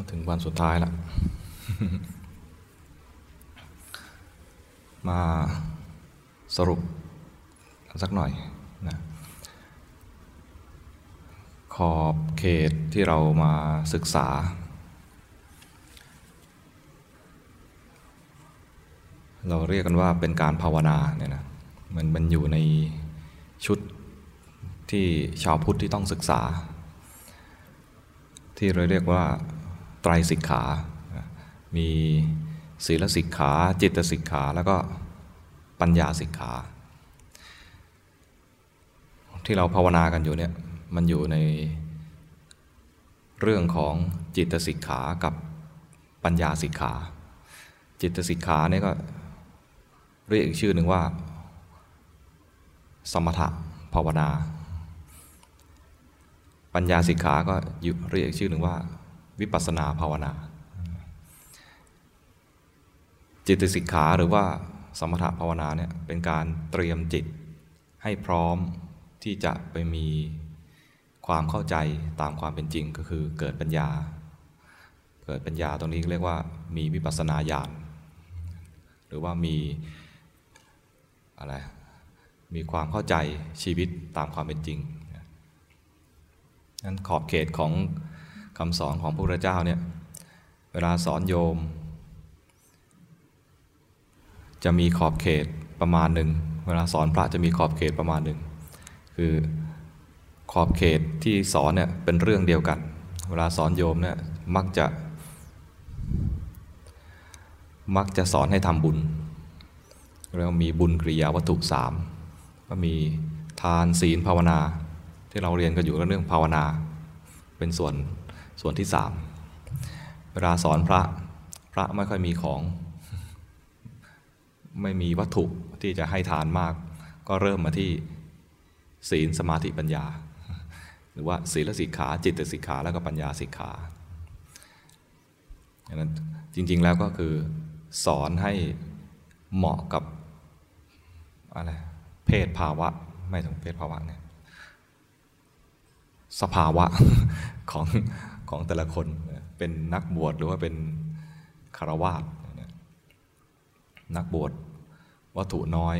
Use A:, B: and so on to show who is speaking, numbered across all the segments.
A: มาถึงวันสุดท้ายแล้วมาสรุปสักหน่อยนะขอบเขตที่เรามาศึกษา เราเรียกกันว่าเป็นการภาวนาเนี่ยนะมันมันอยู่ในชุดที่ชาวพุทธที่ต้องศึกษา ที่เราเรียกว่า ไตรสิกขา มีศีลสิกขา จิตสิกขา แล้วก็ปัญญาสิกขา ที่เราภาวนากันอยู่เนี่ยมันอยู่ในเรื่องของจิตสิกขากับปัญญาสิกขา จิตสิกขาเนี่ยก็เรียกอีกชื่อหนึ่งว่า สมถะภาวนา ปัญญาสิกขาก็เรียกอีกชื่อหนึ่งว่า วิปัสนาภาวนา จิตสิกขาหรือว่าสมถภาวนาเนี่ยเป็นการเตรียมจิตให้พร้อมที่จะไปมีความเข้าใจตามความเป็นจริงก็คือเกิดปัญญา เกิดปัญญาตรงนี้เรียกว่ามีวิปัสสนาญาณหรือว่ามีอะไรมีความเข้าใจชีวิตตามความเป็นจริงนั้นขอบเขตของ คำสอนของพระพุทธเจ้าเนี่ยเวลาสอนโยม จะมีขอบเขตประมาณหนึ่งเวลาสอนพระจะมีขอบเขตประมาณหนึ่งคือขอบเขตที่สอนเนี่ยเป็นเรื่องเดียวกัน เวลาสอนโยมเนี่ยมักจะ มักจะสอนให้ทำบุญเรียกว่ามีบุญกริยาวัตถุสามก็มีทานศีลภาวนา ที่เราเรียนกันอยู่เรื่องภาวนา เป็นส่วน ส่วนที่สามเวลาสอนพระพระไม่ค่อยมีของ ไม่มีวัตถุที่จะให้ทานมาก ก็เริ่มมาที่ศีลสมาธิปัญญา หรือว่าศีลสิกขา จิตสิกขาแล้วก็ปัญญาสิกขาดังนั้นจริง ๆแล้วก็คือสอนให้เหมาะกับอะไรเพศภาวะ ไม่ถึงเพศภาวะเนี่ยสภาวะของ ของแต่ละคนเป็นนักบวชหรือว่าเป็นคารวาสนักบวชวัตถุน้อย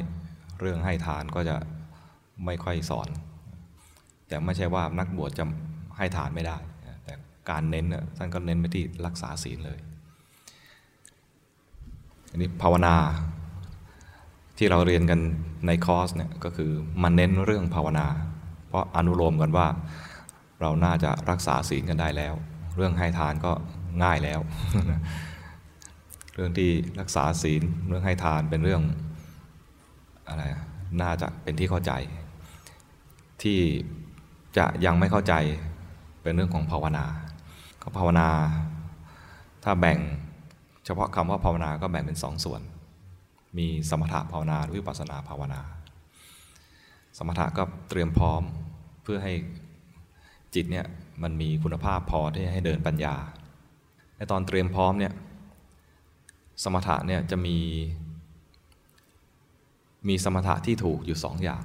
A: เรื่องให้ทานก็จะไม่ค่อยสอน แต่ไม่ใช่ว่านักบวชจะให้ทานไม่ได้ แต่การเน้นท่านก็เน้นไปที่รักษาศีลเลยอันนี้ภาวนาที่เราเรียนกันในคอร์สเนี่ยก็คือมันเน้นเรื่องภาวนา เพราะอนุโลมกันว่า เราน่าจะรักษาศีลกันได้แล้ว เรื่องให้ทานก็ง่ายแล้ว เรื่องที่รักษาศีลเรื่องให้ทานเป็นเรื่องอะไรน่าจะเป็นที่เข้าใจ ที่จะยังไม่เข้าใจเป็นเรื่องของภาวนาก็ภาวนา ถ้าแบ่งเฉพาะคำว่าภาวนาก็แบ่งเป็นสองส่วน มีสมถะภาวนาหรือวิปัสสนาภาวนา สมถะก็เตรียมพร้อมเพื่อให้ จิตเนี่ยมันมีคุณภาพพอที่ให้เดินปัญญาในตอนเตรียมพร้อมเนี่ยสมถะเนี่ยจะมีมีสมถะที่ถูกอยู่สองอย่าง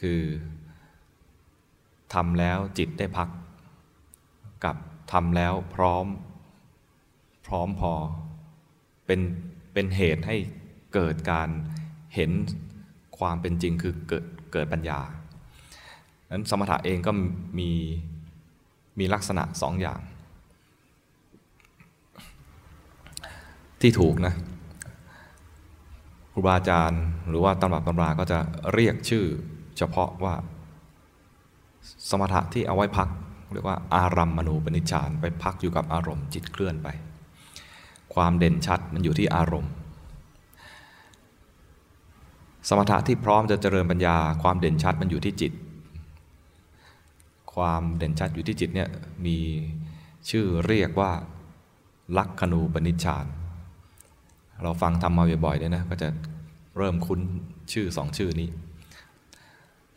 A: คือทำแล้วจิตได้พัก กับทำแล้วพร้อม พร้อมพอ เป็นเป็นเหตุให้เกิดการเห็นความเป็นจริงคือเกิดเกิดปัญญา นั้นสมถะเองก็มีมีลักษณะสองอย่าง ที่ถูกนะครูบาอาจารย์หรือว่าตำรับตำราก็จะเรียกชื่อเฉพาะว่าสมถะที่เอาไว้พักเรียกว่าอารัมมณูปนิชฌานไปพักอยู่กับอารมณ์จิตเคลื่อนไป ความเด่นชัดมันอยู่ที่อารมณ์ สมถะที่พร้อมจะเจริญปัญญา ความเด่นชัดมันอยู่ที่จิต ความเด่นชัดอยู่ที่จิตเนี่ยมีชื่อเรียกว่า ลักขณูปนิชฌาน เราฟังทำมาบ่อยๆเนี่ยนะก็จะเริ่มคุ้นชื่อสองชื่อนี้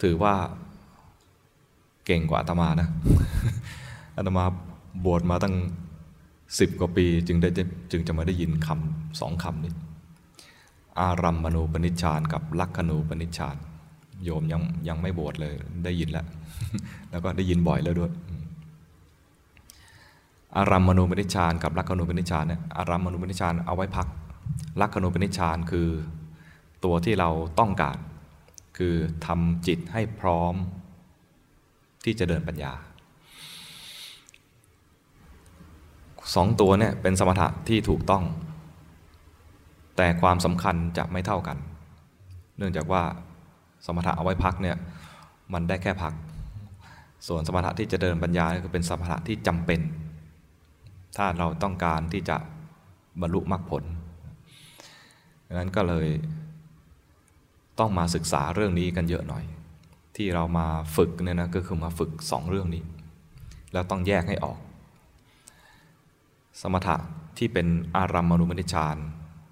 A: ถือว่าเก่งกว่าอาตมานะอาตมาบวชมาตั้งสิบกว่าปีจึงได้จึงจะมาได้ยินคำสองคำนี้ อารัมมณูปนิชฌานกับลักขณูปนิชฌาน โยมยังยังไม่บวชเลยได้ยินแล้ว แล้วก็ได้ยินบ่อยแล้วด้วยอารัมมณูปนิชฌานกับลักขณูปนิชฌานเนี่ยอารัมมณูปนิชฌานเอาไว้พักลักขณูปนิชฌานคือตัวที่เราต้องการ คือทำจิตให้พร้อม ที่จะเดินปัญญาสองตัวเนี่ยเป็นสมถะที่ถูกต้อง แต่ความสำคัญจะไม่เท่ากัน เนื่องจากว่าสมถะเอาไว้พักเนี่ยมันได้แค่พัก ส่วนสมถะที่จะเดินปัญญาก็เป็นสมถะที่จำเป็น ถ้าเราต้องการที่จะบรรลุมรรคผลดังนั้นก็เลยต้องมาศึกษาเรื่องนี้กันเยอะหน่อย ที่เรามาฝึกเนี่ยนะก็คือมาฝึกสองเรื่องนี้ แล้วต้องแยกให้ออก สมถะที่เป็นอารัมมณูปนิชาน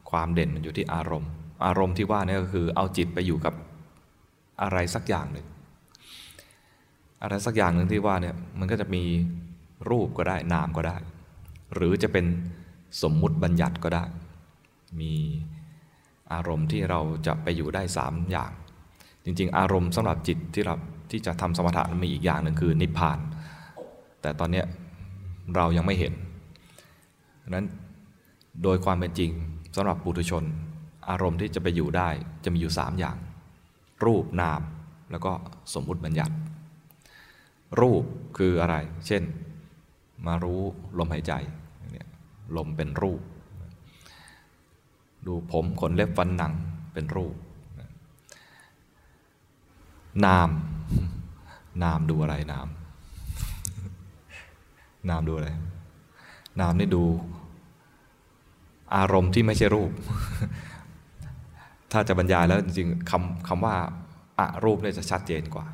A: ความเด่นมันอยู่ที่อารมณ์ อารมณ์ที่ว่านี่ก็คือเอาจิตไปอยู่กับอะไรสักอย่างหนึ่ง อะไรสักอย่างหนึ่งที่ว่าเนี่ยมันก็จะมีรูปก็ได้นามก็ได้ หรือจะเป็นสมมุติบัญญัติก็ได้ มีอารมณ์ที่เราจะไปอยู่ได้สามอย่าง จริง ๆ อารมณ์สำหรับจิตที่เราที่จะทำสมถะมีอีกอย่างหนึ่งคือนิพพาน แต่ตอนนี้เรายังไม่เห็นนั้นโดยความเป็นจริงสำหรับปุถุชน อารมณ์ที่จะไปอยู่ได้จะมีอยู่สามอย่าง รูปนามแล้วก็สมมุติบัญญัติ รูปคืออะไร เช่น มารู้ลมหายใจลมเป็นรูป ดูผมขนเล็บฟันหนังเป็นรูป นาม นามดูอะไรนาม นามดูอะไร นามนี่ดู อารมณ์ที่ไม่ใช่รูป ถ้าจะบรรยายแล้วจริงๆคำคำว่าอะรูปเนี่ยจะชัดเจนกว่า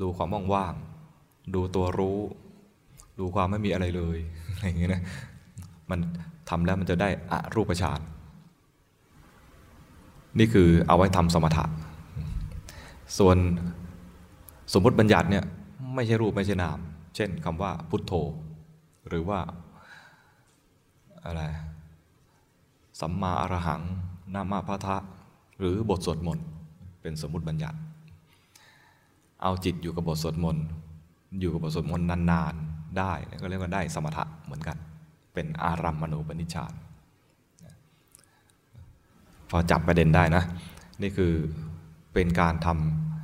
A: ดูความว่างๆดูตัวรู้ ดูความไม่มีอะไรเลยอะไรอย่างเงี้ยนะมันทำแล้วมันจะได้อะรูปฌานนี่คือเอาไว้ทำสมถะ ส่วนสมมติบัญญัติเนี่ยไม่ใช่รูปไม่ใช่นาม เช่นคำว่าพุทโธ หรือว่าอะไรสัมมาอรหังนามาพะทะ หรือบทสวดมนต์เป็นสมมติบัญญัติ เอาจิตอยู่กับบทสวดมนต์อยู่กับบทสวดมนต์นานๆได้ก็เรียกว่าได้สมถะเหมือนกัน เป็นอารัมมณูปนิชฌานพอจับประเด็นได้นะ นี่คือเป็นการท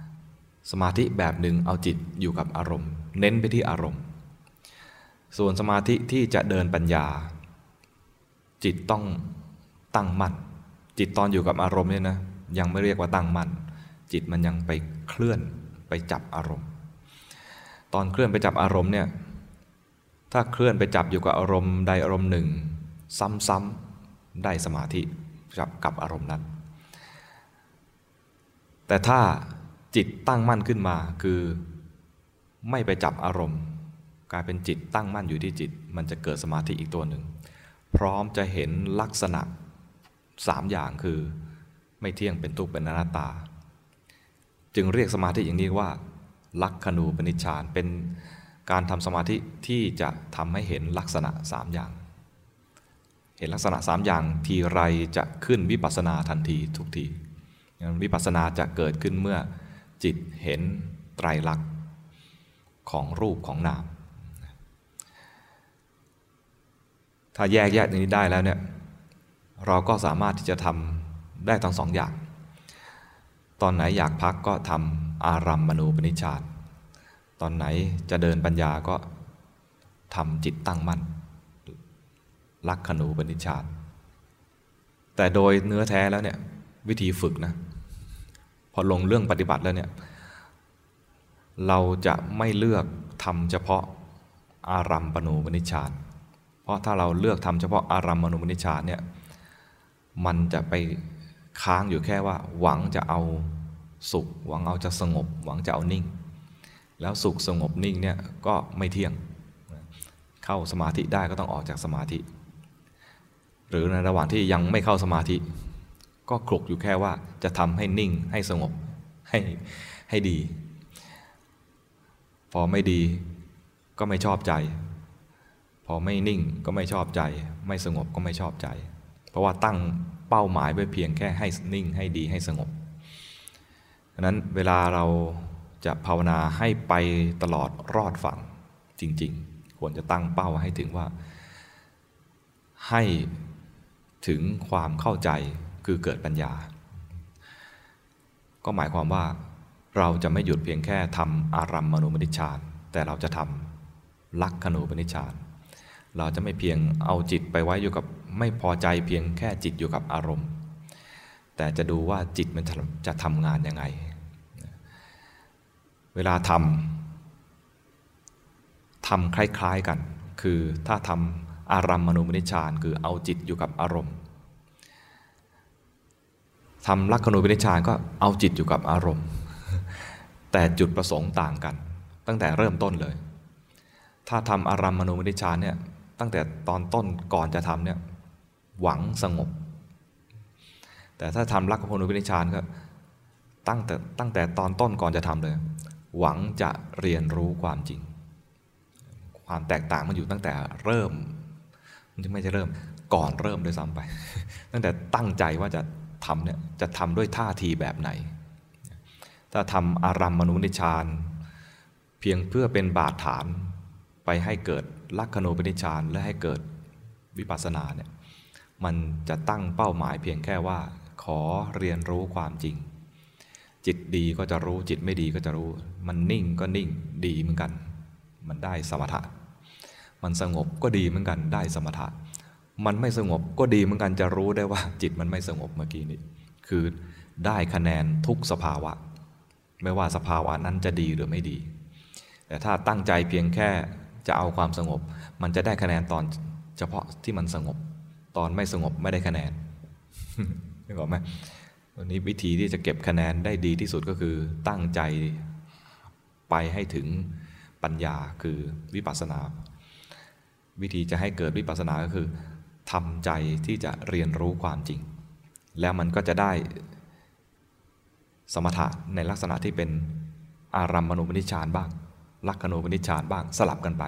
A: ำสมาธิแบบหนึ่งเอาจิตอยู่กับอารมณ์ เน้นไปที่อารมณ์ ส่วนสมาธิที่จะเดินปัญญา จิตต้องตั้งมั่น จิตตอนอยู่กับอารมณ์เนี่ยนะยังไม่เรียกว่าตั้งมั่น จิตมันยังไปเคลื่อน ไปจับอารมณ์ ตอนเคลื่อนไปจับอารมณ์เนี่ยถ้าเคลื่อนไปจับอยู่กับอารมณ์ใดอารมณ์หนึ่ง ซ้ำๆได้สมาธิจับกับอารมณ์นั้น แต่ถ้าจิตตั้งมั่นขึ้นมาคือไม่ไปจับอารมณ์ กลายเป็นจิตตั้งมั่นอยู่ที่จิต มันจะเกิดสมาธิอีกตัวหนึ่ง พร้อมจะเห็นลักษณะสามอย่างคือ ไม่เที่ยงเป็นทุกข์เป็นอนัตตา จึงเรียกสมาธิอย่างนี้ว่า ลักขณูปนิชฌานเป็นการทำสมาธิที่จะทำให้เห็นลักษณะสามอย่าง เห็นลักษณะสามอย่างทีไรจะขึ้นวิปัสสนาทันทีทุกทีวิปัสสนาจะเกิดขึ้นเมื่อจิตเห็นไตรลักษณ์ของรูปของนาม ถ้าแยกแยกอย่างนี้ได้แล้วเนี่ยเราก็สามารถที่จะทำได้ทั้งสองอย่าง ตอนไหนอยากพักก็ทำอารัมมณูปนิชฌานตอนไหนจะเดินปัญญาก็ทำจิตตั้งมั่นลักขณูปนิชฌานแต่โดยเนื้อแท้แล้วเนี่ยวิธีฝึกนะ พอลงเรื่องปฏิบัติแล้วเนี่ย เราจะไม่เลือกทำเฉพาะอารัมปณูปนิชฌานเพราะถ้าเราเลือกทำเฉพาะอารัมมณูปนิชฌานเนี่ยมันจะไป ค้างอยู่แค่ว่า หวังจะเอาสุข หวังเอาจะสงบ หวังจะเอานิ่ง แล้วสุขสงบนิ่งเนี่ยก็ไม่เที่ยง เข้าสมาธิได้ก็ต้องออกจากสมาธิ หรือในระหว่างที่ยังไม่เข้าสมาธิ ก็คลุกอยู่แค่ว่าจะทำให้นิ่งให้สงบให้ให้ดี พอไม่ดีก็ไม่ชอบใจ พอไม่นิ่งก็ไม่ชอบใจ ไม่สงบก็ไม่ชอบใจ เพราะว่าตั้ง เป้าหมายไว้เพียงแค่ให้นิ่งให้ดีให้สงบดังนั้นเวลาเราจะภาวนาให้ไปตลอดรอดฝั่งจริง ๆ ควรจะตั้งเป้าให้ถึงว่า ให้ถึงความเข้าใจคือเกิดปัญญา ก็หมายความว่าเราจะไม่หยุดเพียงแค่ทำอารัมมณูปนิชฌานแต่เราจะทำลักขณูปนิชฌานเราจะไม่เพียงเอาจิตไปไว้อยู่กับ ไม่พอใจเพียงแค่จิตอยู่กับอารมณ์ แต่จะดูว่าจิตมันจะทำงานยังไง เวลาทำทำคล้าย ๆกัน คือถ้าทำอารัมมณูปนิชฌานคือเอาจิตอยู่กับอารมณ์ทำลักขณูปนิชฌานก็เอาจิตอยู่กับอารมณ์ แต่จุดประสงค์ต่างกัน ตั้งแต่เริ่มต้นเลย ถ้าทำอารัมมณูปนิชฌานเนี่ยตั้งแต่ตอนต้นก่อนจะทำเนี่ย หวังสงบ แต่ถ้าทำลักขณูปนิชานก็ตั้งแต่ตั้งแต่ตอนต้นก่อนจะทำเลย หวังจะเรียนรู้ความจริง ความแตกต่างมันอยู่ตั้งแต่เริ่มมันไม่ใช่เริ่มก่อนเริ่มด้วยซ้ำไป ตั้งแต่ตั้งใจว่าจะทำเนี่ยจะทำด้วยท่าทีแบบไหน ถ้าทำอารัมมณูนิชานเพียงเพื่อเป็นบาดฐานไปให้เกิดลักขณูปนิชานและให้เกิดวิปัสสนาเนี่ย มันจะตั้งเป้าหมายเพียงแค่ว่า ขอเรียนรู้ความจริง จิตดีก็จะรู้จิตไม่ดีก็จะรู้ มันนิ่งก็นิ่งดีเหมือนกัน มันได้สมถะ มันสงบก็ดีเหมือนกันได้สมถะ มันไม่สงบก็ดีเหมือนกันจะรู้ได้ว่า จิตมันไม่สงบเมื่อกี้นี้คือได้คะแนนทุกสภาวะ ไม่ว่าสภาวะนั้นจะดีหรือไม่ดี แต่ถ้าตั้งใจเพียงแค่จะเอาความสงบ มันจะได้คะแนนตอนเฉพาะที่มันสงบ ตอนไม่สงบไม่ได้คะแนนนึกออกไหมวันนี้วิธีที่จะเก็บคะแนนได้ดีที่สุดก็คือตั้งใจไปให้ถึงปัญญาคือวิปัสสนา วิธีจะให้เกิดวิปัสสนาก็คือทำใจที่จะเรียนรู้ความจริง แล้วมันก็จะได้สมถะในลักษณะที่เป็นอารัมมณูปนิชฌานบ้าง ลักขณูปนิชฌานบ้างสลับกันไป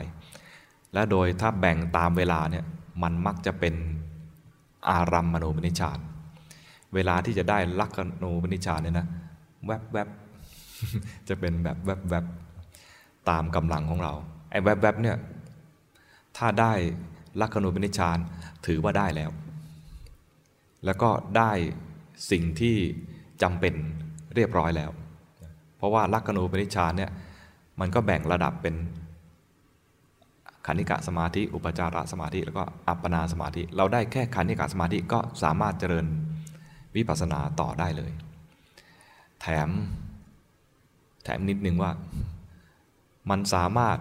A: และโดยถ้าแบ่งตามเวลาเนี่ยมันมักจะเป็น อารัมมณูปนิชานเวลาที่จะได้ลักขณูปนิชานเนี่ยนะแวบแวบจะเป็นแบบแวบแวบตามกำลังของเราไอ้แวบแวบเนี่ยถ้าได้ลักขณูปนิชานถือว่าได้แล้ว แล้วก็ได้สิ่งที่จำเป็นเรียบร้อยแล้ว เพราะว่าลักขณูปนิชานเนี่ยมันก็แบ่งระดับเป็น ขันธิกะสมาธิ อุปจารสมาธิ แล้วก็อัปปนาสมาธิ เราได้แค่ขันธิกะสมาธิก็สามารถเจริญวิปัสสนาต่อได้เลย แถม แถมนิดนึงว่า มันสามารถ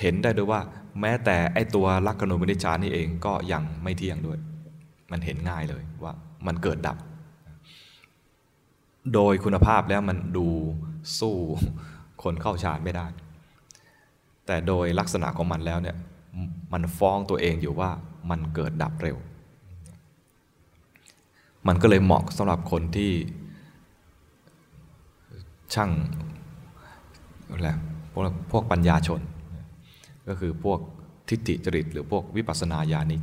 A: เห็นได้ด้วยว่า แม้แต่ไอตัวลักขณูปนิชฌานนี่เองก็ยังไม่เที่ยงด้วย มันเห็นง่ายเลยว่ามันเกิดดับ โดยคุณภาพแล้วมันดูสู้คนเข้าฌานไม่ได้ แต่โดยลักษณะของมันแล้วเนี่ยมันฟ้องตัวเองอยู่ว่ามันเกิดดับเร็ว มันก็เลยเหมาะสำหรับคนที่ช่างอะไรพวกพวกปัญญาชน ก็คือพวกทิฏฐิจริต หรือพวกวิปัสสนาญาณิก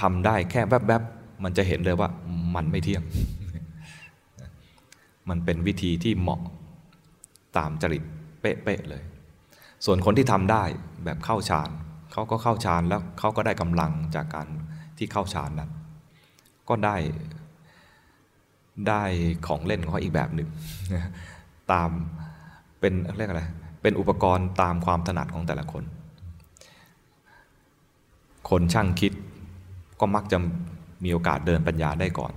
A: ทำได้แค่แวบๆ มันจะเห็นเลยว่ามันไม่เที่ยง มันเป็นวิธีที่เหมาะตามจริตเป๊ะๆเลย ส่วนคนที่ทำได้แบบเข้าฌานเขาก็เข้าฌานแล้วเขาก็ได้กำลังจากการที่เข้าฌานนั้น ก็ได้ได้ของเล่นของเขาอีกแบบหนึ่งตามเป็นเรียกอะไรเป็นอุปกรณ์ตามความถนัดของแต่ละคน คนช่างคิดก็มักจะมีโอกาสเดินปัญญาได้ก่อน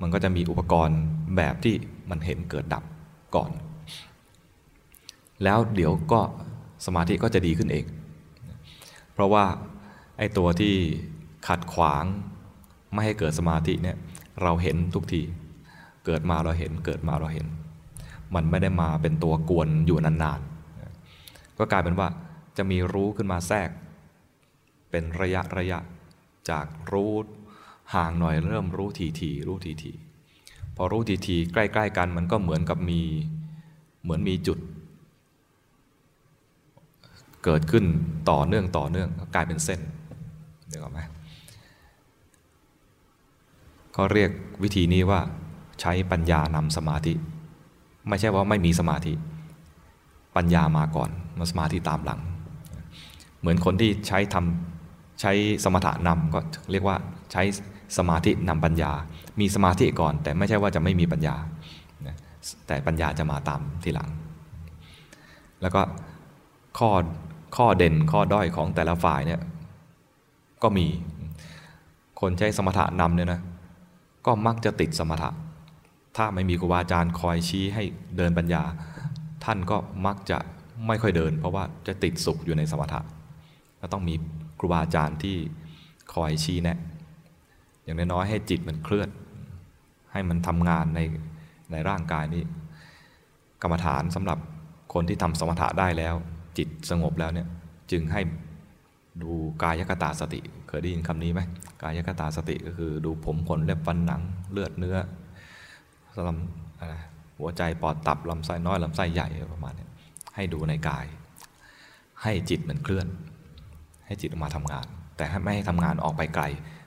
A: มันก็จะมีอุปกรณ์แบบที่มันเห็นเกิดดับก่อน แล้วเดี๋ยวก็ สมาธิก็จะดีขึ้นเอง เพราะว่าไอ้ตัวที่ขัดขวางไม่ให้เกิดสมาธิเนี่ยเราเห็นทุกที เกิดมาเราเห็นเกิดมาเราเห็น มันไม่ได้มาเป็นตัวกวนอยู่นานๆ ก็กลายเป็นว่าจะมีรู้ขึ้นมาแทรก เป็นระยะระยะจากรู้ห่างหน่อยเริ่มรู้ทีทีรู้ทีทีพอรู้ทีทีใกล้ ๆ กันมันก็เหมือนกับมีเหมือนมีจุด เกิดขึ้นต่อเนื่องต่อเนื่องก็กลายเป็นเส้นเดี๋ยวไหมก็เรียกวิธีนี้ว่าใช้ปัญญานำสมาธิ ไม่ใช่ว่าไม่มีสมาธิ ปัญญามาก่อนมาสมาธิตามหลัง เหมือนคนที่ใช้ทำใช้สมถะนำก็เรียกว่าใช้สมาธินำปัญญา มีสมาธิก่อน แต่ไม่ใช่ว่าจะไม่มีปัญญา แต่ปัญญาจะมาตามทีหลัง แล้วก็ข้อ ข้อเด่นข้อด้อยของแต่ละฝ่ายเนี่ยก็มี คนใช้สมถะนำเนี่ยนะก็มักจะติดสมถะ ถ้าไม่มีครูบาอาจารย์คอยชี้ให้เดินปัญญา ท่านก็มักจะไม่ค่อยเดิน เพราะว่าจะติดสุขอยู่ในสมถะก็ต้องมีครูบาอาจารย์ที่คอยชี้แนะ อย่างน้อยๆให้จิตมันเคลื่อน ให้มันทำงานในในร่างกายนี้ กรรมฐานสำหรับคนที่ทำสมถะได้แล้ว จิตสงบแล้วเนี่ยจึงให้ดูกายกตาสติ เคยได้ยินคำนี้ไหมกายกตาสติก็คือดูผมขนเล็บฟันหนังเลือดเนื้อลำหัวใจปอดตับลำไส้น้อยลำไส้ใหญ่ประมาณนี้ให้ดูในกาย ให้จิตมันเคลื่อน ให้จิตออกมาทำงาน แต่ไม่ให้ทำงานออกไปไกล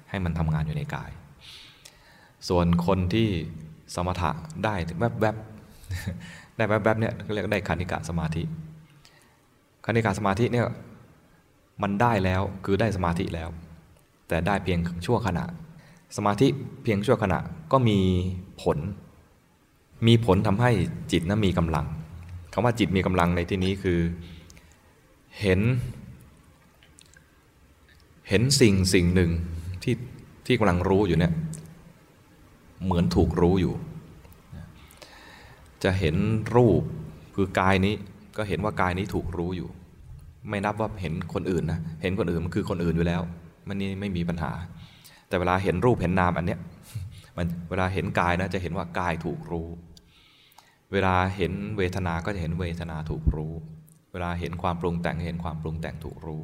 A: ให้มันทำงานอยู่ในกาย ส่วนคนที่สมถะได้แวบๆบได้แวบๆเนี่ยเรียกได้คณิกะสมาธิ คณิกะสมาธิเนี่ยมันได้แล้วคือได้สมาธิแล้ว แต่ได้เพียงชั่วขณะ สมาธิเพียงชั่วขณะก็มีผล มีผลทำให้จิตนั้นมีกำลังคำว่าจิตมีกำลังในที่นี้คือเห็น เห็นสิ่งสิ่งหนึ่งที่ที่กำลังรู้อยู่เนี่ยเหมือนถูกรู้อยู่ จะเห็นรูปคือกายนี้ก็เห็นว่ากายนี้ถูกรู้อยู่ ไม่นับว่าเห็นคนอื่นนะเห็นคนอื่นมันคือคนอื่นอยู่แล้ว มันนี่ไม่มีปัญหา แต่เวลาเห็นรูปเห็นนามอันเนี้ยมันเวลาเห็นกายนะจะเห็นว่ากายถูกรู้ เวลาเห็นเวทนาก็จะเห็นเวทนาถูกรู้ เวลาเห็นความปรุงแต่งเห็นความปรุงแต่งถูกรู้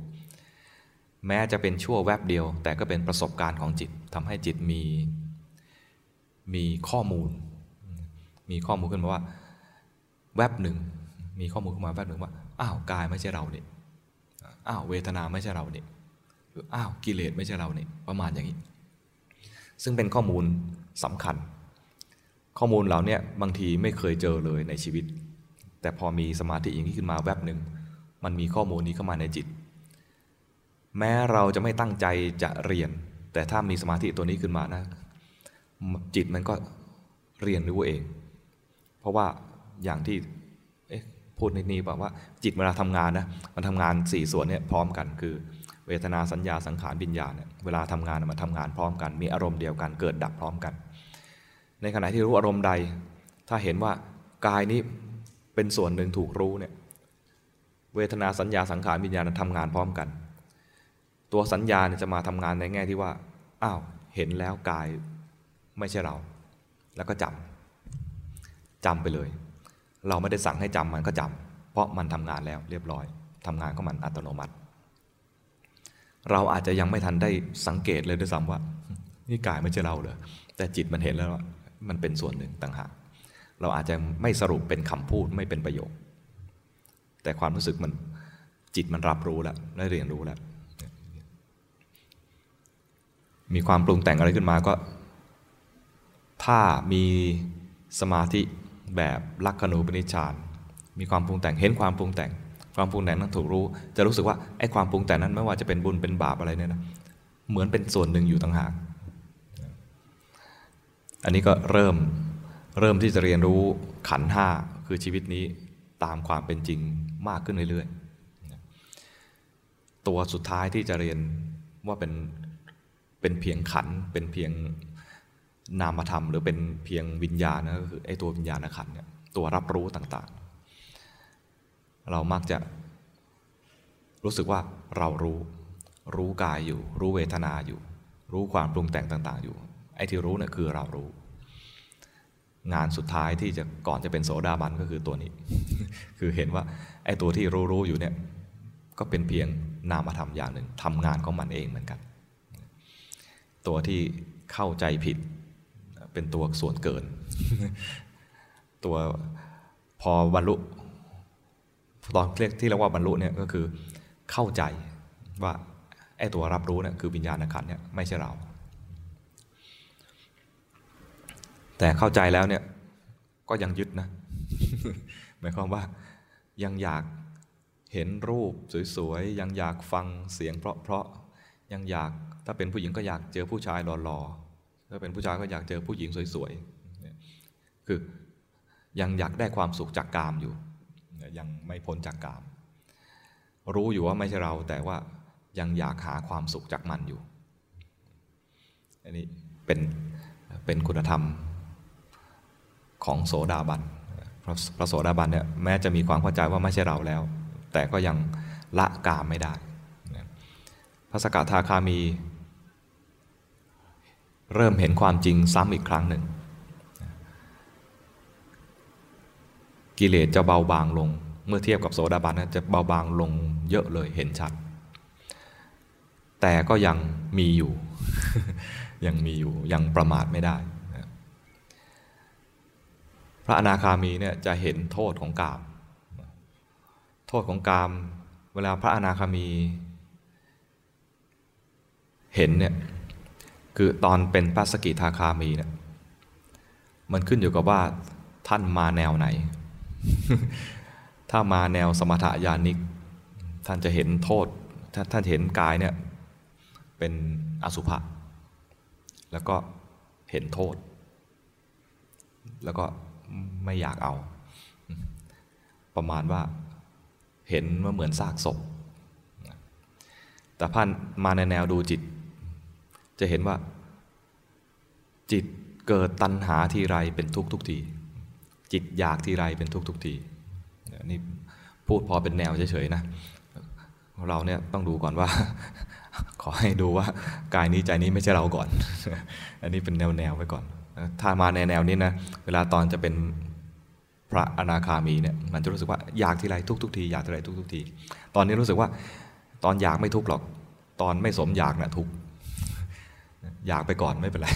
A: แม้จะเป็นชั่วแวบเดียว แต่ก็เป็นประสบการณ์ของจิตทำให้จิตมีมีข้อมูล มีข้อมูลขึ้นมาว่า แวบหนึ่งมีข้อมูลขึ้นมาแวบหนึ่งว่าอ้าวกายไม่ใช่เราเนี่ย อ้าวเวทนาไม่ใช่เราเนี่ยหรืออ้าวกิเลสไม่ใช่เราเนี่ยประมาณอย่างนี้ ซึ่งเป็นข้อมูลสำคัญ ข้อมูลเหล่านี้บางทีไม่เคยเจอเลยในชีวิต แต่พอมีสมาธิอย่างนี้ขึ้นมาแวบหนึ่งมันมีข้อมูลนี้เข้ามาในจิต แม้เราจะไม่ตั้งใจจะเรียน แต่ถ้ามีสมาธิตัวนี้ขึ้นมานะ จิตมันก็เรียนรู้เอง เพราะว่าอย่างที่ พูดในนี้บอกว่าจิตเวลาทำงานนะมันทำงาน 4 ส่วนเนี่ยพร้อมกันคือเวทนาสัญญาสังขารวิญญาณเนี่ยเวลาทำงานมันทำงานพร้อมกัน มีอารมณ์เดียวกันเกิดดับพร้อมกัน ในขณะที่รู้อารมณ์ใด ถ้าเห็นว่ากายนี้เป็นส่วนหนึ่งถูกรู้เนี่ยเวทนาสัญญาสังขารวิญญาณทำงานพร้อมกัน ตัวสัญญาเนี่ยจะมาทำงานในแง่ที่ว่าอ้าวเห็นแล้วกายไม่ใช่เรา แล้วก็จำจำไปเลย เราไม่ได้สั่งให้จำมันก็จำเพราะมันทำงานแล้วเรียบร้อยทำงานก็มันอัตโนมัติ เราอาจจะยังไม่ทันได้สังเกตเลยด้วยซ้ำว่า นี่กายไม่ใช่เราเลยแต่จิตมันเห็นแล้วว่ามันเป็นส่วนหนึ่งต่างหากเราอาจจะไม่สรุปเป็นคำพูดไม่เป็นประโยค แต่ความรู้สึกมันจิตมันรับรู้แล้วได้เรียนรู้แล้ว มีความปรุงแต่งอะไรขึ้นมาก็ ถ้ามีสมาธิ แบบลักขณูปนิชฌานมีความปรุงแต่งเห็นความปรุงแต่ง ความปรุงแต่งนั้นถูกรู้ จะรู้สึกว่าไอ้ความปรุงแต่งนั้นไม่ว่าจะเป็นบุญเป็นบาปอะไรเนี่ยนะเหมือนเป็นส่วนหนึ่งอยู่ต่างหาก อันนี้ก็เริ่มเริ่มที่จะเรียนรู้ขันห้าคือชีวิตนี้ตามความเป็นจริงมากขึ้นเรื่อยๆ ตัวสุดท้ายที่จะเรียนว่าเป็นเป็นเพียงขันเป็นเพียง นามธรรมหรือเป็นเพียงวิญญาณนะก็คือไอ้ตัววิญญาณขันเนี่ยตัวรับรู้ต่างๆ เรามักจะรู้สึกว่าเรารู้ รู้กายอยู่ รู้เวทนาอยู่ รู้ความปรุงแต่งต่าง ๆ อยู่ ไอ้ที่รู้เนี่ยคือเรารู้ งานสุดท้ายที่จะก่อนจะเป็นโสดาบันก็คือตัวนี้ คือเห็นว่าไอ้ตัวที่รู้รู้อยู่เนี่ยก็เป็นเพียงนามธรรมอย่างหนึ่งทำงานของมันเองเหมือนกัน ตัวที่เข้าใจผิด เป็นตัวส่วนเกิน ตัวพอบรรลุตอนเรียกที่เรียกว่าบรรลุเนี่ยก็คือเข้าใจว่าไอ้ตัวรับรู้เนี่ยคือวิญญาณขันเนี่ยไม่ใช่เรา แต่เข้าใจแล้วเนี่ยก็ยังยึดนะหมายความว่ายังอยากเห็นรูปสวยๆ ยังอยากฟังเสียงเพราะๆ ยังอยากถ้าเป็นผู้หญิงก็อยากเจอผู้ชายหล่อๆ ถ้าเป็นผู้ชายก็อยากเจอผู้หญิงสวยๆ คือยังอยากได้ความสุขจากกามอยู่ ยังไม่พ้นจากกาม รู้อยู่ว่าไม่ใช่เราแต่ว่ายังอยากหาความสุขจากมันอยู่ อันนี้เป็นเป็นคุณธรรมของโสดาบัน พระโสดาบันเนี่ยแม้จะมีความเข้าใจว่าไม่ใช่เราแล้ว แต่ก็ยังละกามไม่ได้ พระสกทาคามี เริ่มเห็นความจริงซ้ำอีกครั้งหนึ่ง กิเลสจะเบาบางลง เมื่อเทียบกับโสดาบันจะเบาบางลงเยอะเลยเห็นชัด แต่ก็ยังมีอยู่ ยังมีอยู่ยังประมาทไม่ได้ พระอนาคามีเนี่ยจะเห็นโทษของกาม โทษของกาม เวลาพระอนาคามี เห็นเนี่ย คือตอนเป็นพระสกิทาคามีเนี่ยมันขึ้นอยู่กับว่าท่านมาแนวไหน ถ้ามาแนวสมถยานิก ท่านจะเห็นโทษถ้าท่านเห็นกายเนี่ยเป็นอสุภะแล้วก็เห็นโทษ แล้วก็ไม่อยากเอา ประมาณว่าเห็นว่าเหมือนซากศพแต่พันมาในแนวดูจิต จะเห็นว่า จิตเกิดตัณหาทีไรเป็นทุกทุกที จิตอยากทีไรเป็นทุกทุกทีนี่พูดพอเป็นแนวเฉยๆนะ เราเนี่ยต้องดูก่อนว่า ขอให้ดูว่ากายนี้ใจนี้ไม่ใช่เราก่อน อันนี้เป็นแนวๆไว้ก่อน ถ้ามาในแนวนี้นะเวลาตอนจะเป็นพระอนาคามีเนี่ยมันจะรู้สึกว่าอยากทีไรทุกทุกทีอยากทีไรทุกทุกที ตอนนี้รู้สึกว่า ตอนอยากไม่ทุกหรอก ตอนไม่สมอยากนะ่ะทุก อยากไปก่อนไม่เป็นไร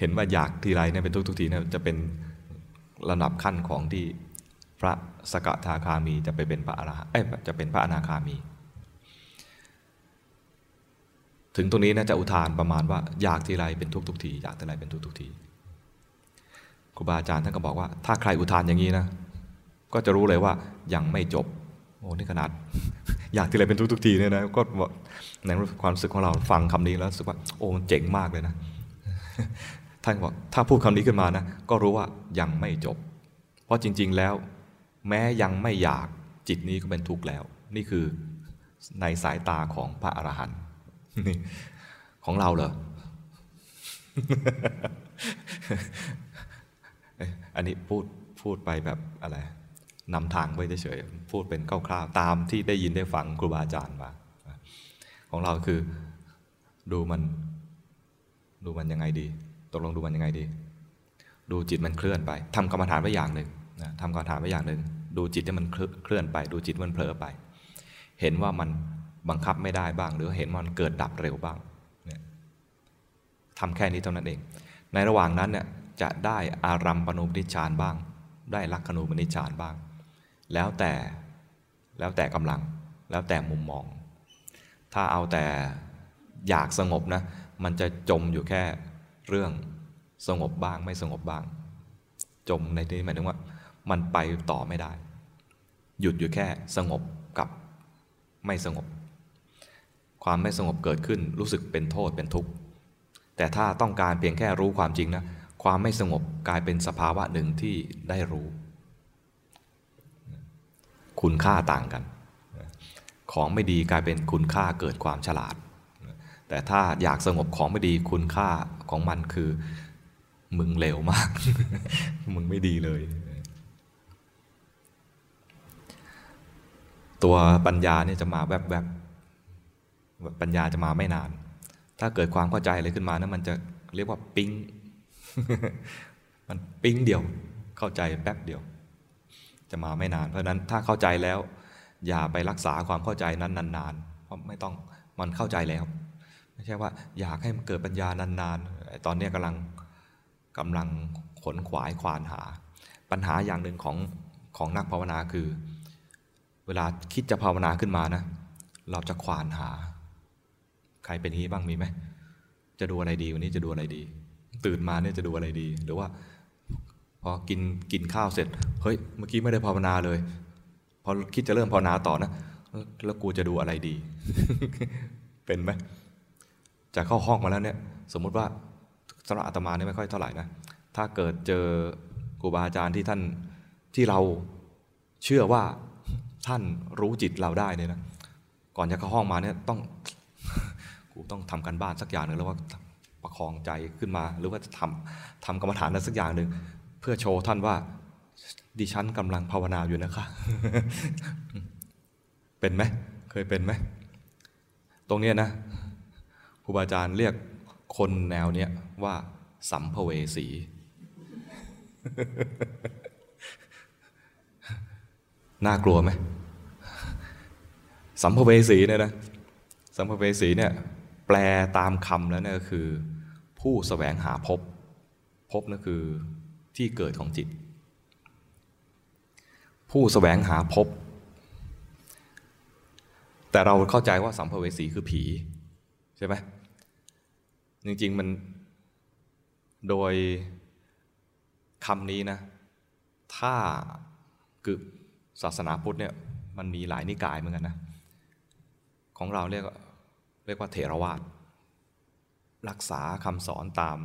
A: เห็นว่าอยากทีไรเนี่ยเป็นทุกทุกทีเนี่ยจะเป็นระดับขั้นของที่พระสกทาคามีจะไปเป็นพระอรหันต์เอ้จะเป็นพระอนาคามี ถึงตรงนี้นะจะอุทานประมาณว่าอยากทีไรเป็นทุกทุกทีอยากทีไรเป็นทุกทุกทีครูบาอาจารย์ท่านก็บอกว่า ถ้าใครอุทานอย่างนี้นะ ก็จะรู้เลยว่ายังไม่จบโอ้นี่ขนาด อยากที่ไรเป็นทุกทุกทีเนี่ยนะก็ในความรู้สึกของเราฟังคำนี้แล้วรู้สึกว่าโอ้เจ๋งมากเลยนะท่านบอกถ้าพูดคำนี้ขึ้นมานะก็รู้ว่ายังไม่จบ เพราะจริง ๆแล้ว แม้ยังไม่อยากจิตนี้ก็เป็นทุกข์แล้ว นี่คือในสายตาของพระอรหันต์ของเราเหรออันนี้พูดพูดไปแบบอะไร นำทางไปเฉยๆพูดเป็นคร่าวๆตามที่ได้ยินได้ฟังครูบาอาจารย์มาของเราคือดูมันดูมันยังไงดีตกลงดูมันยังไงดี ดูจิตมันเคลื่อนไปทำกรรมฐานไว้อย่างหนึ่งนะทำกรรมฐานไว้อย่างหนึ่ง ดูจิตที่มันเคลื่อนไป ดูจิตมันเผลอไป เห็นว่ามันบังคับไม่ได้บ้าง หรือเห็นมันเกิดดับเร็วบ้างเนี่ยทำแค่นี้เท่านั้นเอง ในระหว่างนั้นเนี่ยจะได้อารัมปณุปนิชานบ้าง ได้ลักขณูปนิชานบ้าง แล้วแต่แล้วแต่กำลัง แล้วแต่มุมมอง ถ้าเอาแต่อยากสงบนะ มันจะจมอยู่แค่เรื่องสงบบ้างไม่สงบบ้าง จมในที่หมายถึงว่า มันไปต่อไม่ได้ หยุดอยู่แค่สงบกับไม่สงบ ความไม่สงบเกิดขึ้นรู้สึกเป็นโทษเป็นทุกข์แต่ถ้าต้องการเพียงแค่รู้ความจริงนะ ความไม่สงบกลายเป็นสภาวะหนึ่งที่ได้รู้ คุณค่าต่างกัน ของไม่ดีกลายเป็นคุณค่าเกิดความฉลาด แต่ถ้าอยากสงบของไม่ดีคุณค่าของมันคือ มึงเลวมาก มึงไม่ดีเลย ตัวปัญญาเนี่ยจะมาแวบๆปัญญาจะมาไม่นาน ถ้าเกิดความเข้าใจอะไรขึ้นมานะมันจะเรียกว่าปิ๊ง มันปิ๊งเดียว เข้าใจแป๊บเดียว จะมาไม่นาน เพราะนั้นถ้าเข้าใจแล้ว อย่าไปรักษาความเข้าใจนั้นนานๆเพราะไม่ต้องมันเข้าใจแล้ว ไม่ใช่ว่าอยากให้มันเกิดปัญญานานๆตอนนี้กำลังกำลังขนขวายควานหา ปัญหาอย่างหนึ่งของของนักภาวนาคือ เวลาคิดจะภาวนาขึ้นมานะ เราจะควานหา ใครเป็นนี้บ้างมีไหมจะดูอะไรดีวันนี้จะดูอะไรดี ตื่นมาเนี่ยจะดูอะไรดี หรือว่า พอกินกินข้าวเสร็จ เฮ้ย เมื่อกี้ไม่ได้ภาวนาเลย พอคิดจะเริ่มภาวนาต่อนะ แล้วกูจะดูอะไรดี เป็นไหมจะเข้าห้องมาแล้วเนี่ย สมมุติว่าสำหรับอาตมาเนี่ยไม่ค่อยเท่าไหร่นะ ถ้าเกิดเจอครูบาอาจารย์ที่ท่านที่เราเชื่อว่าท่านรู้จิตเราได้เนี่ยนะ ก่อนจะเข้าห้องมาเนี่ยต้องกูต้องทำกันบ้านสักอย่างหนึ่งแล้วว่าประคองใจขึ้นมา หรือว่าจะทำทำกรรมฐานนั้นสักอย่างหนึ่ง เพื่อโชว์ท่านว่า ดิฉันกำลังภาวนาอยู่นะคะ เป็นไหมเคยเป็นไหม ตรงเนี้ยนะครูบาอาจารย์เรียกคนแนวเนี้ยว่า สัมภเวสี น่ากลัวไหม สัมภเวสีเนี่ยนะ สัมภเวสีเนี่ยแปลตามคำแล้วเนี่ยก็คือ ผู้สแสวงหาพบ พบนั่นคือ ที่เกิดของจิต ผู้สแสวงหาพบ แต่เราเข้าใจว่าสัมภเวสีคือผี ใช่ไหมจริงๆมันโดยคำนี้นะ ถ้าคือศาสนาพุทธเนี่ยมันมีหลายนิกายเหมือนกันนะ ของเราเรียกเรียกว่าเถรวาทรักษาคำสอนตาม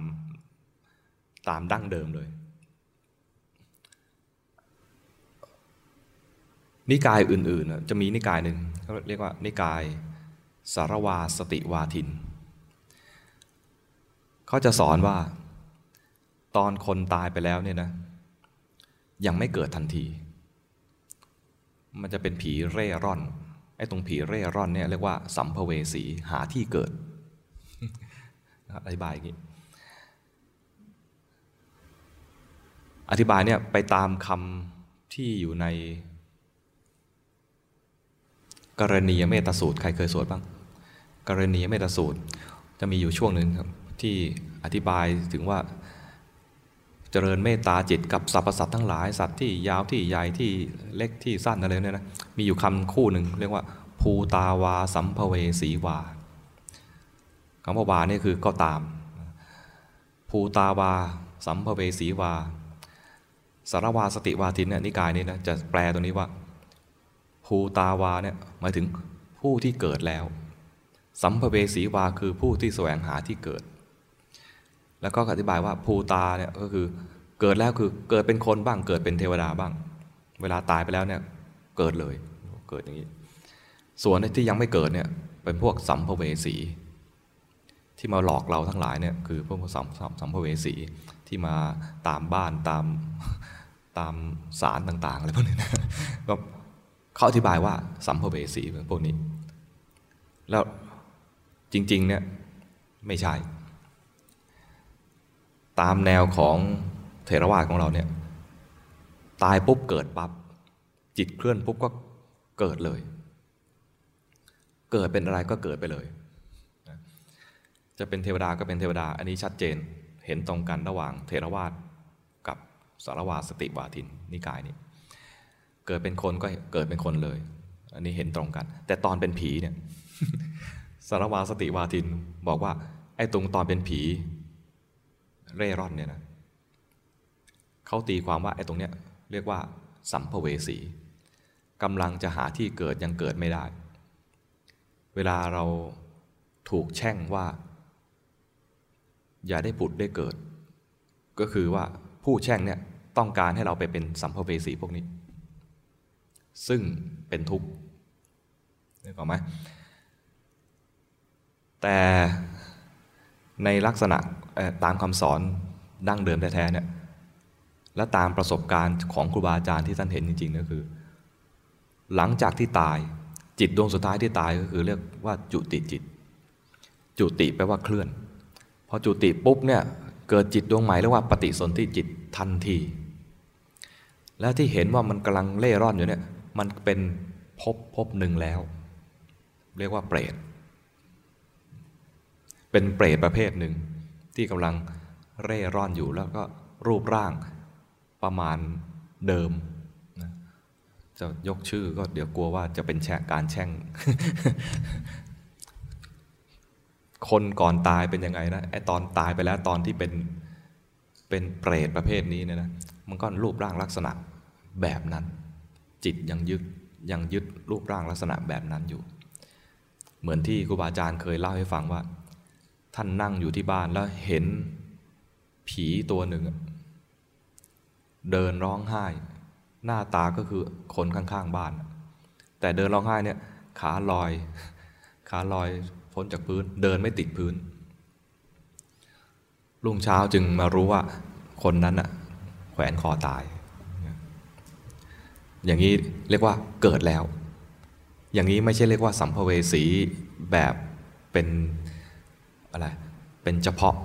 A: ตามดั้งเดิมเลย นิกายอื่นๆ จะมีนิกายหนึ่งเขาเรียกว่านิกายสารวาสติวาทิน เขาจะสอนว่าตอนคนตายไปแล้วเนี่ยนะยังไม่เกิดทันที มันจะเป็นผีเร่ร่อนไอ้ตรงผีเร่ร่อนเนี่ยเรียกว่าสัมภเวสีหาที่เกิดอธิบายอย่างนี้อธิบายเนี่ยไปตามคำที่อยู่ใน กรณียเมตสูตรใครเคยสวดบ้าง กรณียเมตสูตร จะมีอยู่ช่วงหนึ่งครับที่อธิบายถึงว่าเจริญเมตตาจิตกับสรรพสัตว์ทั้งหลายสัตว์ที่ยาวที่ใหญ่ที่เล็กที่สั้นอะไรเนี่ยนะมีอยู่คำคู่หนึ่งเรียกว่า ภูตาวาสัมภเวสีวาคำว่าวานี่คือก็ตาม ภูตาวา สัมภเวสีวาสารวาสติวาทินเนี่ยนิกายนี้นะจะแปลตรงนี้ว่า ภูตาวาเนี่ยหมายถึงผู้ที่เกิดแล้ว สัมภเวสีวาคือผู้ที่แสวงหาที่เกิด แล้วก็อธิบายว่าภูตาเนี่ยก็คือเกิดแล้วคือเกิดเป็นคนบ้างเกิดเป็นเทวดาบ้าง เวลาตายไปแล้วเนี่ยเกิดเลยเกิดอย่างนี้ ส่วนที่ยังไม่เกิดเนี่ยเป็นพวกสัมภเวสี ที่มาหลอกเราทั้งหลายเนี่ยคือพวกสัมสัมภเวสีที่มาตามบ้านตามตามสารต่างๆอะไรพวกนี้นะก็ เขาอธิบายว่าสัมภเวสีพวกนี้ แล้วจริง ๆ เนี่ยไม่ใช่ ตามแนวของเทรวาสของเราเนี่ยตายปุ๊บเกิดปับ๊บจิตเคลื่อนปุ๊บก็เกิดเลย เกิดเป็นอะไรก็เกิดไปเลย จะเป็นเทวดาก็เป็นเทวดา อันนี้ชัดเจนเห็นตรงกันระหว่างเทรวาสกับสารวาสติวาทินนิกายนี้ เกิดเป็นคนก็เกิดเป็นคนเลย อันนี้เห็นตรงกัน แต่ตอนเป็นผีเนี่ยสารวาสติวาทินบอกว่า ไอ้ตรงตอนเป็นผี เร่ร่อนเนี่ยนะเขาตีความว่าไอ้ตรงเนี้ยเรียกว่า สัมภเวสีกำลังจะหาที่เกิดยังเกิดไม่ได้ เวลาเราถูกแช่งว่า อย่าได้ผุดได้เกิด ก็คือว่าผู้แช่งเนี่ยต้องการให้เราไปเป็นสัมภเวสีพวกนี้ ซึ่งเป็นทุกข์นึกออกไหมแต่ในลักษณะตามคำสอนดั้งเดิมแท้ๆเนี่ยและตามประสบการณ์ของครูบาอาจารย์ที่ท่านเห็นจริงๆก็คือ หลังจากที่ตายจิตดวงสุดท้ายที่ตายก็คือเรียกว่าจุติจิต จุติแปลว่าเคลื่อน พอจุติปุ๊บเนี่ยเกิดจิตดวงใหม่เรียกว่าปฏิสนธิจิตทันที และที่เห็นว่ามันกำลังเล่ร่อนอยู่เนี่ย มันเป็นพภพบหนึ่งแล้ว เรียกว่าเปรต เป็นเปรตประเภทหนึ่ง ที่กำลังเร่ร่อนอยู่แล้วก็รูปร่างประมาณเดิม จะยกชื่อก็เดี๋ยวกลัวว่าจะเป็นแชการแช่ง คนก่อนตายเป็นยังไงนะไอตอนตายไปแล้วตอนที่เป็นเป็นเปรตประเภทนี้เนี่ยนะมันก็รูปร่างลักษณะแบบนั้น จิตยังยึดยังยึดรูปร่างลักษณะแบบนั้นอยู่ เหมือนที่ครูบาอาจารย์เคยเล่าให้ฟังว่า ท่านนั่งอยู่ที่บ้านแล้วเห็นผีตัวหนึ่ง เดินร้องไห้ หน้าตาก็คือคนข้างๆบ้าน แต่เดินร้องไห้เนี่ยขาลอย ขาลอยพ้นจากพื้น เดินไม่ติดพื้นรุ่งเช้าจึงมารู้ว่าคนนั้นอะแขวนคอตาย อย่างนี้เรียกว่าเกิดแล้ว อย่างนี้ไม่ใช่เรียกว่าสัมภเวสีแบบเป็นอะไรเป็นเฉพาะ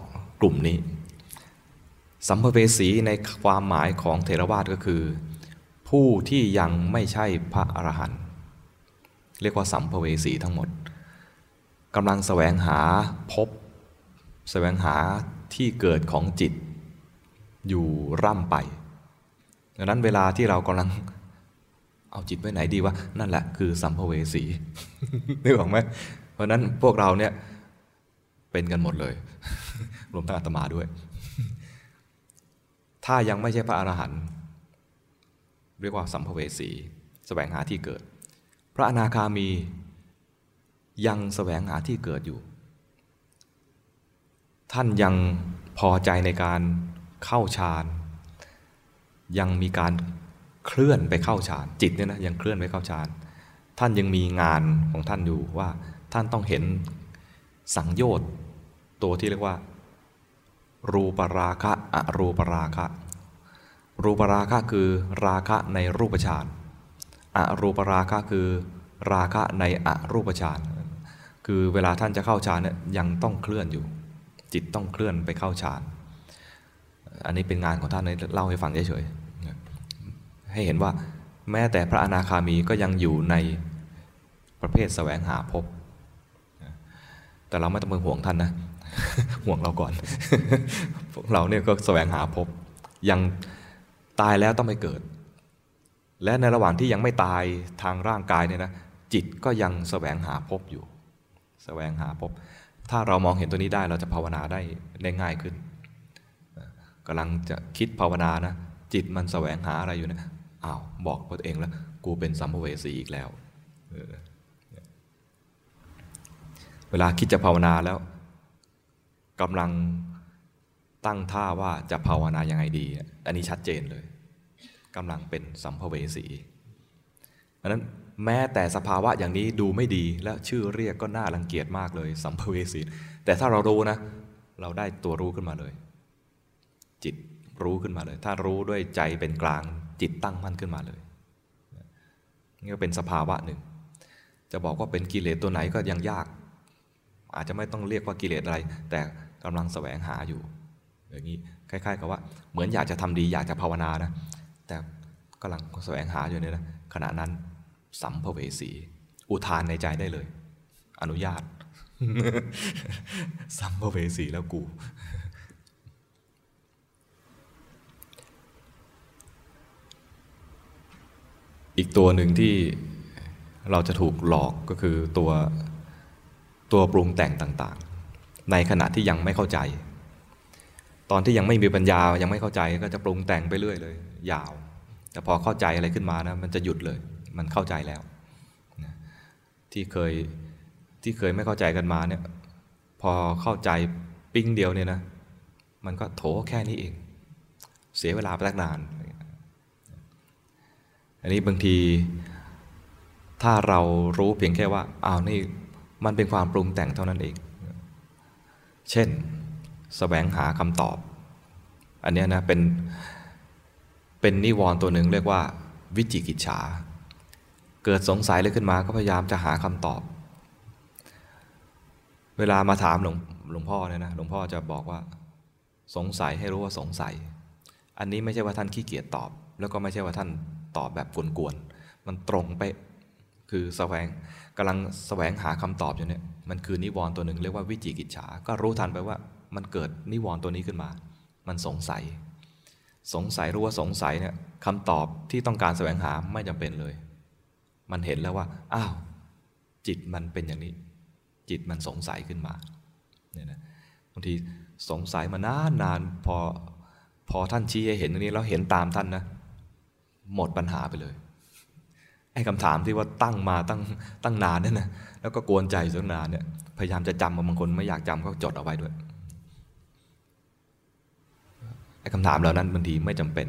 A: กลุ่มนี้ สัมภเวสีในความหมายของเทรวาสก็คือ ผู้ที่ยังไม่ใช่พระอรหันต์เรียกว่าสัมภเวสีทั้งหมดกำลังแสวงหาพบ แสวงหาที่เกิดของจิต อยู่ร่ำไปดังนั้นเวลาที่เรากำลัง เอาจิตไว้ไหนดีวะนั่นแหละคือสัมภเวสีนึกออกไหมเพราะนั้นพวกเราเนี่ยเป็นกันหมดเลย รวมทั้งอาตมาด้วย ถ้ายังไม่ใช่พระอรหันต์เรียกว่าสัมภเวสีแสวงหาที่เกิด พระอนาคามียังแสวงหาที่เกิดอยู่ ท่านยังพอใจในการเข้าฌาน ยังมีการ เคลื่อนไปเข้าฌานจิตเนี่ยนะยังเคลื่อนไปเข้าฌานท่านยังมีงานของท่านอยู่ว่าท่านต้องเห็นสังโยชน์ตัวที่เรียกว่า รูปราคะอรูปราคะ รูปราคะคือราคะในรูปฌานอรูปราคะคือราคะในอรูปฌานคือเวลาท่านจะเข้าฌานเนี่ยยังต้องเคลื่อนอยู่ จิตต้องเคลื่อนไปเข้าฌานอันนี้เป็นงานของท่านเล่าให้ฟังเฉยๆ ให้เห็นว่าแม้แต่พระอนาคามีก็ยังอยู่ในประเภทแสวงหาพบ แต่เราไม่ต้องไปห่วงท่านนะ ห่วงเราก่อน พวกเราเนี่ยก็แสวงหาพบ ยังตายแล้วต้องไปเกิด และในระหว่างที่ยังไม่ตายทางร่างกายเนี่ยนะจิตก็ยังแสวงหาพบอยู่แสวงหาพบ ถ้าเรามองเห็นตัวนี้ได้เราจะภาวนาได้ได้ง่ายขึ้นกำลังจะคิดภาวนานะจิตมันแสวงหาอะไรอยู่นะ อ้าวบอกตัวเองแล้วกูเป็นสัมภเวสีอีกแล้ว เวลาคิดจะภาวนาแล้วกำลังตั้งท่าว่าจะภาวนายังไงดี อันนี้ชัดเจนเลยกำลังเป็นสัมภเวสีเพราะนั้นแม้แต่สภาวะอย่างนี้ดูไม่ดีและชื่อเรียกก็น่ารังเกียจมากเลย สัมภเวสี แต่ถ้าเรารู้นะ เราได้ตัวรู้ขึ้นมาเลย จิตรู้ขึ้นมาเลย ถ้ารู้ด้วยใจเป็นกลาง จิตตั้งมั่นขึ้นมาเลยนี่ก็เป็นสภาวะหนึ่ง จะบอกว่าเป็นกิเลสตัวไหนก็ยังยาก อาจจะไม่ต้องเรียกว่ากิเลสอะไร แต่กำลังแสวงหาอยู่อย่างนี้คล้าย ๆ กับว่าเหมือนอยากจะทำดีอยากจะภาวนานะแต่กำลังแสวงหาอยู่เนี่ยนะขณะนั้นสัมภเวสี อุทานในใจได้เลย อนุญาต สัมภเวสีแล้วกู อีกตัวหนึ่งที่เราจะถูกหลอกก็คือตัวตัวปรุงแต่งต่างๆ ในขณะที่ยังไม่เข้าใจ ตอนที่ยังไม่มีปัญญายังไม่เข้าใจก็จะปรุงแต่งไปเรื่อยเลย ยาว แต่พอเข้าใจอะไรขึ้นมานะมันจะหยุดเลย มันเข้าใจแล้วที่เคยที่เคยไม่เข้าใจกันมาเนี่ยพอเข้าใจปิ้งเดียวเนี่ยนะ มันก็โถแค่นี้เอง เสียเวลาไปตั้งนาน อันนี้บางทีถ้าเรารู้เพียงแค่ว่าอ้าวนี่มันเป็นความปรุงแต่งเท่านั้นเอง เช่นสแสวงหาคำตอบ อันนี้นะเป็นเป็นนิวรณ์ตัวหนึ่งเรียกว่า วิจิกิจฉา เกิดสงสัยเลยขึ้นมาก็พยายามจะหาคำตอบ เวลามาถามหลวงหลวงพ่อเนี่ยนะหลวงพ่อจะบอกว่า สงสัยให้รู้ว่าสงสัย อันนี้ไม่ใช่ว่าท่านขี้เกียจตอบ แล้วก็ไม่ใช่ว่าท่าน ตอบแบบกวนๆมันตรงไปคือแสวงกำลังแสวงหาคำตอบอยู่เนี่ยมันคือนิวรณ์ตัวหนึ่งเรียกว่าวิจิกิจฉา ก็รู้ทันไปว่ามันเกิดนิวรณ์ตัวนี้ขึ้นมา มันสงสัย สงสัยรู้ว่าสงสัยเนี่ยคำตอบที่ต้องการแสวงหาไม่จำเป็นเลย มันเห็นแล้วว่าอ้าวจิตมันเป็นอย่างนี้ จิตมันสงสัยขึ้นมาเนี่ยนะบางทีสงสัยมานานนานพอพอท่านชี้ให้เห็นตรงนี้แล้วเห็นตามท่านนะ หมดปัญหาไปเลยไอ้คำถามที่ว่าตั้งมาตั้งตั้งนานเนี่ยนะแล้วก็กวนใจสักนานเนี่ยพยายามจะจำบางคนไม่อยากจำก็จดเอาไว้ด้วยไอ้คำถามเหล่านั้นบางทีไม่จำเป็น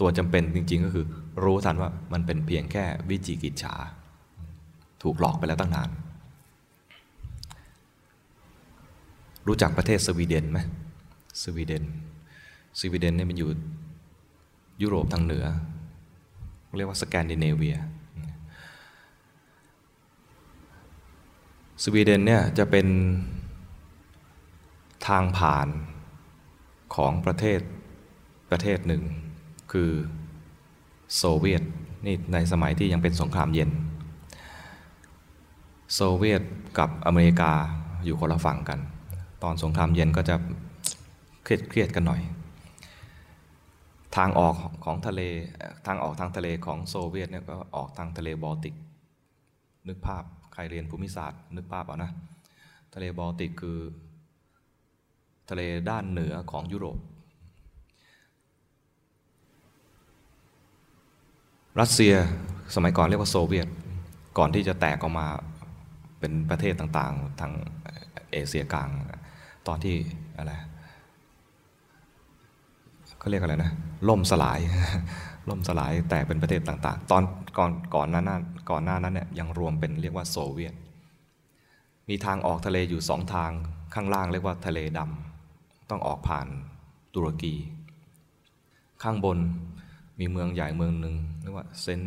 A: ตัวจำเป็นจริง ๆ ก็คือ รู้ทันว่ามันเป็นเพียงแค่วิจิกิจฉา ถูกหลอกไปแล้วตั้งนาน รู้จักประเทศสวีเดนไหมสวีเดนสวีเดนเนี่ยมันอยู่ยุโรปทางเหนือ เรียกว่าสแกนดิเนเวียสวีเดนเนี่ยจะเป็นทางผ่านของประเทศประเทศหนึ่ง คือโซเวียตนี่ในสมัยที่ยังเป็นสงครามเย็น โซเวียตกับอเมริกาอยู่คนละฝั่งกัน ตอนสงครามเย็นก็จะเครียดเครียดกันหน่อย ทางออกของทะเลทางออกทางทะเลของโซเวียตเนี่ยก็ออกทางทะเลบอลติก นึกภาพใครเรียนภูมิศาสตร์ นึกภาพเอานะ ทะเลบอลติกคือ ทะเลด้านเหนือของยุโรป รัสเซียสมัยก่อนเรียกว่าโซเวียต ก่อนที่จะแตกออกมาเป็นประเทศต่างๆ ทางเอเชียกลาง ตอนที่อะไร เขาเรียกอะไรนะล่มสลายล่มสลายแตกเป็นประเทศต่าง ๆ ตอนก่อนก่อนนั้นก่อนหน้านั้นเนี่ยยังรวมเป็นเรียกว่าโซเวียต มีทางออกทะเลอยู่สองทางข้างล่างเรียกว่าทะเลดำต้องออกผ่านตุรกี ข้างบนมีเมืองใหญ่เมืองหนึ่งเรียกว่าเซน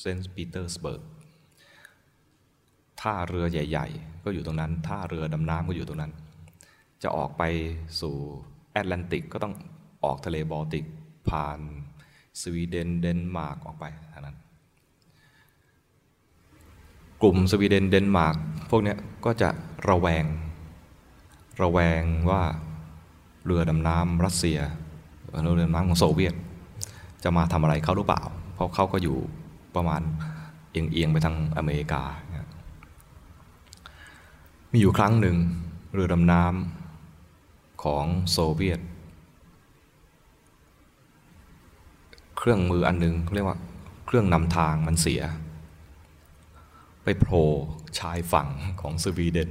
A: เซนต์ปีเตอร์สเบิร์กท่าเรือใหญ่ ๆ ก็อยู่ตรงนั้นท่าเรือดำน้ำก็อยู่ตรงนั้น จะออกไปสู่แอตแลนติกก็ต้อง ออกทะเลบอลติกผ่านสวีเดนเดนมาร์กออกไปทางนั้น กลุ่มสวีเดนเดนมาร์กพวกนี้ก็จะระแวง ระแวงว่าเรือดำน้ำรัสเซียเรือดำน้ำของโซเวียต จะมาทำอะไรเขาหรือเปล่า เพราะเขาก็อยู่ประมาณเอียงๆไปทางอเมริกา มีอยู่ครั้งหนึ่งเรือดำน้ำของโซเวียตเค รื่องมืออันหนึ่งเรียกว่าเครื่องนำทางมันเสีย ไปโผล่ชายฝั่งของสวีเดน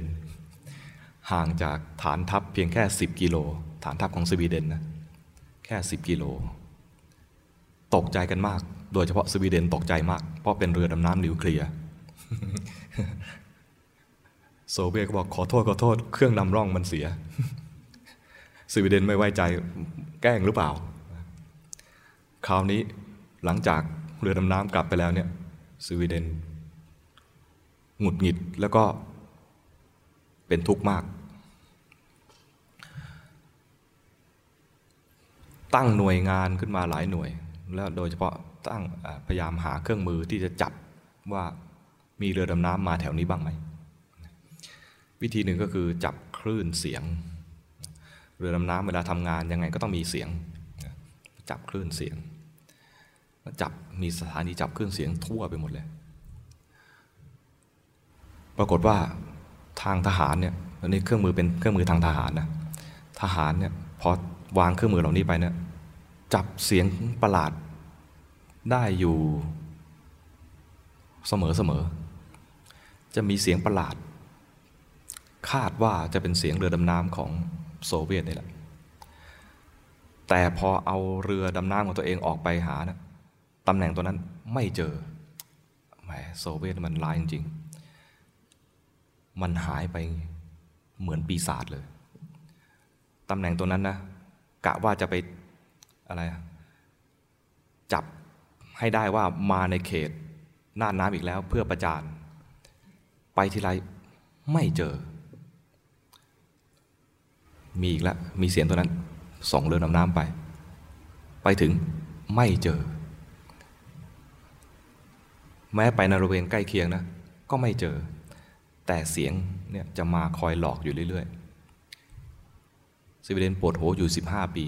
A: ห่างจากฐานทัพเพียงแค่ 10 กิโล ฐานทัพของสวีเดนนะแค่ 10 กิโล ตกใจกันมาก โดยเฉพาะสวีเดนตกใจมาก เพราะเป็นเรือดำน้ำนิวเคลียร์โซเวียตก็บอกขอโทษขอโทษ เครื่องนำร่องมันเสียสวีเดนไม่ไว้ใจแกล้งหรือเปล่า คราวนี้หลังจากเรือดำน้ำกลับไปแล้วเนี่ยสวีเดนหงุดหงิดแล้วก็เป็นทุกข์มาก ตั้งหน่วยงานขึ้นมาหลายหน่วย แล้วโดยเฉพาะตั้งพยายามหาเครื่องมือที่จะจับว่ามีเรือดำน้ำมาแถวนี้บ้างไหม วิธีหนึ่งก็คือจับคลื่นเสียง เรือดำน้ำเวลาทำงานยังไงก็ต้องมีเสียง จับคลื่นเสียง จับมีสถานีจับเครื่องเสียงทั่วไปหมดเลย ปรากฏว่าทางทหารเนี่ยอันนี้เครื่องมือเป็นเครื่องมือทางทหารนะทหารเนี่ยพอวางเครื่องมือเหล่านี้ไปเนี่ยจับเสียงประหลาดได้อยู่เสมอเสมอจะมีเสียงประหลาด คาดว่าจะเป็นเสียงเรือดำน้ำของโซเวียตนี่แหละแต่พอเอาเรือดำน้ำของตัวเองออกไปหานะ ตำแหน่งตัวนั้นไม่เจอแหมโซเวียตมันร้ายจริงๆ มันหายไปเหมือนปีศาจเลย ตำแหน่งตัวนั้นนะกะว่าจะไปอะไร จับให้ได้ว่ามาในเขตน่านน้ำอีกแล้วเพื่อประจาน ไปทีไรไม่เจอ มีอีกแล้ว มีเสียงตัวนั้นส่งเรือดำน้ำไป ไปถึงไม่เจอ แม้ไปในบริเวณใกล้เคียงนะก็ไม่เจอ แต่เสียงเนี่ยจะมาคอยหลอกอยู่เรื่อยๆสวีเดนปวดหัวอยู่ 15 ปี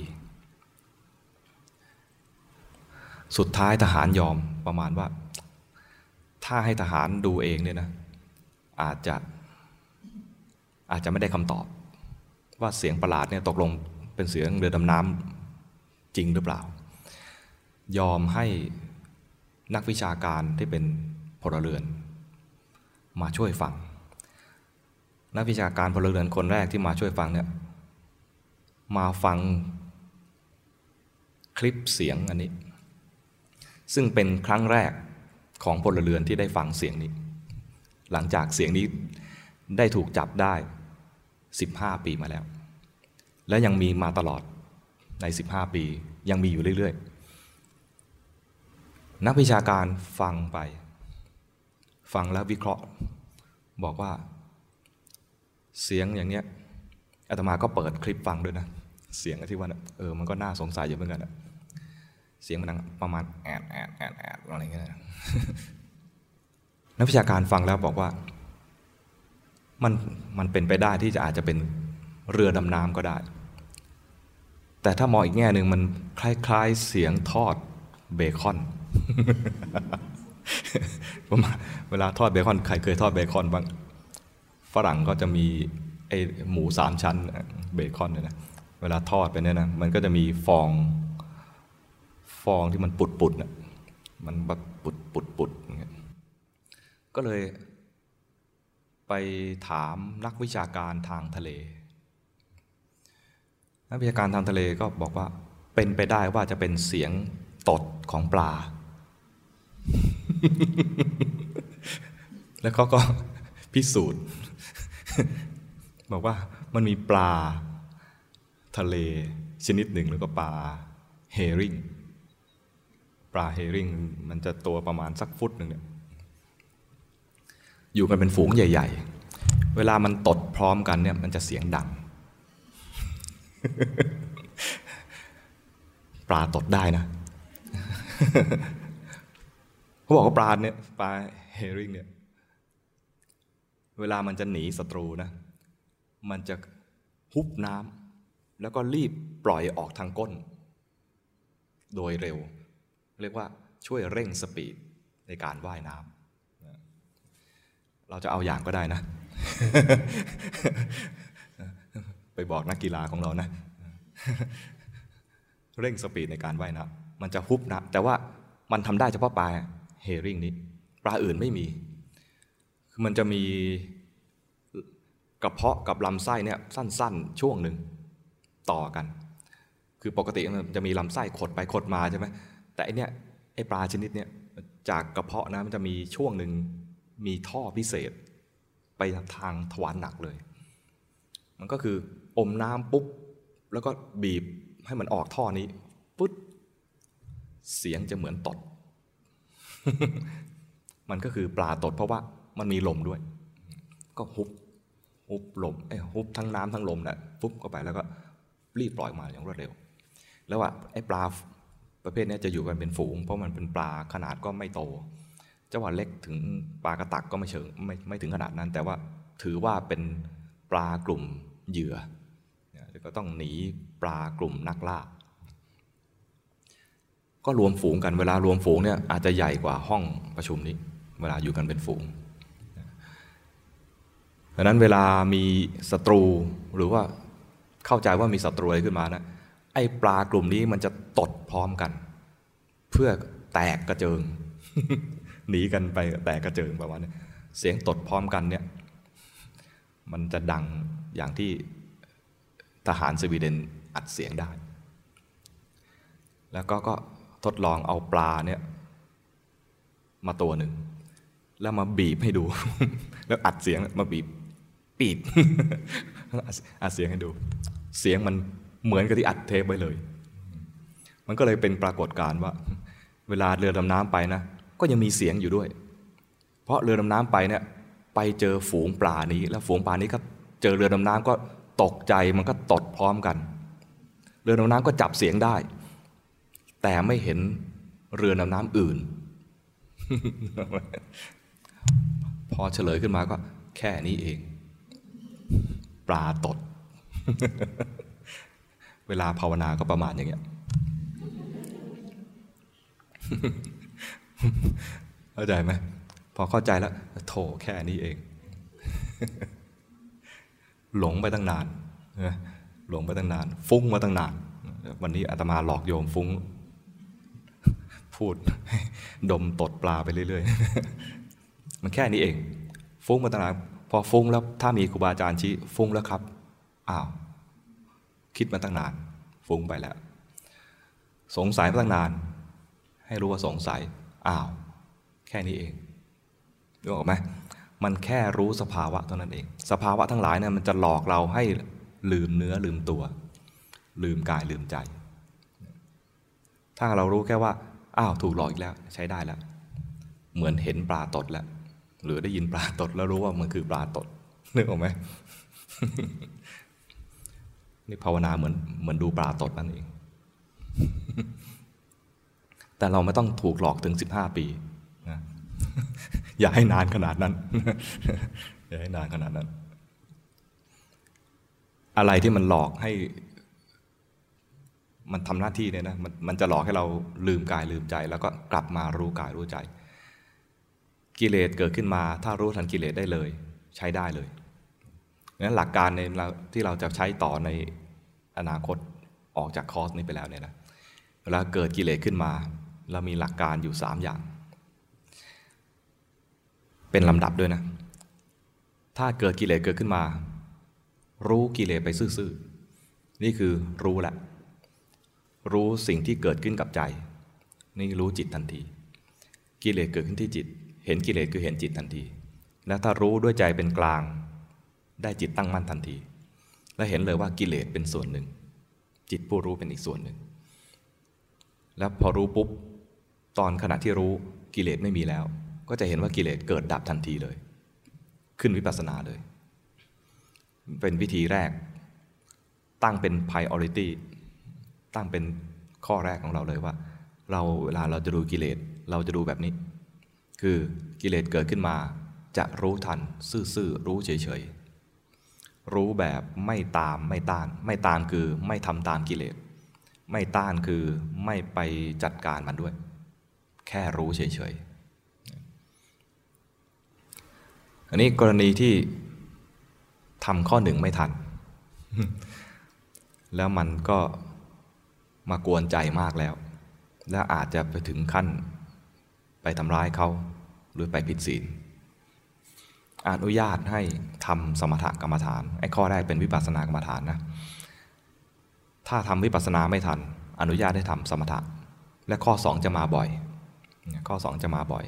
A: สุดท้ายทหารยอมประมาณว่า ถ้าให้ทหารดูเองเนี่ยนะอาจจะอาจจะไม่ได้คำตอบ ว่าเสียงประหลาดเนี่ยตกลงเป็นเสียงเรือดำน้ำจริงหรือเปล่า ยอมให้ นักวิชาการที่เป็นพลเรือน มาช่วยฟัง นักวิชาการพลเรือนคนแรกที่มาช่วยฟังเนี่ยมาฟังคลิปเสียงอันนี้ ซึ่งเป็นครั้งแรกของพลเรือนที่ได้ฟังเสียงนี้ หลังจากเสียงนี้ได้ถูกจับได้ 15 ปีมาแล้ว และยังมีมาตลอดใน 15 ปียังมีอยู่เรื่อยๆ นักวิชาการฟังไป ฟังแล้ววิเคราะห์ บอกว่า เสียงอย่างเนี้ยอาตมาก็เปิดคลิปฟังด้วยนะ เสียงที่ว่าเออมันก็น่าสงสัยอยู่เหมือนกันนะเสียงมันดังประมาณแอดแอดแอดแอดอะไรเงี้ยนักวิชาการฟังแล้วบอกว่า มันมันเป็นไปได้ที่จะอาจจะเป็นเรือดำน้ำก็ได้ แต่ถ้ามองอีกแง่หนึ่งมันคล้าย ๆ เสียงทอดเบคอน เวลาทอดเบคอนใครเคยทอดเบคอนบ้างฝรั่งก็จะมีไอหมูสามชั้นเบคอนเนี่ยนะเวลาทอดไปเนี่ยนะมันก็จะมีฟองฟองที่มันปุดปุดนะมันแบบปุดปุดปุดอย่างเงี้ยก็เลยไปถามนักวิชาการทางทะเล นักวิชาการทางทะเลก็บอกว่าเป็นไปได้ว่าจะเป็นเสียงตดของปลา แล้วเขาก็พิสูจน์ บอกว่ามันมีปลา ทะเล ชนิดหนึ่งแล้วก็ปลาเฮริงปลาเฮริงมันจะตัวประมาณสักฟุตหนึ่งเนี่ยอยู่กันเป็นฝูงใหญ่ ๆ เวลามันตดพร้อมกันเนี่ยมันจะเสียงดัง ปลาตดได้นะ เขาบอกว่าปลาเนี่ยปลาเฮริงเนี่ยเวลามันจะหนีศัตรูนะมันจะฮุบน้ำแล้วก็รีบปล่อยออกทางก้น โดยเร็ว เรียกว่าช่วยเร่งสปีดในการว่ายน้ำเราจะเอาอย่างก็ได้นะ ไปบอกนักกีฬาของเรานะ เร่งสปีดในการว่ายน้ำมันจะฮุบนะ แต่ว่ามันทำได้เฉพาะปลา เฮริ่งนี้ ปลาอื่นไม่มี คือมันจะมีกระเพาะกับลำไส้เนี่ยสั้นๆ ช่วงหนึ่งต่อกัน คือปกติมันจะมีลำไส้ขดไปขดมาใช่ไหมแต่อันเนี้ยไอปลาชนิดเนี้ยจากกระเพาะนะมันจะมีช่วงหนึ่งมีท่อพิเศษ ไปทางทวารหนักเลย มันก็คืออมน้ำปุ๊บ แล้วก็บีบให้มันออกท่อนี้ปุ๊บเสียงจะเหมือนตด มันก็คือปลาตดเพราะว่ามันมีลมด้วย ก็ฮุบฮุบลมไอ้ฮุบทั้งน้ำทั้งลมนะ่ะฟุบเข้าไปแล้วก็รีบปล่อยมาอย่างรวดเร็ว แล้วว่าไอ้ปลาประเภทนี้จะอยู่กันเป็นฝูง เพราะมันเป็นปลาขนาดก็ไม่โตจะว่าเล็กถึงปลากระตักก็ไม่เชิงไม่ไม่ถึงขนาดนั้น แต่ว่าถือว่าเป็นปลากลุ่มเหยื่อก็ต้องหนีปลากลุ่มนักล่า ก็รวมฝูงกันเวลารวมฝูงเนี่ยอาจจะใหญ่กว่าห้องประชุมนี้ เวลาอยู่กันเป็นฝูงดังนั้นเวลามีศัตรูหรือว่าเข้าใจว่ามีศัตรูอะไรขึ้นมานะไอ้ปลากลุ่มนี้มันจะตดพร้อมกัน เพื่อแตกกระเจิง หนีกันไปแตกกระเจิงประมาณนี้เสียงตดพร้อมกันเนี่ยมันจะดังอย่างที่ทหารสวีเดนอัดเสียงได้ แล้วก็ก็ ทดลองเอาปลาเนี่ยมาตัวหนึ่ง แล้วมาบีบให้ดู แล้วอัดเสียงมาบีบปีดอัดเสียงให้ดู เสียงมันเหมือนกับที่อัดเทปไว้เลย มันก็เลยเป็นปรากฏการณ์ว่า เวลาเรือดำน้ำไปนะ ก็ยังมีเสียงอยู่ด้วย เพราะเรือดำน้ำไปเนี่ยไปเจอฝูงปลานี้ แล้วฝูงปลานี้ก็เจอเรือดำน้ำก็ตกใจมันก็ตดพร้อมกัน เรือดำน้ำก็จับเสียงได้ แต่ไม่เห็นเรือดำน้ำอื่น พอเฉลยขึ้นมาก็แค่นี้เอง ปลาตด เวลาภาวนาก็ประมาณอย่างเงี้ยเข้าใจไหมพอเข้าใจแล้วโถแค่นี้เอง หลงไปตั้งนานหลงไปตั้งนาน ฟุ้งมาตั้งนาน วันนี้อาตมาหลอกโยมฟุ้ง พูด ดมตดปลาไปเรื่อยๆ มันแค่นี้เอง ฟุ้งมาตั้งนานพอฟุ้งแล้วถ้ามีครูบาอาจารย์ชี้ฟุ้งแล้วครับอ้าวคิดมาตั้งนาน ฟุ้งไปแล้ว สงสัยมาตั้งนาน ให้รู้ว่าสงสัยอ้าว แค่นี้เองรู้ออกไหมมันแค่รู้สภาวะเท่านั้นเอง สภาวะทั้งหลายเนี่ยมันจะหลอกเราให้ลืมเนื้อลืมตัว ลืมกายลืมใจ ถ้าเรารู้แค่ว่า อ้าวถูกหลอกอีกแล้วใช้ได้แล้ว เหมือนเห็นปลาตดแล้วหรือได้ยินปลาตดแล้วรู้ว่ามันคือปลาตดนึกออกไหมนี่ภาวนาเหมือนเหมือนดูปลาตดนั่นเอง แต่เราไม่ต้องถูกหลอกถึงสิบห้าปีนะอย่าให้นานขนาดนั้น อย่าให้นานขนาดนั้น อะไรที่มันหลอกให้ มันทำหน้าที่เนี่ยนะมันมันจะหลอกให้เราลืมกายลืมใจ แล้วก็กลับมารู้กายรู้ใจ กิเลสเกิดขึ้นมา ถ้ารู้ทันกิเลสได้เลย ใช้ได้เลยงั้นหลักการในที่เราจะใช้ต่อในอนาคตออกจากคอร์สนี้ไปแล้วเนี่ยนะเวลาเกิดกิเลสขึ้นมา เรามีหลักการอยู่สามอย่าง เป็นลำดับด้วยนะ ถ้าเกิดกิเลสเกิดขึ้นมา รู้กิเลสไปซื่อๆนี่คือรู้ละ รู้สิ่งที่เกิดขึ้นกับใจ นี่รู้จิตทันที กิเลสเกิดขึ้นที่จิต เห็นกิเลสคือเห็นจิตทันที และถ้ารู้ด้วยใจเป็นกลาง ได้จิตตั้งมั่นทันที และเห็นเลยว่ากิเลสเป็นส่วนหนึ่ง จิตผู้รู้เป็นอีกส่วนหนึ่ง แล้วพอรู้ปุ๊บตอนขณะที่รู้กิเลสไม่มีแล้ว ก็จะเห็นว่ากิเลสเกิดดับทันทีเลย ขึ้นวิปัสสนาเลย เป็นวิธีแรก ตั้งเป็น priority ตั้งเป็นข้อแรกของเราเลยว่า เราเวลาเราจะดูกิเลสเราจะดูแบบนี้ คือกิเลสเกิดขึ้นมา จะรู้ทันซื่อๆรู้เฉยๆรู้แบบไม่ตามไม่ต้าน ไม่ตามคือไม่ทำตามกิเลสไม่ต้านคือไม่ไปจัดการมันด้วย แค่รู้เฉยๆอันนี้กรณีที่ทำข้อหนึ่งไม่ทัน แล้วมันก็ มากวนใจมากแล้ว และอาจจะไปถึงขั้น ไปทำร้ายเขาหรือไปผิดศีลอนุญาตให้ทำสมถกรรมฐานไอ้ข้อแรกเป็นวิปัสสนากรรมฐานนะถ้าทำวิปัสสนาไม่ทัน อนุญาตให้ทำสมถะ และข้อสองจะมาบ่อย ข้อสองจะมาบ่อย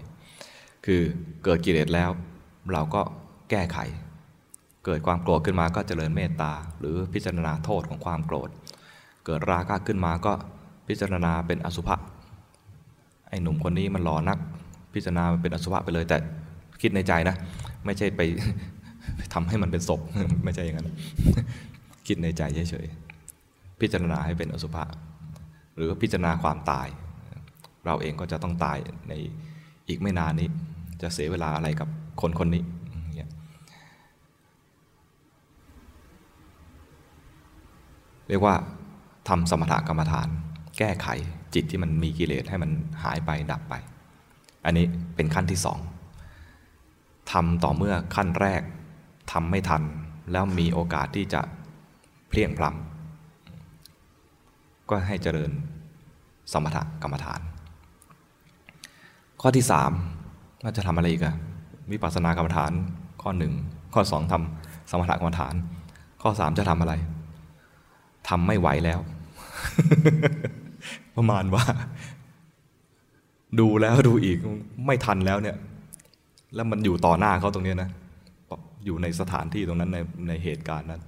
A: คือเกิดกิเลสแล้ว เราก็แก้ไข เกิดความโกรธขึ้นมาก็เจริญเมตตา หรือพิจารณาโทษของความโกรธ เกิดราคะขึ้นมาก็พิจารณาเป็นอสุภะไอ้หนุ่มคนนี้มันหล่อนัก พิจารณาเป็นอสุภะไปเลย แต่คิดในใจนะ ไม่ใช่ไปทำให้มันเป็นศพไม่ใช่อย่างนั้น คิดในใจเฉยๆพิจารณาให้เป็นอสุภะหรือพิจารณาความตาย เราเองก็จะต้องตายในอีกไม่นานนี้ จะเสียเวลาอะไรกับคนคนนี้เรียกว่า ทำสมถกรรมฐาน แก้ไขจิตที่มันมีกิเลสให้มันหายไปดับไป อันนี้เป็นขั้นที่สองทำต่อเมื่อขั้นแรกทำไม่ทัน แล้วมีโอกาสที่จะเพลียงพล้ำก็ให้เจริญสมถกรรมฐาน ข้อที่สามว่าจะทำอะไรอีกอะวิปัสสนากรรมฐานข้อหนึ่งข้อสองทำสมถกรรมฐาน ข้อสามจะทำอะไรทำไม่ไหวแล้ว ประมาณว่า ดูแล้วดูอีกไม่ทันแล้วเนี่ย แล้วมันอยู่ต่อหน้าเขาตรงนี้นะอยู่ในสถานที่ตรงนั้นในในเหตุการณ์นั้น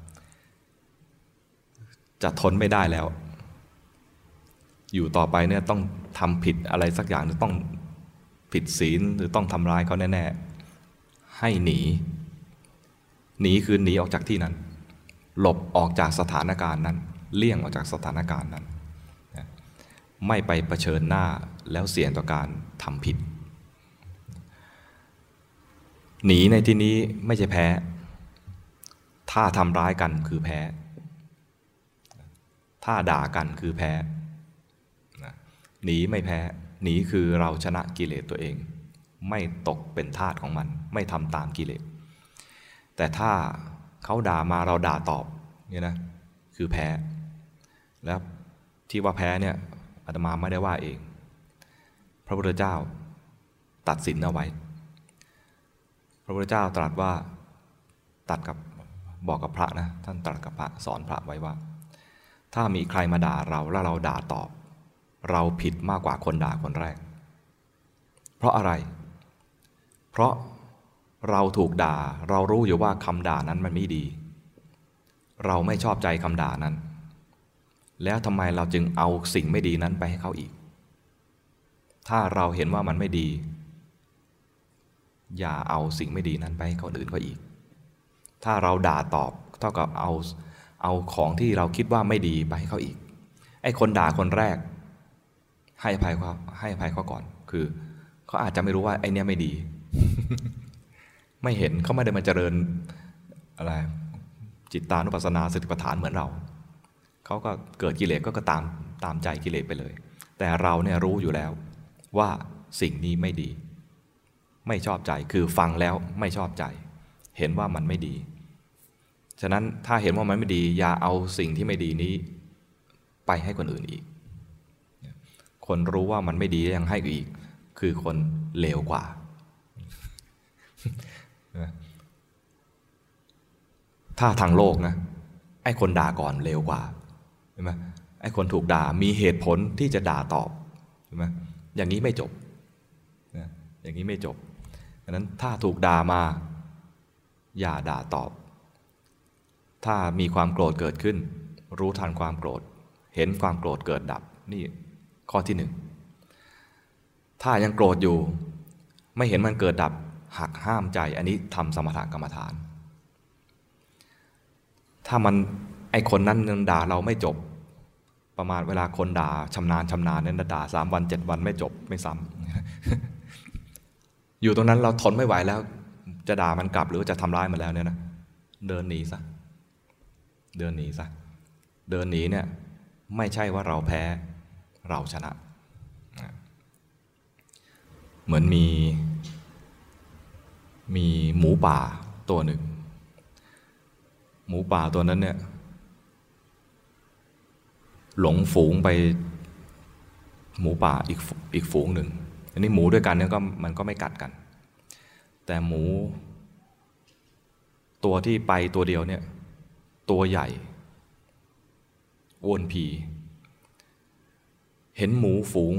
A: จะทนไม่ได้แล้ว อยู่ต่อไปเนี่ยต้องทำผิดอะไรสักอย่างหรือต้องผิดศีลหรือต้องทำร้ายเขาแน่ๆ ให้หนี หนีคือหนีออกจากที่นั้น หลบออกจากสถานการณ์นั้น เลี่ยงออกจากสถานการณ์นั้น ไม่ไปเผชิญหน้าแล้วเสี่ยงต่อการทำผิด หนีในที่นี้ไม่ใช่แพ้ ถ้าทำร้ายกันคือแพ้ ถ้าด่ากันคือแพ้ หนีไม่แพ้ หนีคือเราชนะกิเลสตัวเอง ไม่ตกเป็นทาสของมัน ไม่ทำตามกิเลส แต่ถ้าเขาด่ามาเราด่าตอบเนี่ยนะคือแพ้ แล้วที่ว่าแพ้เนี่ยอาตมาไม่ได้ว่าเอง พระพุทธเจ้าตัดสินเอาไว้ พระพุทธเจ้าตรัสว่าตัดกับบอกกับพระนะท่านตรัสกับพระสอนพระไว้ว่า ถ้ามีใครมาด่าเราแล้วเราด่าตอบ เราผิดมากกว่าคนด่าคนแรก เพราะอะไร เพราะเราถูกด่าเรารู้อยู่ว่าคำด่านั้นมันไม่ดี เราไม่ชอบใจคำด่านั้น แล้วทำไมเราจึงเอาสิ่งไม่ดีนั้นไปให้เขาอีก ถ้าเราเห็นว่ามันไม่ดี อย่าเอาสิ่งไม่ดีนั้นไปให้คนอื่นเขาอีก ถ้าเราด่าตอบเท่ากับเอาเอาของที่เราคิดว่าไม่ดีไปให้เขาอีก ไอ้คนด่าคนแรก ให้อภัยเขาให้อภัยเขาก่อน คือเขาอาจจะไม่รู้ว่าไอ้นี้ไม่ดี ไม่เห็นเขาไม่ได้มาเจริญอะไรจิตตานุปัสสนาสติปัฏฐานเหมือนเรา เขาก็เกิดกิเลสก็ตามตามใจกิเลสไปเลย แต่เราเนี่ยรู้อยู่แล้วว่าสิ่งนี้ไม่ดี ไม่ชอบใจคือฟังแล้วไม่ชอบใจ เห็นว่ามันไม่ดี ฉะนั้นถ้าเห็นว่ามันไม่ดี อย่าเอาสิ่งที่ไม่ดีนี้ ไปให้คนอื่นอีก คนรู้ว่ามันไม่ดียังให้อีก คือคนเลวกว่าถ้าทางโลกนะไอ้คนด่าก่อนเลวกว่า ช่ไหมไอ้คนถูกด่ามีเหตุผลที่จะด่าตอบใช่ไหมอย่างนี้ไม่จบนะอย่างนี้ไม่จบดังนั้นถ้าถูกด่ามา อย่าด่าตอบ ถ้ามีความโกรธเกิดขึ้น รู้ทันความโกรธ เห็นความโกรธเกิดดับนี่ข้อที่หนึ่งถ้ายังโกรธอยู่ ไม่เห็นมันเกิดดับหักห้ามใจอันนี้ทำสมถกรรมฐาน ถ้ามันไอคนนั้นยังด่าเราไม่จบ ประมาณเวลาคนด่าชำนาญชำนาญเนี่ยด่าสามวันเจ็ดวันไม่จบไม่ซ้ำอยู่ตรงนั้นเราทนไม่ไหวแล้ว จะด่ามันกลับหรือจะทำร้ายมันแล้วเนี่ยนะเดินหนีซะเดินหนีซะเดินหนีเนี่ยไม่ใช่ว่าเราแพ้เราชนะ เหมือนมี มีหมูป่าตัวหนึ่ง หมูป่าตัวนั้นเนี่ย หลงฝูงไปหมูป่าอีกอีกฝูงหนึ่ง อันนี้หมูด้วยกันเนี่ยก็มันก็ไม่กัดกัน แต่หมู ตัวที่ไปตัวเดียวเนี่ย ตัวใหญ่วนผี เห็นหมูฝูง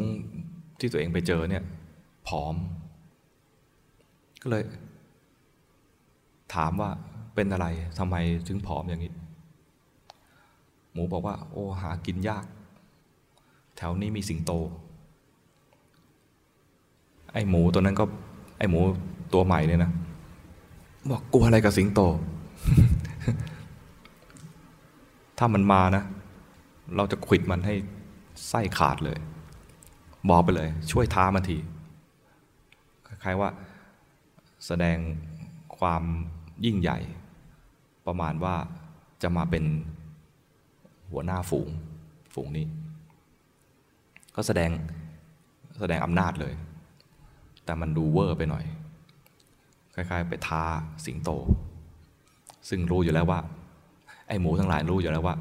A: ที่ตัวเองไปเจอเนี่ยผอม ก็เลย ถามว่าเป็นอะไรทำไมถึงผอมอย่างนี้ หมูบอกว่า โอ้หากินยาก แถวนี้มีสิงโต ไอ้หมูตัวนั้นก็ ไอ้หมูตัวใหม่เนี่ยนะบอกกลัวอะไรกับสิงโต ถ้ามันมานะ เราจะขิดมันให้ไส้ขาดเลย บอกไปเลย ช่วยท้ามันทีคล้ายๆว่าแสดงความยิ่งใหญ่ ประมาณว่าจะมาเป็น หัวหน้าฝูง ฝูงนี้ ก็แสดงแสดงอำนาจเลย แต่มันดูเวอร์ไปหน่อย คล้ายๆ ไปท้าสิงโต ซึ่งรู้อยู่แล้วว่า ไอ้หมูทั้งหลายรู้อยู่แล้วว่า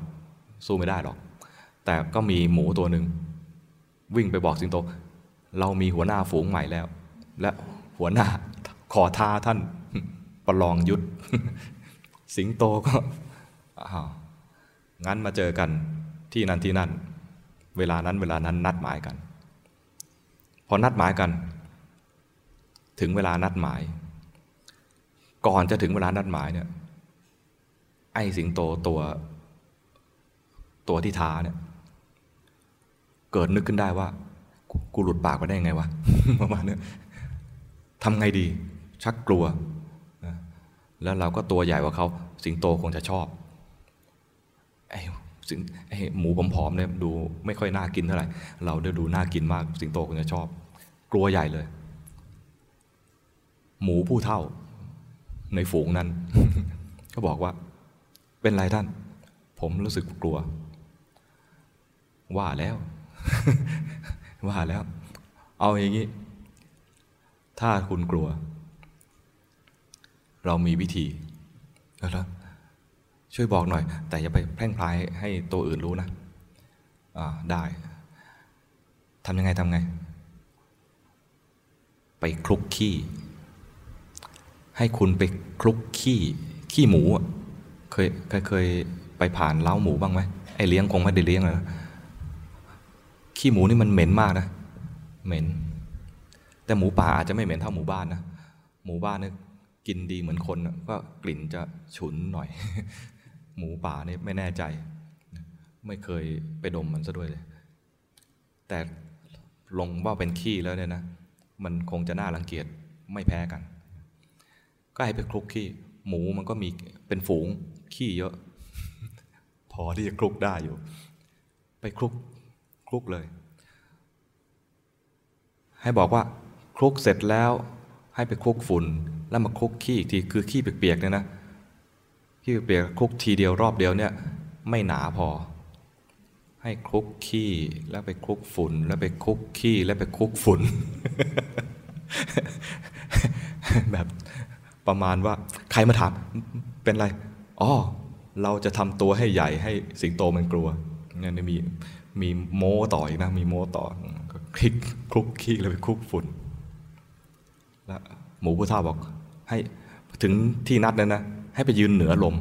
A: สู้ไม่ได้หรอก แต่ก็มีหมูตัวหนึ่งวิ่งไปบอกสิงโต เรามีหัวหน้าฝูงใหม่แล้ว และหัวหน้าขอท้าท่านประลองยุทธสิงโตก็อ้าว งั้นมาเจอกันที่นั่นที่นั่น เวลานั้นเวลานั้นนัดหมายกัน พอนัดหมายกัน ถึงเวลานัดหมาย ก่อนจะถึงเวลานัดหมายเนี่ยไอ้สิงโตตัวตัวที่ท้าเนี่ย เกิดนึกขึ้นได้ว่า กูหลุดปากไปได้ยังไงวะประมาณนี้ทำไงดี ชักกลัว แล้วเราก็ตัวใหญ่กว่าเขา สิงโตคงจะชอบ สิงไอ้หมูผอมๆเนี่ยดูไม่ค่อยน่ากินเท่าไหร่ เราได้ดูน่ากินมากสิงโตคงจะชอบ กลัวใหญ่เลย หมูผู้เท่า ในฝูงนั้น ก็บอกว่า เป็นไรท่าน ผมรู้สึกกลัว ว่าแล้ว ว่าแล้ว เอาอย่างนี้ ถ้าคุณกลัว เรามีวิธีแล้ว ช่วยบอกหน่อย แต่อย่าไปแพร่งพลายให้ตัวอื่นรู้นะอ่าได้ทำยังไงทำไง ไปคลุกขี้ ให้คุณไปคลุกขี้ขี้หมูเคยเคยเคยไปผ่านเล้าหมูบ้างไหมไอเลี้ยงคงไม่ได้เลี้ยงนะขี้หมูนี่มันเหม็นมากนะ เหม็น แต่หมูป่าอาจจะไม่เหม็นเท่าหมูบ้านนะ หมูบ้านเนี่ยกินดีเหมือนคนก็กลิ่นจะฉุนหน่อย หมูป่านี่ไม่แน่ใจ ไม่เคยไปดมมันซะด้วยเลย แต่ลงว่าเป็นขี้แล้วเนี่ยนะ มันคงจะน่ารังเกียจไม่แพ้กัน ก็ให้ไปคลุกขี้ หมูมันก็มีเป็นฝูงขี้เยอะ พอที่จะคลุกได้อยู่ ไปคลุกคลุกเลย ให้บอกว่าคลุกเสร็จแล้วให้ไปคลุกฝุ่น แล้วมาคลุกขี้อีกทีคือขี้เปียกๆเนี่ยนะ ขี้เปียกคลุกทีเดียวรอบเดียวเนี่ยไม่หนาพอ ให้คลุกขี้แล้วไปคลุกฝุ่น แล้วไปคลุกขี้แล้วไปคลุกฝุ่น แบบประมาณว่าใครมาถามเป็นไรอ๋อเราจะทำตัวให้ใหญ่ให้สิงโตมันกลัวเนี่ยมีมีโม้ต่ออีกนะ มีโม้ต่อคลิกคลุกขี้แล้วไปคลุกฝุ่น แล้วหมูผู้เฒ่าบอกให้ถึงที่นัดนั้นนะ ให้ไปยืนเหนือลม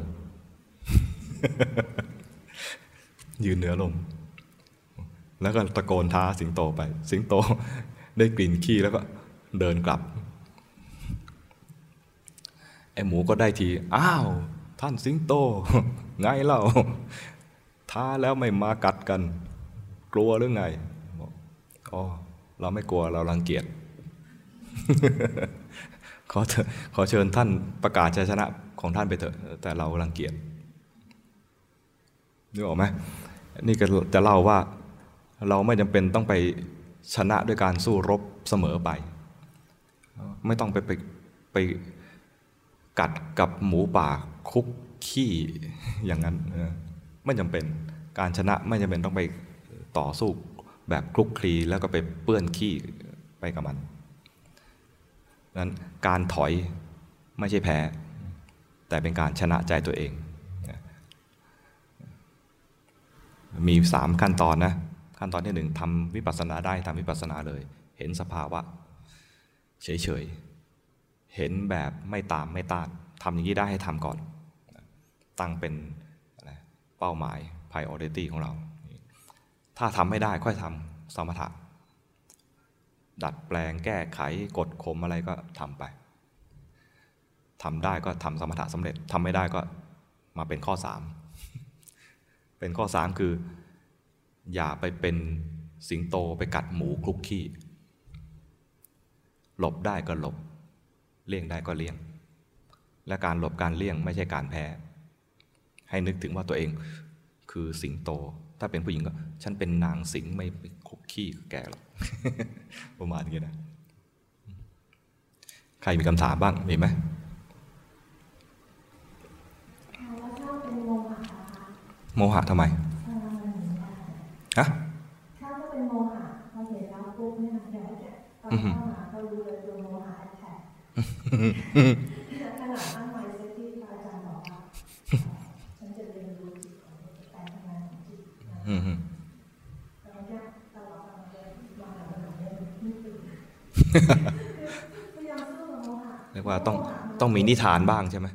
A: ยืนเหนือลม แล้วก็ตะโกนท้าสิงโตไป สิงโตได้กลิ่นขี้แล้วก็เดินกลับ ไอ้หมูก็ได้ที อ้าว ท่านสิงโต ไงเล่า ท้าแล้วไม่มากัดกัน กลัวหรือไงกอ๋อเราไม่กลัวเรารังเกียจ ขอขอเชิญท่านประกาศชัยชนะของท่านไปเถอะ แต่เรารังเกียจนึกออกไหมนี่ก็จะเล่าว่าเราไม่จำเป็นต้องไปชนะด้วยการสู้รบเสมอไป ไม่ต้องไปไปไปกัดกับหมูป่าคุกขี้อย่างนั้นไม่จำเป็นการชนะไม่จำเป็นต้องไปต่อสู้แบบคลุกคลีแล้วก็ไปเปื้อนขี้ไปกับมัน นั้นการถอยไม่ใช่แพ้ แต่เป็นการชนะใจตัวเอง มีสามขั้นตอนนะ ขั้นตอนที่หนึ่งทำวิปัสสนาได้ทำวิปัสสนาเลย เห็นสภาวะ เฉยๆเห็นแบบไม่ตามไม่ต้านทำอย่างนี้ได้ให้ทำก่อน ตั้งเป็นเป้าหมาย priority ของเรา ถ้าทำไม่ได้ค่อยทำสมถะ ดัดแปลงแก้ไขกดข่มอะไรก็ทำไปทำได้ก็ทำสมถะสำเร็จทำไม่ได้ก็มาเป็นข้อสามเป็นข้อสามคือ อย่าไปเป็นสิงโตไปกัดหมูคลุกขี้ หลบได้ก็หลบ เลี่ยงได้ก็เลี่ยง และการหลบการเลี่ยงไม่ใช่การแพ้ ให้นึกถึงว่าตัวเองคือสิงโต ถ้าเป็นผู้หญิงก็ ฉันเป็นนางสิงไม่ไปคุกขี้แกหรอก ประมาณนี้นะ ใครมีคำถามบ้าง มีไหมโมหะทำไมฮะถ้าเป็นโมหะพอเห็นแล้วปุ๊บเนี่ยเดี๋ยวตอนเข้ามาก็รู้เลยตัวโมหะแท้ขนาดตั้งไว้เซตที่อาจารย์บอกว่าฉันจะเรียนรู้จิตของการทำงานของจิตแล้วเนี่ยตลอดมาเลยมาแบบนี้ไม่ตื่น เรียกว่าต้องต้องมีนิทานบ้างใช่ไหม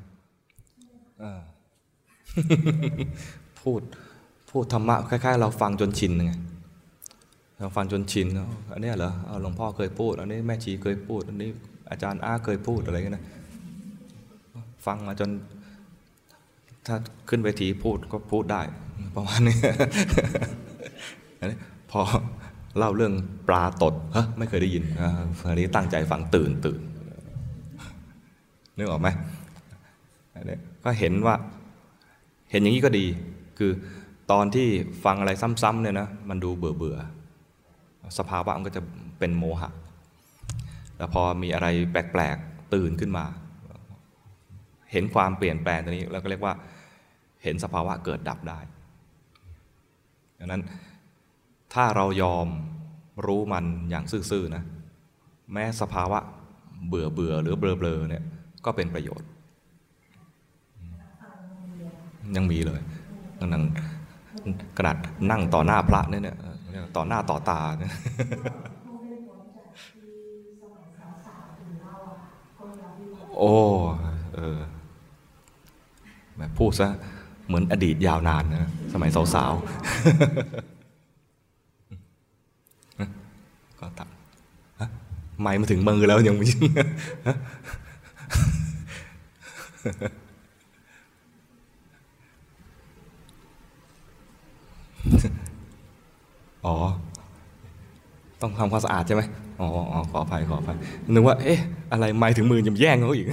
A: พูดพูดธรรมะคล้ายๆ เราฟังจนชินไงเราฟังจนชินอันนี้เหรอหลวงพ่อเคยพูด อันนี้แม่ชีเคยพูด อันนี้อาจารย์อาเคยพูดอะไรกันนะฟังมาจน ถ้าขึ้นเวทีพูดก็พูดได้ ประมาณนี้อันนี้พอ เล่าเรื่องปลาตดฮะไม่เคยได้ยินอันนี้ตั้งใจฟังตื่นตื่นนึกออกไหมอันนี้ก็เห็นว่าเห็นอย่างนี้ก็ดี คือตอนที่ฟังอะไรซ้ำๆเนี่ยนะมันดูเบื่อเบื่อสภาวะมันก็จะเป็นโมหะแต่พอมีอะไรแปลกๆตื่นขึ้นมา เห็นความเปลี่ยนแปลงตัวนี้แล้วก็เรียกว่าเห็นสภาวะเกิดดับได้ดังนั้น ถ้าเรายอมรู้มันอย่างซื่อๆนะ แม้สภาวะเบื่อเบื่อหรือเบลอเบลอเนี่ยก็เป็นประโยชน์ ยังมีเลยนั่งขนาดนั่งต่อหน้าพระเนี่ยต่อหน้าต่อตาเนี่ยโอ้เออแบบพูดซะเหมือนอดีตยาวนานนะ สมัยสาวๆก็ตัด ไม่มาถึงมือแล้วยังไม่อ๋อ ต้องทำความสะอาดใช่ไหมอ๋อขออภัยขออภัยนึกว่า เอ๊ะ อะไรไม่ถึงมือจะแย่งเขาอีก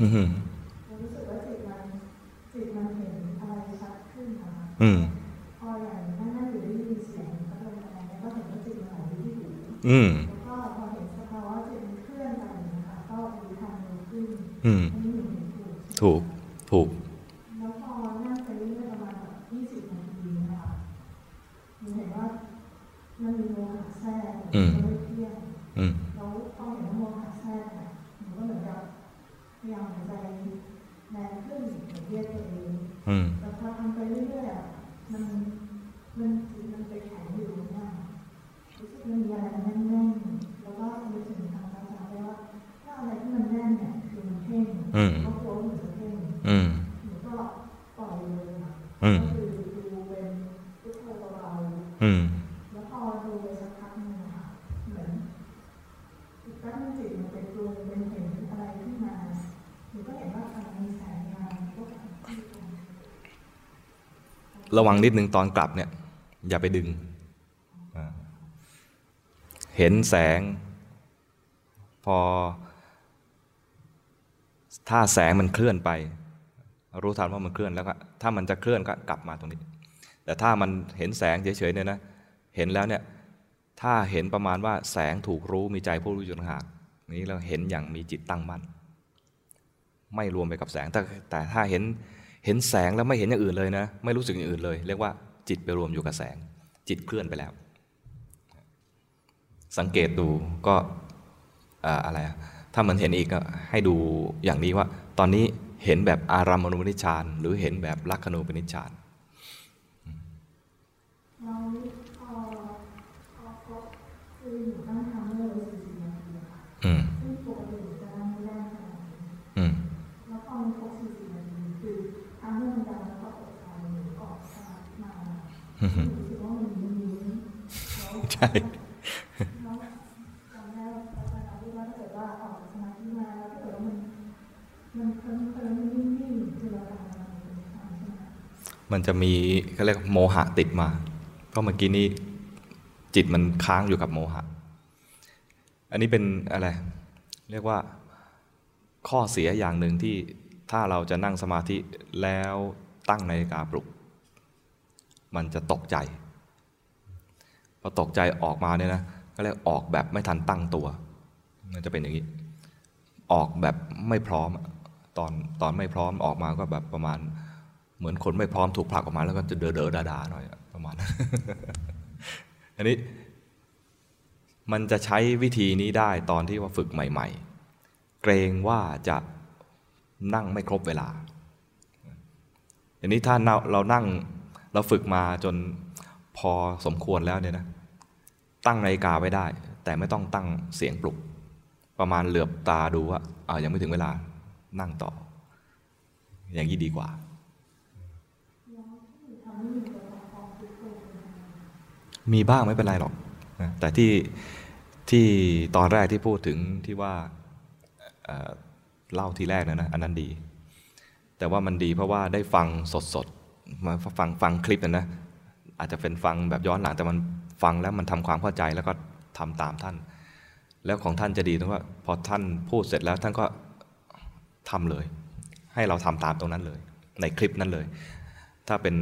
A: อืมรู้สึกว่าจิตมันจิตมันเห็นอะไรชัดขึ้นค่ะอืม อืมแล้วก็พอเห็นสภาวะจิตมันเคลื่อนไปนะคะก็รู้ทางรู้ขึ้นอืม ถูก ถูกแล้วพอนั่งไปเรื่อยประมาณแบบยี่สิบนาทีนะคะหนูเห็นว่ามันมีโมหะแทรกอืมอืม
B: แต่พอทำไปเรื่อยๆมันมันมันไปแข็งอยู่เนี่ยรู้สึกมันมีอะไรแน่นๆแล้วก็มีถึงทางภาษาได้ว่าถ้าอะไรที่มันแน่นเนี่ยคือมันเพ่งก็กลัวมันจะเพ่งหนูก็ปล่อยเลยก็คือดูเป็นพุทโธเบาๆแล้วพอดูไปสักพักนึงค่ะเหมือนอีกแป๊บนึงจิตมันเป็นปรุงเป็นเห็นอะไรขึ้นมาหนูก็เห็นว่ามันมีแสงมาก็
A: ระวัง นิดนึงตอนกลับเนี่ยอย่าไปดึง เห็นแสง พอ ถ้าแสงมันเคลื่อนไป รู้ทันว่ามันเคลื่อนแล้วก็ถ้ามันจะเคลื่อนก็กลับมาตรงนี้ แต่ถ้ามันเห็นแสงเฉยๆเนี่ยนะเห็นแล้วเนี่ยถ้าเห็นประมาณว่าแสงถูกรู้มีใจผู้รู้อยู่ต่างหากนี้เราเห็นอย่างมีจิตตั้งมั่นไม่รวมไปกับแสงแต่แต่ถ้าเห็น เห็นแสงแล้วไม่เห็นอย่างอื่นเลยนะ ไม่รู้สึกอย่างอื่นเลย เรียกว่าจิตไปรวมอยู่กับแสง จิตเคลื่อนไปแล้ว สังเกตดูก็อะไรถ้ามันเห็นอีกก็ให้ดูอย่างนี้ว่า ตอนนี้เห็นแบบอารามณุปนิชานหรือเห็นแบบลักขณูปนิชานอืมอืม ใช่มันจะมีเขาเรียกโมหะติดมาเพราะเมื่อกี้นี้จิตมันค้างอยู่กับโมหะ อันนี้เป็นอะไร เรียกว่าข้อเสียอย่างหนึ่งที่ถ้าเราจะนั่งสมาธิแล้วตั้งนาฬิกาปลุก มันจะตกใจ พอตกใจออกมาเนี่ยนะก็เรียกออกแบบไม่ทันตั้งตัว มันจะเป็นอย่างนี้ ออกแบบไม่พร้อมตอนตอนไม่พร้อมออกมาก็แบบประมาณ เหมือนคนไม่พร้อมถูกผลักออกมาแล้วก็จะเดอเดอดาดาหน่อยประมาณอันนี้ มันจะใช้วิธีนี้ได้ตอนที่ว่าฝึกใหม่ ๆ เกรงว่าจะนั่งไม่ครบเวลาอันนี้ถ้าเรานั่ง เราฝึกมาจนพอสมควรแล้วเนี่ยนะ ตั้งนาฬิกาไว้ได้ แต่ไม่ต้องตั้งเสียงปลุก ประมาณเหลือบตาดูว่าอ่ายังไม่ถึงเวลานั่งต่อ อย่างนี้ดีกว่า มีบ้างไม่เป็นไรหรอก แต่ที่ที่ตอนแรกที่พูดถึงที่ว่าเล่าทีแรกนะนะอันนั้นดี แต่ว่ามันดีเพราะว่าได้ฟังสดๆ มาฟังฟังคลิปนะนะอาจจะเป็นฟังแบบย้อนหลังแต่มันฟังแล้วมันทำความเข้าใจแล้วก็ทำตามท่าน แล้วของท่านจะดีตรงว่าพอท่านพูดเสร็จแล้วท่านก็ทำเลย ให้เราทำตามตรงนั้นเลย ในคลิปนั้นเลย ถ้าเป็น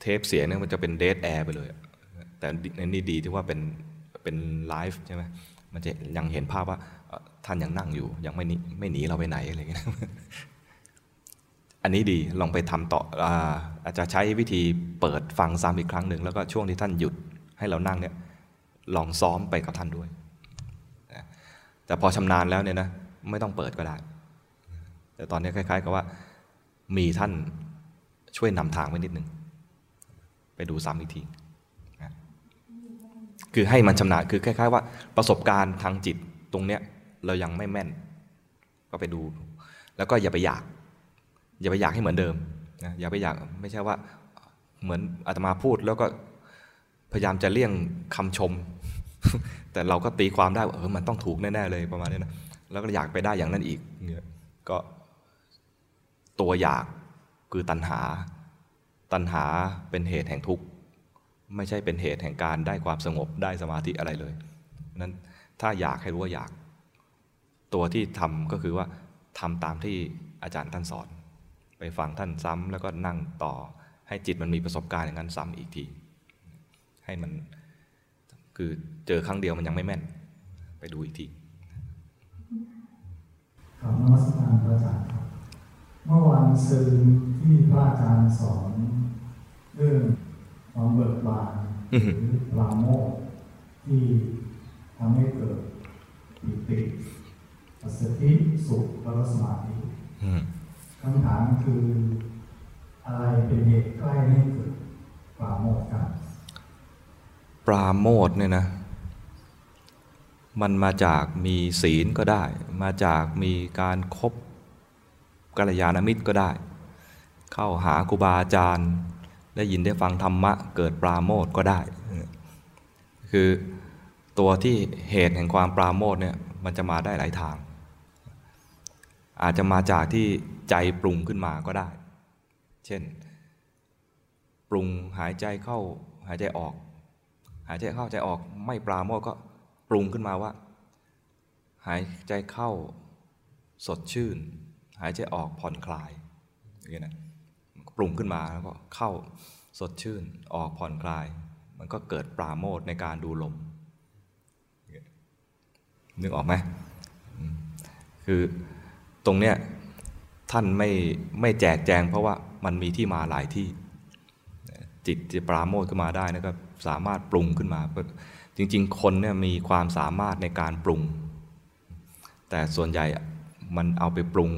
A: เทปเสียงเนี่ยมันจะเป็นเดทแอร์ไปเลย แต่ในนี้ดีที่ว่าเป็นเป็นไลฟ์ใช่ไหมมันจะยังเห็นภาพว่าท่านยังนั่งอยู่ยังไม่นีไม่หนีเราไปไหนอะไรเงี้ยอันนี้ดีลองไปทำต่ออ อาจจะใช้วิธีเปิดฟังซ้ำอีกครั้งหนึ่งแล้วก็ช่วงที่ท่านหยุดให้เรานั่งเนี่ยลองซ้อมไปกับท่านด้วย แต่พอชำนาญแล้วเนี่ยนะไม่ต้องเปิดก็ได้ แต่ตอนนี้คล้าย ๆ กับว่ามีท่านช่วยนำทางไว้นิดนึง ไปดูซ้ำอีกทีคือให้มันชำนาญคือคล้าย ๆ ว่าประสบการณ์ทางจิตตรงเนี้ยเรายังไม่แม่น ก็ไปดู แล้วก็อย่าไปอยาก อย่าไปอยากให้เหมือนเดิม นะอย่าไปอยากไม่ใช่ว่าเหมือนอาตมาพูดแล้วก็พยายามจะเลี่ยงคำชม แต่เราก็ตีความได้ว่าเออมันต้องถูกแน่ๆเลยประมาณนี้นะแล้วก็อยากไปได้อย่างนั้นอีกเนี่ยก็ตัวอยากคือตัณหา ตัณหาเป็นเหตุแห่งทุกข์ไม่ใช่เป็นเหตุแห่งการได้ความสงบได้สมาธิอะไรเลยนั้นถ้าอยากให้รู้ว่าอยาก ตัวที่ทำก็คือว่าทำตามที่อาจารย์ท่านสอน ไปฟังท่านซ้ำแล้วก็นั่งต่อ ให้จิตมันมีประสบการณ์อย่างนั้นซ้ำอีกที ให้มันคือเจอครั้งเดียวมันยังไม่แม่น ไปดูอีกที
C: ครับนมัสการพระอาจารย์ครับเมื่อวันซืนที่พระอาจารย์สอนเรื่องความเบิกบานห
A: อือฮึ
C: รือปราโมทย์ที่ทำให้เกิดปิติปัสสติสุขแล้วก็สมาธิ
A: อืม
C: คำถามคืออะไรเป็นเหตุใกล้ให้เกิดปราโมทย์กัน
A: ปราโมทเนี่ยนะ มันมาจากมีศีลก็ได้ มาจากมีการครบกัลยาณมิตรก็ได้ เข้าหาครูบาอาจารย์ได้ยินได้ฟังธรรมะ เกิดปราโมทก็ได้ คือตัวที่เหตุแห่งความปราโมทเนี่ยมันจะมาได้หลายทาง อาจจะมาจากที่ใจปรุงขึ้นมาก็ได้ เช่น ปรุงหายใจเข้าหายใจออก หายใจเข้าใจออกไม่ปราโมทก็ปรุงขึ้นมาว่า หายใจเข้าสดชื่น หายใจออกผ่อนคลายอย่างนี้นะปรุงขึ้นมาแล้วก็เข้าสดชื่นออกผ่อนคลาย มันก็เกิดปราโมทในการดูลมนึกออกไหมอืมคือ ตรงเนี้ยท่านไม่ไม่แจกแจง เพราะว่ามันมีที่มาหลายที่ จิตจะปราโมทขึ้นมาได้นะก็สามารถปรุงขึ้นมา จริง ๆ คนเนี่ยมีความสามารถในการปรุง แต่ส่วนใหญ่มันเอาไปปรุง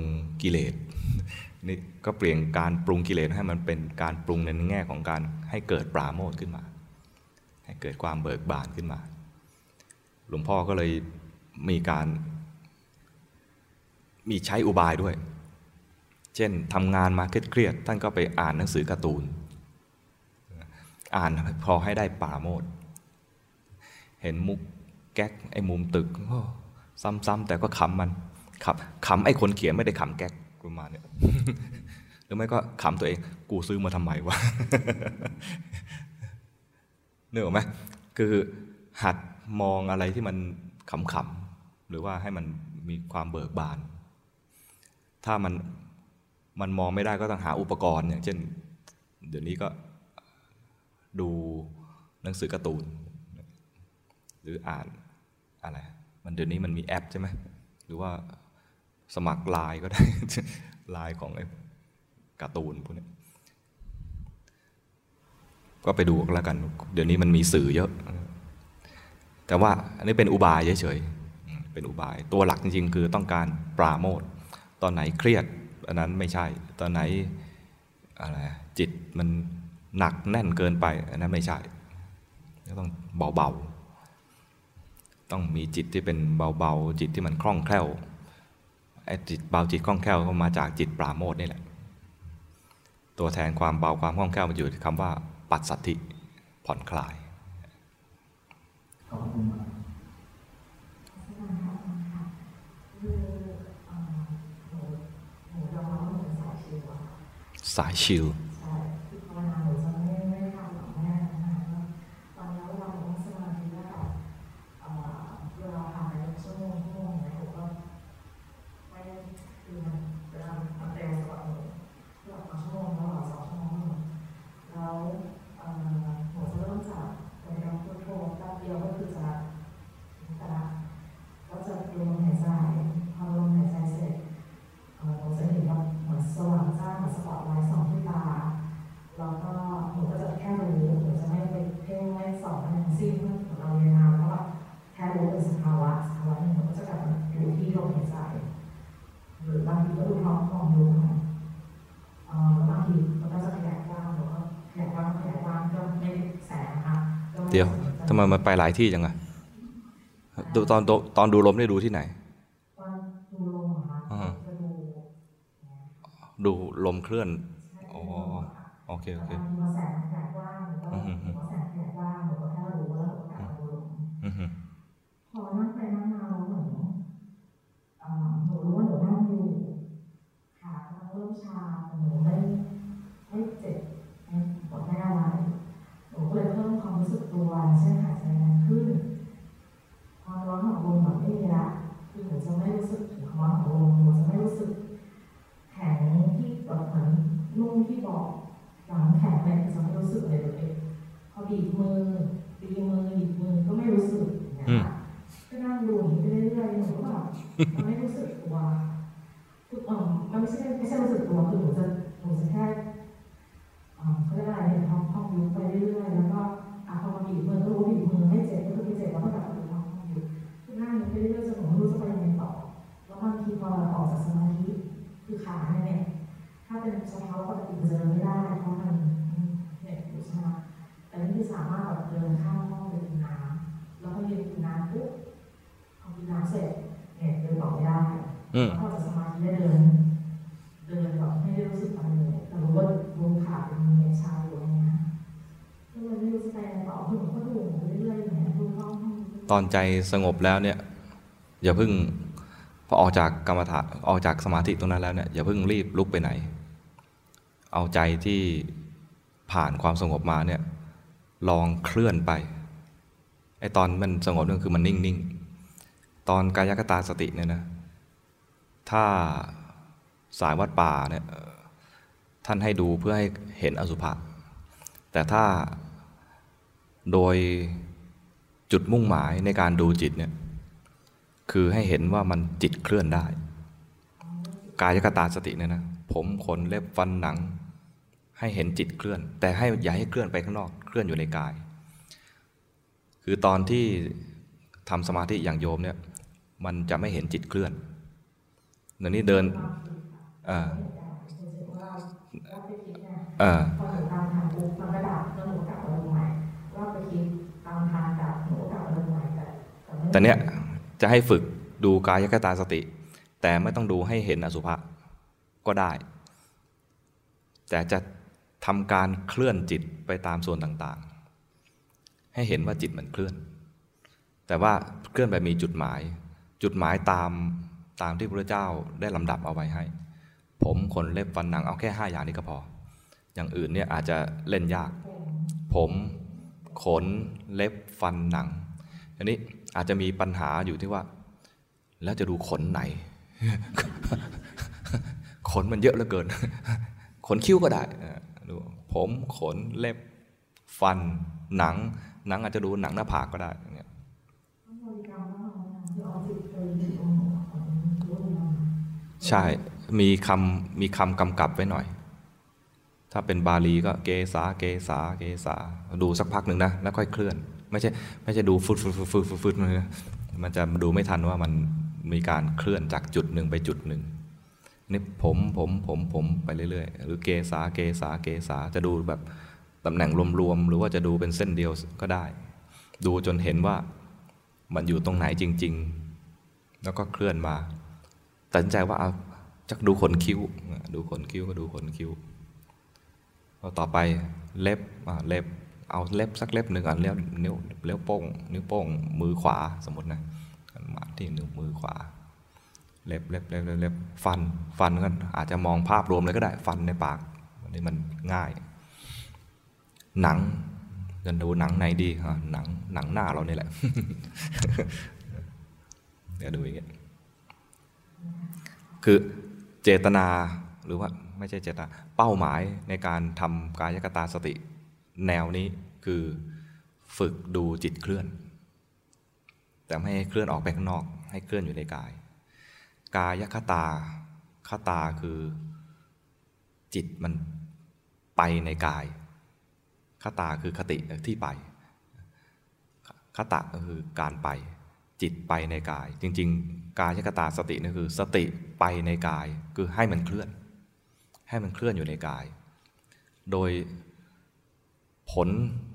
A: กิเลสนี่ก็เปลี่ยนการปรุงกิเลสให้มันเป็นการปรุงในแง่ของการให้เกิดปราโมทขึ้นมา ให้เกิดความเบิกบานขึ้นมา หลวงพ่อก็เลยมีการ มีใช้อุบายด้วย เช่นทำงานมาเครียดๆท่านก็ไปอ่านหนังสือการ์ตูน อ่านพอให้ได้ป่าโมดเห็นมุกแก๊กไอ้มุมตึกซ้ำๆแต่ก็ขำมันขำขำไอ้คนเขียนไม่ได้ขำแก๊กประมาณเนี้ยหรือไม่ก็ขำตัวเอง กูซื้อมาทำไมวะเนื้อไหมคือหัดมองอะไรที่มันขำๆหรือว่าให้มันมีความเบิกบาน ถ้ามันมันมองไม่ได้ก็ต้องหาอุปกรณ์ อย่างเช่น เดี๋ยวนี้ก็ดูหนังสือการ์ตูน หรืออ่านอะไร มันเดี๋ยวนี้มันมีแอปใช่ไหมหรือว่าสมัครไลน์ก็ได้ไลน์ของไอ้การ์ตูนพวกนี้ก็ไปดูกันแล้วกัน เดี๋ยวนี้มันมีสื่อเยอะ แต่ว่าอันนี้เป็นอุบายเฉยๆเป็นอุบาย ตัวหลักจริงๆ คือต้องการปราโมท ตอนไหนเครียด อันนั้นไม่ใช่ ตอนไหนอะไรจิตมันหนักแน่นเกินไป อันนั้นไม่ใช่ต้องเบาๆ ต้องมีจิตที่เป็นเบาๆ จิตที่มันคล่องแคล่วไอ้จิตเบาจิตคล่องแคล่วก็มาจากจิตปราโมทนี่แหละ ตัวแทนความเบาความคล่องแคล่วมันอยู่ที่คำว่า ปัสสัทธิผ่อนคลาย
C: ขอบคุณมาก
A: สายชิล
B: ใช่คือภาวนาหนูจะไม่ไม่ทำหรอกแม่นะคะตอนนี้เวลาหนูนั่งสมาธิล้วแบบเอ่อเวลาผ่านไปเป็นชั่วโมงชั่วงเนี่ยหนูก็ไม่คือมันเวลามันเร็วสำหรับหนูหลับมาชั่วโมงแล้วหลับสองชั่วโมงแล้วเอ่อหนูจะเริ่มจากบริกรรพุทโธแป๊บเดียวก็คือจะแต่ละก็จะดูลมหายใจพอลมหายใจเสร็จเราจะเห็นว่ามือนสว่างจ้ามือนสปอตไลท์ นูก็จะแค่รู้หนูจะไม่ไปเพ่งไม่ส่องอะไรทั้งสิ้นเพื่อเราเรียนมาเพราะว่าแค่รู้เป็นสภาวะสภาวะหนึ่งหนูก็จะกลับมาอยู่ที่ลมหายใจหรือบางทีก็ดูท้องมองดูค่ะเอ่อแล้วบางทีมันก็จะขยายกว้างหนูก็ขยายกว้างขยายกว้างก็ไม่ได้แสงนะคะก็ไม่
A: เดี๋ยว
B: สนใจ
A: ทำไมมันไปหลายที่จังอะดูตอนตอนดูลมได้ดูที่ไหน
B: ตอนดูลมอะค่ะ
A: อ่า
B: จะดู
A: ดูลมเคลื่อนอ๋อ โอเคโอเค
B: บางทีพอแสงมันแดดกว้างหรือว่า
A: อืมอืมอืม
B: พอแสงแดดกว้างหรือว่าถ้ารู้ว่าเรากลับมาดูลม
A: อือฮึ
B: พอนั่งไปนั่งมาแล้วเหมือนเอ่อหนูรู้ว่าหนูนั่งอยู่ขากำลังเริ่มชาแต่หนูไม่ไม่เจ็บไม่ปวดไม่อะไรหนูก็เลยเพิ่มความรู้สึกตัวเช่นหายใจแรงขึ้นความร้อนของลมแบบไม่มีละคือหนูจะไม่รู้สึกถึงความร้อนของลมหนูจะไม่รู้สึก แข็งที่แบบเหมือนนุ่มที่บอก หลังแข็งเลยจะไม่รู้สึกเลยเลยพอบีบมือตีมือบีบมือก็ไม่รู้สึกอย่างเงี้ยค่ะก็นั่งดูอย่างนี้ไปเรื่อยๆหนูก็แบบมันไม่รู้สึกตัวคือเออมันไม่ใช่ไม่ใช่รู้สึกตัวคือหนูจะหนูจะแค่เอ่อเขาเรียกอะไรเนี่ยพองพองยุบไปเรื่อยๆแล้วก็อะพอมาบีบมือก็รู้ว่าบีบมือไม่เจ็บก็คือไม่เจ็บแล้วก็แบบพองพองยุบคือนั่งอย่างนี้ไปเรื่อยๆจนหนูไม่รู้จะไปยังไงต่อแล้วบางทีพอเราออกจากสมาธิคือขาเนี่ยถ้า เป็นเฉพาะปกติมันจะเดินไม่ได้เพราะมันเนี่ยอยู่ใช่ไหมแต่นี่สามารถแบบเดินข้ามห้องไปกินน้ำแล้วก็ยืนกินน้ำปุ๊บพอกินน้ำเสร็จเนี่ยเดินต่อไม่ได้แล้วก็จากสมาธิได้เดิน เดินแบบไม่ได้รู้สึกอะไรเลยแต่รู้ว่ารู้ขาเป็นเมชาอยู่อะไรเงี้ยก็เลยไม่รู้จะไปอะไรต่อคือผมก็ดูไปเรื่อยๆเงี้ยดูห้อง
A: ตอนใจสงบแล้วเนี่ย อย่าเพิ่งพอออกจากกรรมฐานออกจากสมาธิตรงนั้นแล้วเนี่ยอย่าเพิ่งรีบลุกไปไหน เอาใจที่ผ่านความสงบมาเนี่ยลองเคลื่อนไปไอตอนมันสงบนั่นคือมันนิ่งๆ ตอนกายกตาสติเนี่ยนะถ้าสายวัดป่าเนี่ยท่านให้ดูเพื่อให้เห็นอสุภะแต่ถ้าโดยจุดมุ่งหมายในการดูจิตเนี่ยคือให้เห็นว่ามันจิตเคลื่อนได้ กายกตาสติเนี่ยนะผมขนเล็บฟันหนัง ให้เห็นจิตเคลื่อน แต่ให้อย่าให้เคลื่อนไปข้างนอก เคลื่อนอยู่ในกาย คือตอนที่ทำสมาธิอย่างโยมเนี่ย มันจะไม่เห็นจิตเคลื่อนเดี๋ยวนี้เดินออเออ
B: พอหนูตามทางปุ๊บมันก็ดับแล้วหนูกลับมาลงใหม่รอบไปคิดตามทางกลับหนูก็กลับมาลงใหม่แต่
A: เนี้ยจะให้ฝึกดูกายกตาสติ แต่ไม่ต้องดูให้เห็นอสุภะก็ได้ แต่จะ ทำการเคลื่อนจิตไปตามส่วนต่างๆ ให้เห็นว่าจิตมันเคลื่อน แต่ว่าเคลื่อนไปมีจุดหมาย จุดหมายตามตามที่พระเจ้าได้ลำดับเอาไว้ให้ ผมขนเล็บฟันหนังเอาแค่ห้าอย่างนี้ก็พอ อย่างอื่นเนี่ยอาจจะเล่นยาก ผมขนเล็บฟันหนัง อันนี้อาจจะมีปัญหาอยู่ที่ว่า แล้วจะดูขนไหน ขนมันเยอะเหลือเกิน ขนคิ้วก็ได้ ดูผมขนเล็บฟันหนัง หนังอาจจะดูหนังหน้าผากก็ได้เงี้ย
B: ต้องบริกรรมว่ย
A: ใช่ มีคำมีคำกำกับไว้หน่อย ถ้าเป็นบาลีก็เกสาเกสาเกสาดูสักพักหนึ่งนะ แล้วค่อยเคลื่อน ไม่ใช่ไม่ใช่ดูฟึดฟึดฟึดฟึดฟึดมันจะดูไม่ทันว่ามันมีการเคลื่อนจากจุดหนึ่งไปจุดหนึ่ง นี่ผมผมผมผมไปเรื่อยๆ หรือเกสาเกสาเกสาจะดูแบบตำแหน่งรวมๆ หรือว่าจะดูเป็นเส้นเดียวก็ได้ ดูจนเห็นว่ามันอยู่ตรงไหนจริง ๆ แล้วก็เคลื่อนมาตัดสินใจว่าเอาจะดูขนคิ้ว ดูขนคิ้วก็ดูขนคิ้วพอต่อไปเล็บอะเล็บเอาเล็บสักเล็บหนึ่งอะเล็บนิ้วเล็บโป้ง นิ้วโป้ง มือขวาสมมตินะมาที่นิ้วมือขวา เล็บเล็บเล็บเล็บฟันฟันก็อาจจะมองภาพรวมเลยก็ได้ฟันในปากอันนี้มันง่าย หนังจะดูหนังไหนดีอะหนังหนังหน้าเรานี่แหละเดี๋ยวดูอย่างเงี้ยคือเจตนาหรือว่าไม่ใช่เจตนาเป้าหมายในการทำกายกตาสติ แนวนี้คือฝึกดูจิตเคลื่อน แต่ไม่ให้เคลื่อนออกไปข้างนอก ให้เคลื่อนอยู่ในกาย กายคตาคตาคือ จิตมันไปในกายคตาคือคติที่ไปคตะก็คือการไป จิตไปในกาย จริง ๆ กายคตาสตินี่คือสติไปในกายคือให้มันเคลื่อน ให้มันเคลื่อนอยู่ในกาย โดยผล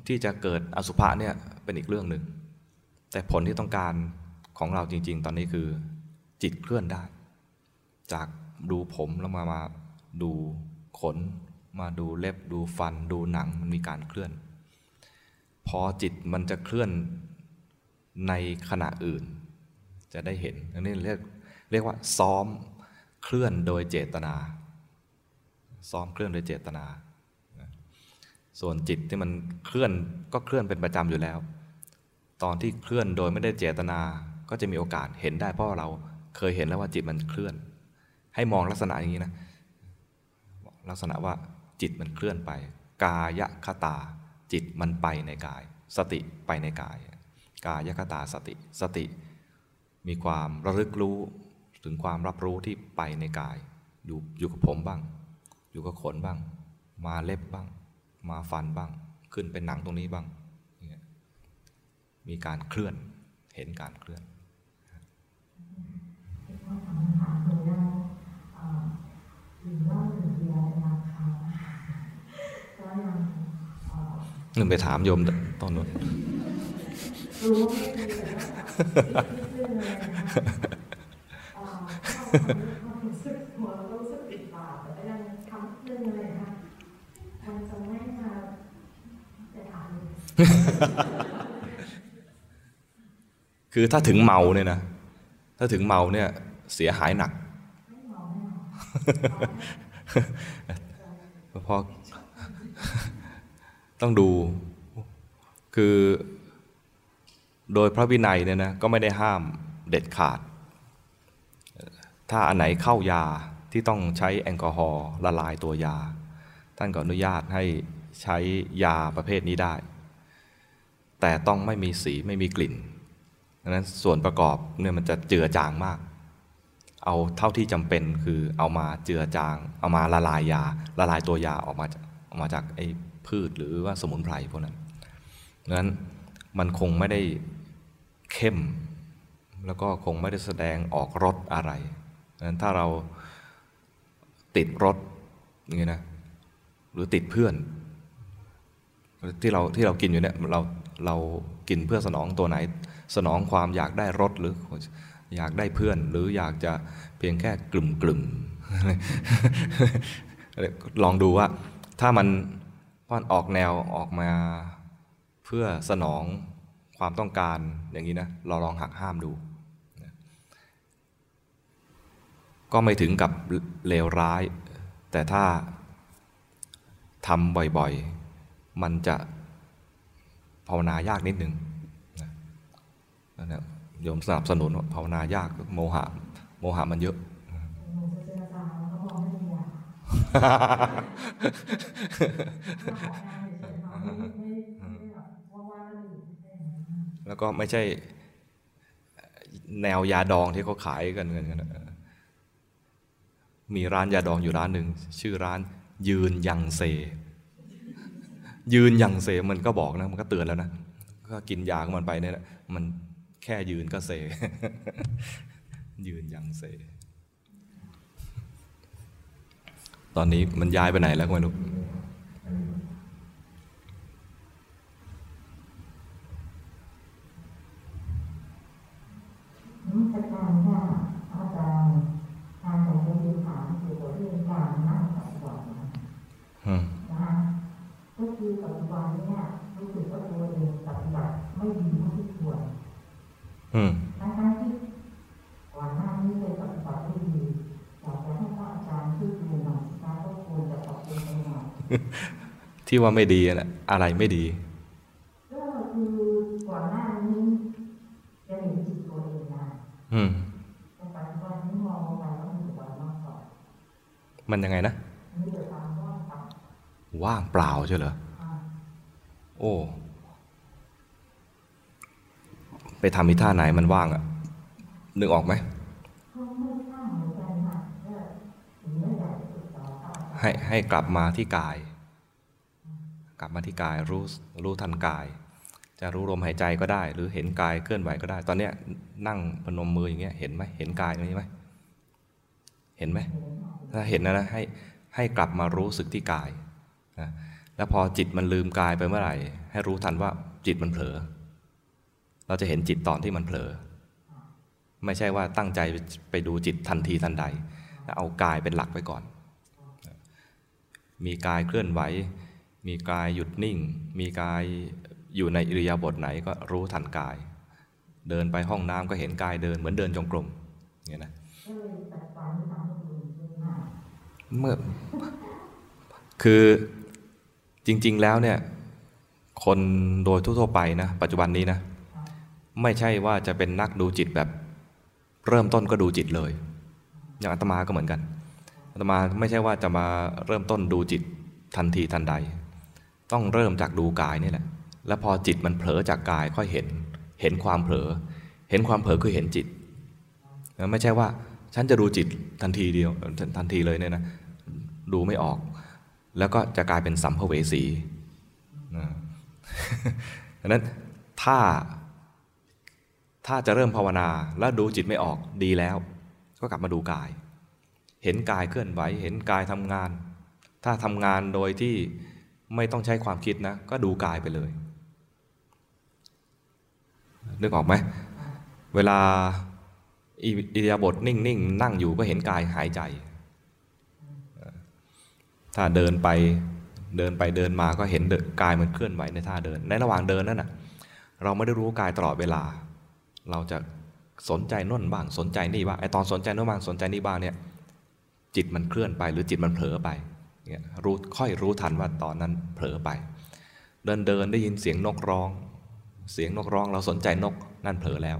A: ที่จะเกิดอสุภะเนี่ยเป็นอีกเรื่องหนึ่งแต่ผลที่ต้องการของเราจริง ๆ ตอนนี้คือ จิตเคลื่อนได้ จากดูผมแล้วมามาดูขน มาดูเล็บดูฟัน ดูหนังมันมีการเคลื่อน พอจิตมันจะเคลื่อนในขณะอื่น จะได้เห็นอันนี้เรียกเรียกว่าซ้อมเคลื่อนโดยเจตนา ซ้อมเคลื่อนโดยเจตนา ส่วนจิตที่มันเคลื่อนก็เคลื่อนเป็นประจำอยู่แล้ว ตอนที่เคลื่อนโดยไม่ได้เจตนา ก็จะมีโอกาสเห็นได้เพราะเรา เคยเห็นแล้วว่าจิตมันเคลื่อน ให้มองลักษณะอย่างนี้นะลักษณะว่าจิตมันเคลื่อนไป กายคตา จิตมันไปในกาย สติไปในกาย กายคตาสติ สติ มีความระลึกรู้ถึงความรับรู้ที่ไปในกาย อยู่อยู่กับผมบ้าง อยู่กับขนบ้าง มาเล็บบ้าง มาฟันบ้าง ขึ้นเป็นหนังตรงนี้บ้าง มีการเคลื่อนเห็นการเคลื่อน ห นึ่งไปถามโยมตอนนู้น
B: คืองเลยนคื
A: อถ้าถึงเมาเนี่ยนะ ถ้าถึงเมาเนี่ย เสียหายหนักพราะ ต้องดู คือโดยพระวินัยเนี่ยนะก็ไม่ได้ห้ามเด็ดขาด ถ้าอันไหนเข้ายาที่ต้องใช้แอลกอฮอล์ละลายตัวยา ท่านก็อนุญาตให้ใช้ยาประเภทนี้ได้ แต่ต้องไม่มีสีไม่มีกลิ่นดังนั้นส่วนประกอบเนี่ยมันจะเจือจางมาก เอาเท่าที่จำเป็นคือเอามาเจือจาง เอามาละลายยาละลายตัวยาออกมาจากออกมาจากไอ้ พืชหรือว่าสมุนไพรพวกนั้นงนั้นมันคงไม่ได้เข้ม แล้วก็คงไม่ได้แสดงออกรสอะไรงนั้นถ้าเราติดรสอย่างนี้นะหรือติดเพื่อน ที่เราที่เรากินอยู่เนี่ยเราเรากินเพื่อสนองตัวไหน สนองความอยากได้รสหรืออยากได้เพื่อน หรืออยากจะเพียงแค่กลุ่มกลุ่มลองดูว่าถ้ามัน มันออกแนวออกมาเพื่อสนองความต้องการอย่างนี้นะเราลองหักห้ามดู ก็ไม่ถึงกับเลวร้าย แต่ถ้าทำบ่อยๆ มันจะภาวนายากนิดนึงนะโยมสนับสนุนภาวนายากโมหะ โมหะมันเยอะ
B: แล้วก็ไม่
A: ใช่แนวยาดองที่เขาขายกันกันนมีร้านยาดองอยู่ร้านหนึ่งชื่อร้าน ยืนยังเซ ยืนยังเซมันก็บอกนะมันก็เตือนแล้วนะก็กินยาของมันไปเนี่ยมันแค่ยืนก็เซ ยืนยังเซ ตอนนี้มันย้ายไปไหนแล้วก็ไม่รู้
D: นิสการค่ะอาจารย์การของจะมีถามเกี่ยวกับเรื่องการนั่งปฏิบัตินะ
A: อืม
D: นะคะก็คือปัจจุบันเนี่ยรู้สึกว่าตัวเองปฏิบัติไม่ดีเท่าที่ควร
A: อืม
D: ทั้งๆที่ก่อนหน้านี้เคยปฏิบัติได้ดีอยากจะให้พระอาจารย์ช่วยดูหน่อย นะคะว่าควรจะปรับปรุงยังไง
A: ที่ว่าไม่ดีอะนะอะไรไม่ดี
D: ก็คือก่อนหน้านี้จะเห็นจิตตัวเองนะ
A: อืม
D: แต่ปัจจุบันนี้มองไปแล้วมีแต่ความว่างเปล่า
A: มันยังไงนะ
D: มีแต่ความว่างเปล่า
A: ว่างเปล่าใช่เหรอ
D: อ่า
A: โอ้ไปทำอีท่าไหนมันว่างอะนึกออกไหม ให้ให้กลับมาที่กาย กลับมาที่กายรู้รู้ทันกาย จะรู้ลมหายใจก็ได้ หรือเห็นกายเคลื่อนไหวก็ได้ ตอนเนี้ยนั่งพนมมืออย่างเงี้ยเห็นไหมเห็นกายตรงนี้ไหมเห็นไหมถ้าเห็นนะนะให้ให้กลับมารู้สึกที่กายนะแล้วพอจิตมันลืมกายไปเมื่อไหร่ ให้รู้ทันว่าจิตมันเผลอ เราจะเห็นจิตตอนที่มันเผลอ ไม่ใช่ว่าตั้งใจไปดูจิตทันทีทันใด เอากายเป็นหลักไว้ก่อน มีกายเคลื่อนไหว มีกายหยุดนิ่ง มีกายอยู่ในอิริยาบถไหนก็รู้ทันกาย เดินไปห้องน้ำก็เห็นกายเดินเหมือนเดินจงกรมเนี่ยนะ
D: เลยตัดความที่ทำให้ดูขึ้นมาก
A: เมื่อคือจริง ๆแล้วเนี่ยคนโดยทั่วๆไปนะปัจจุบันนี้นะ ไม่ใช่ว่าจะเป็นนักดูจิตแบบ เริ่มต้นก็ดูจิตเลย อย่างอาตมาก็เหมือนกัน อาตมาไม่ใช่ว่าจะมาเริ่มต้นดูจิตทันทีทันใด ต้องเริ่มจากดูกายนี่แหละ แล้วพอจิตมันเผลอจากกายค่อยเห็น เห็นความเผลอ เห็นความเผลอคือเห็นจิต ไม่ใช่ว่าฉันจะดูจิตทันทีเดียวทันทีเลยเนี่ยนะ ดูไม่ออก แล้วก็จะกลายเป็นสัมภเวสีดังนั้นถ้าถ้าจะเริ่มภาวนาแล้วดูจิตไม่ออกดีแล้ว ก็กลับมาดูกาย เห็นกายเคลื่อนไหว เห็นกายทำงาน ถ้าทำงานโดยที่ไม่ต้องใช้ความคิดนะ ก็ดูกายไปเลย นึกออกไหม เวลาอิอิริยาบถนิ่งๆนั่งอยู่ก็เห็นกายหายใจ ถ้าเดินไปเดินไปเดินมาก็เห็นกายมันเคลื่อนไหวในท่าเดิน ในระหว่างเดินนั่นน่ะเราไม่ได้รู้กายตลอดเวลา เราจะสนใจน่นบ้างสนใจนี่บ้างไอตอนสนใจน่นบ้างสนใจนี่บ้างเนี่ย จิตมันเคลื่อนไปหรือจิตมันเผลอไปเนี่ยรู้ค่อยรู้ทันว่าตอนนั้นเผลอไป เดินเดินได้ยินเสียงนกร้อง เสียงนกร้องเราสนใจนกนั่นเผลอแล้ว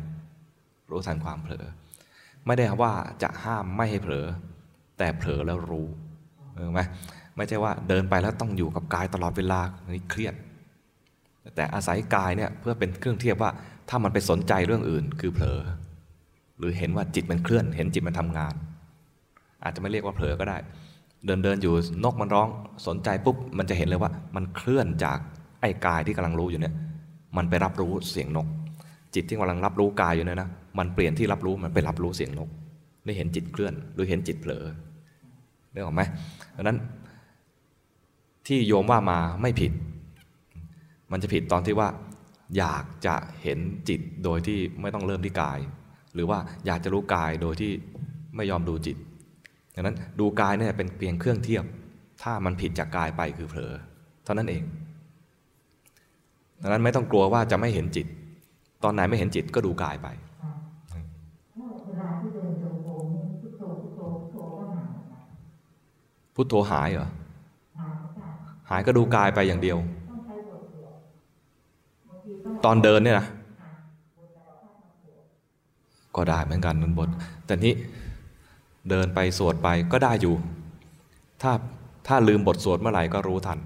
A: รู้ทันความเผลอ ไม่ได้ว่าจะห้ามไม่ให้เผลอ แต่เผลอแล้วรู้เออไหมไม่ใช่ว่าเดินไปแล้วต้องอยู่กับกายตลอดเวลานี่เครียด แต่อาศัยกายเนี่ยเพื่อเป็นเครื่องเทียบว่าถ้ามันไปสนใจเรื่องอื่น คือเผลอ หรือเห็นว่าจิตมันเคลื่อน เห็นจิตมันทำงาน อาจจะไม่เรียกว่าเผลอก็ได้ เดินเดินอยู่นกมันร้องสนใจปุ๊บมันจะเห็นเลยว่า มันเคลื่อนจากไอ้กายที่กำลังรู้อยู่เนี่ยมันไปรับรู้เสียงนก จิตที่กำลังรับรู้กายอยู่เนี่ยนะมันเปลี่ยนที่รับรู้มันไปรับรู้เสียงนกได้เห็นจิตเคลื่อนหรือเห็นจิตเผลอได้ออกไหมดังนั้นที่โยมว่ามาไม่ผิด มันจะผิดตอนที่ว่า อยากจะเห็นจิตโดยที่ไม่ต้องเริ่มที่กาย หรือว่าอยากจะรู้กายโดยที่ไม่ยอมดูจิต ดังนั้นดูกายเนี่ยเป็นเพียงเครื่องเทียบ ถ้ามันผิดจากกายไปคือเผลอเท่านั้นเองดังนั้นไม่ต้องกลัวว่าจะไม่เห็นจิต ตอนไหนไม่เห็นจิตก็ดูกายไป
D: พุทโธหาย
A: เหรอ
D: หาย
A: ก็ดูกายไปอย่างเดียว
D: ตอ
A: นเดินเนี่ยนะ ก็ได้เหมือนกันนันบทแต่นี้ เดินไปสวดไปก็ได้อยู่ ถ้าถ้าลืมบทสวดเมื่อไหร่ก็รู้ทัน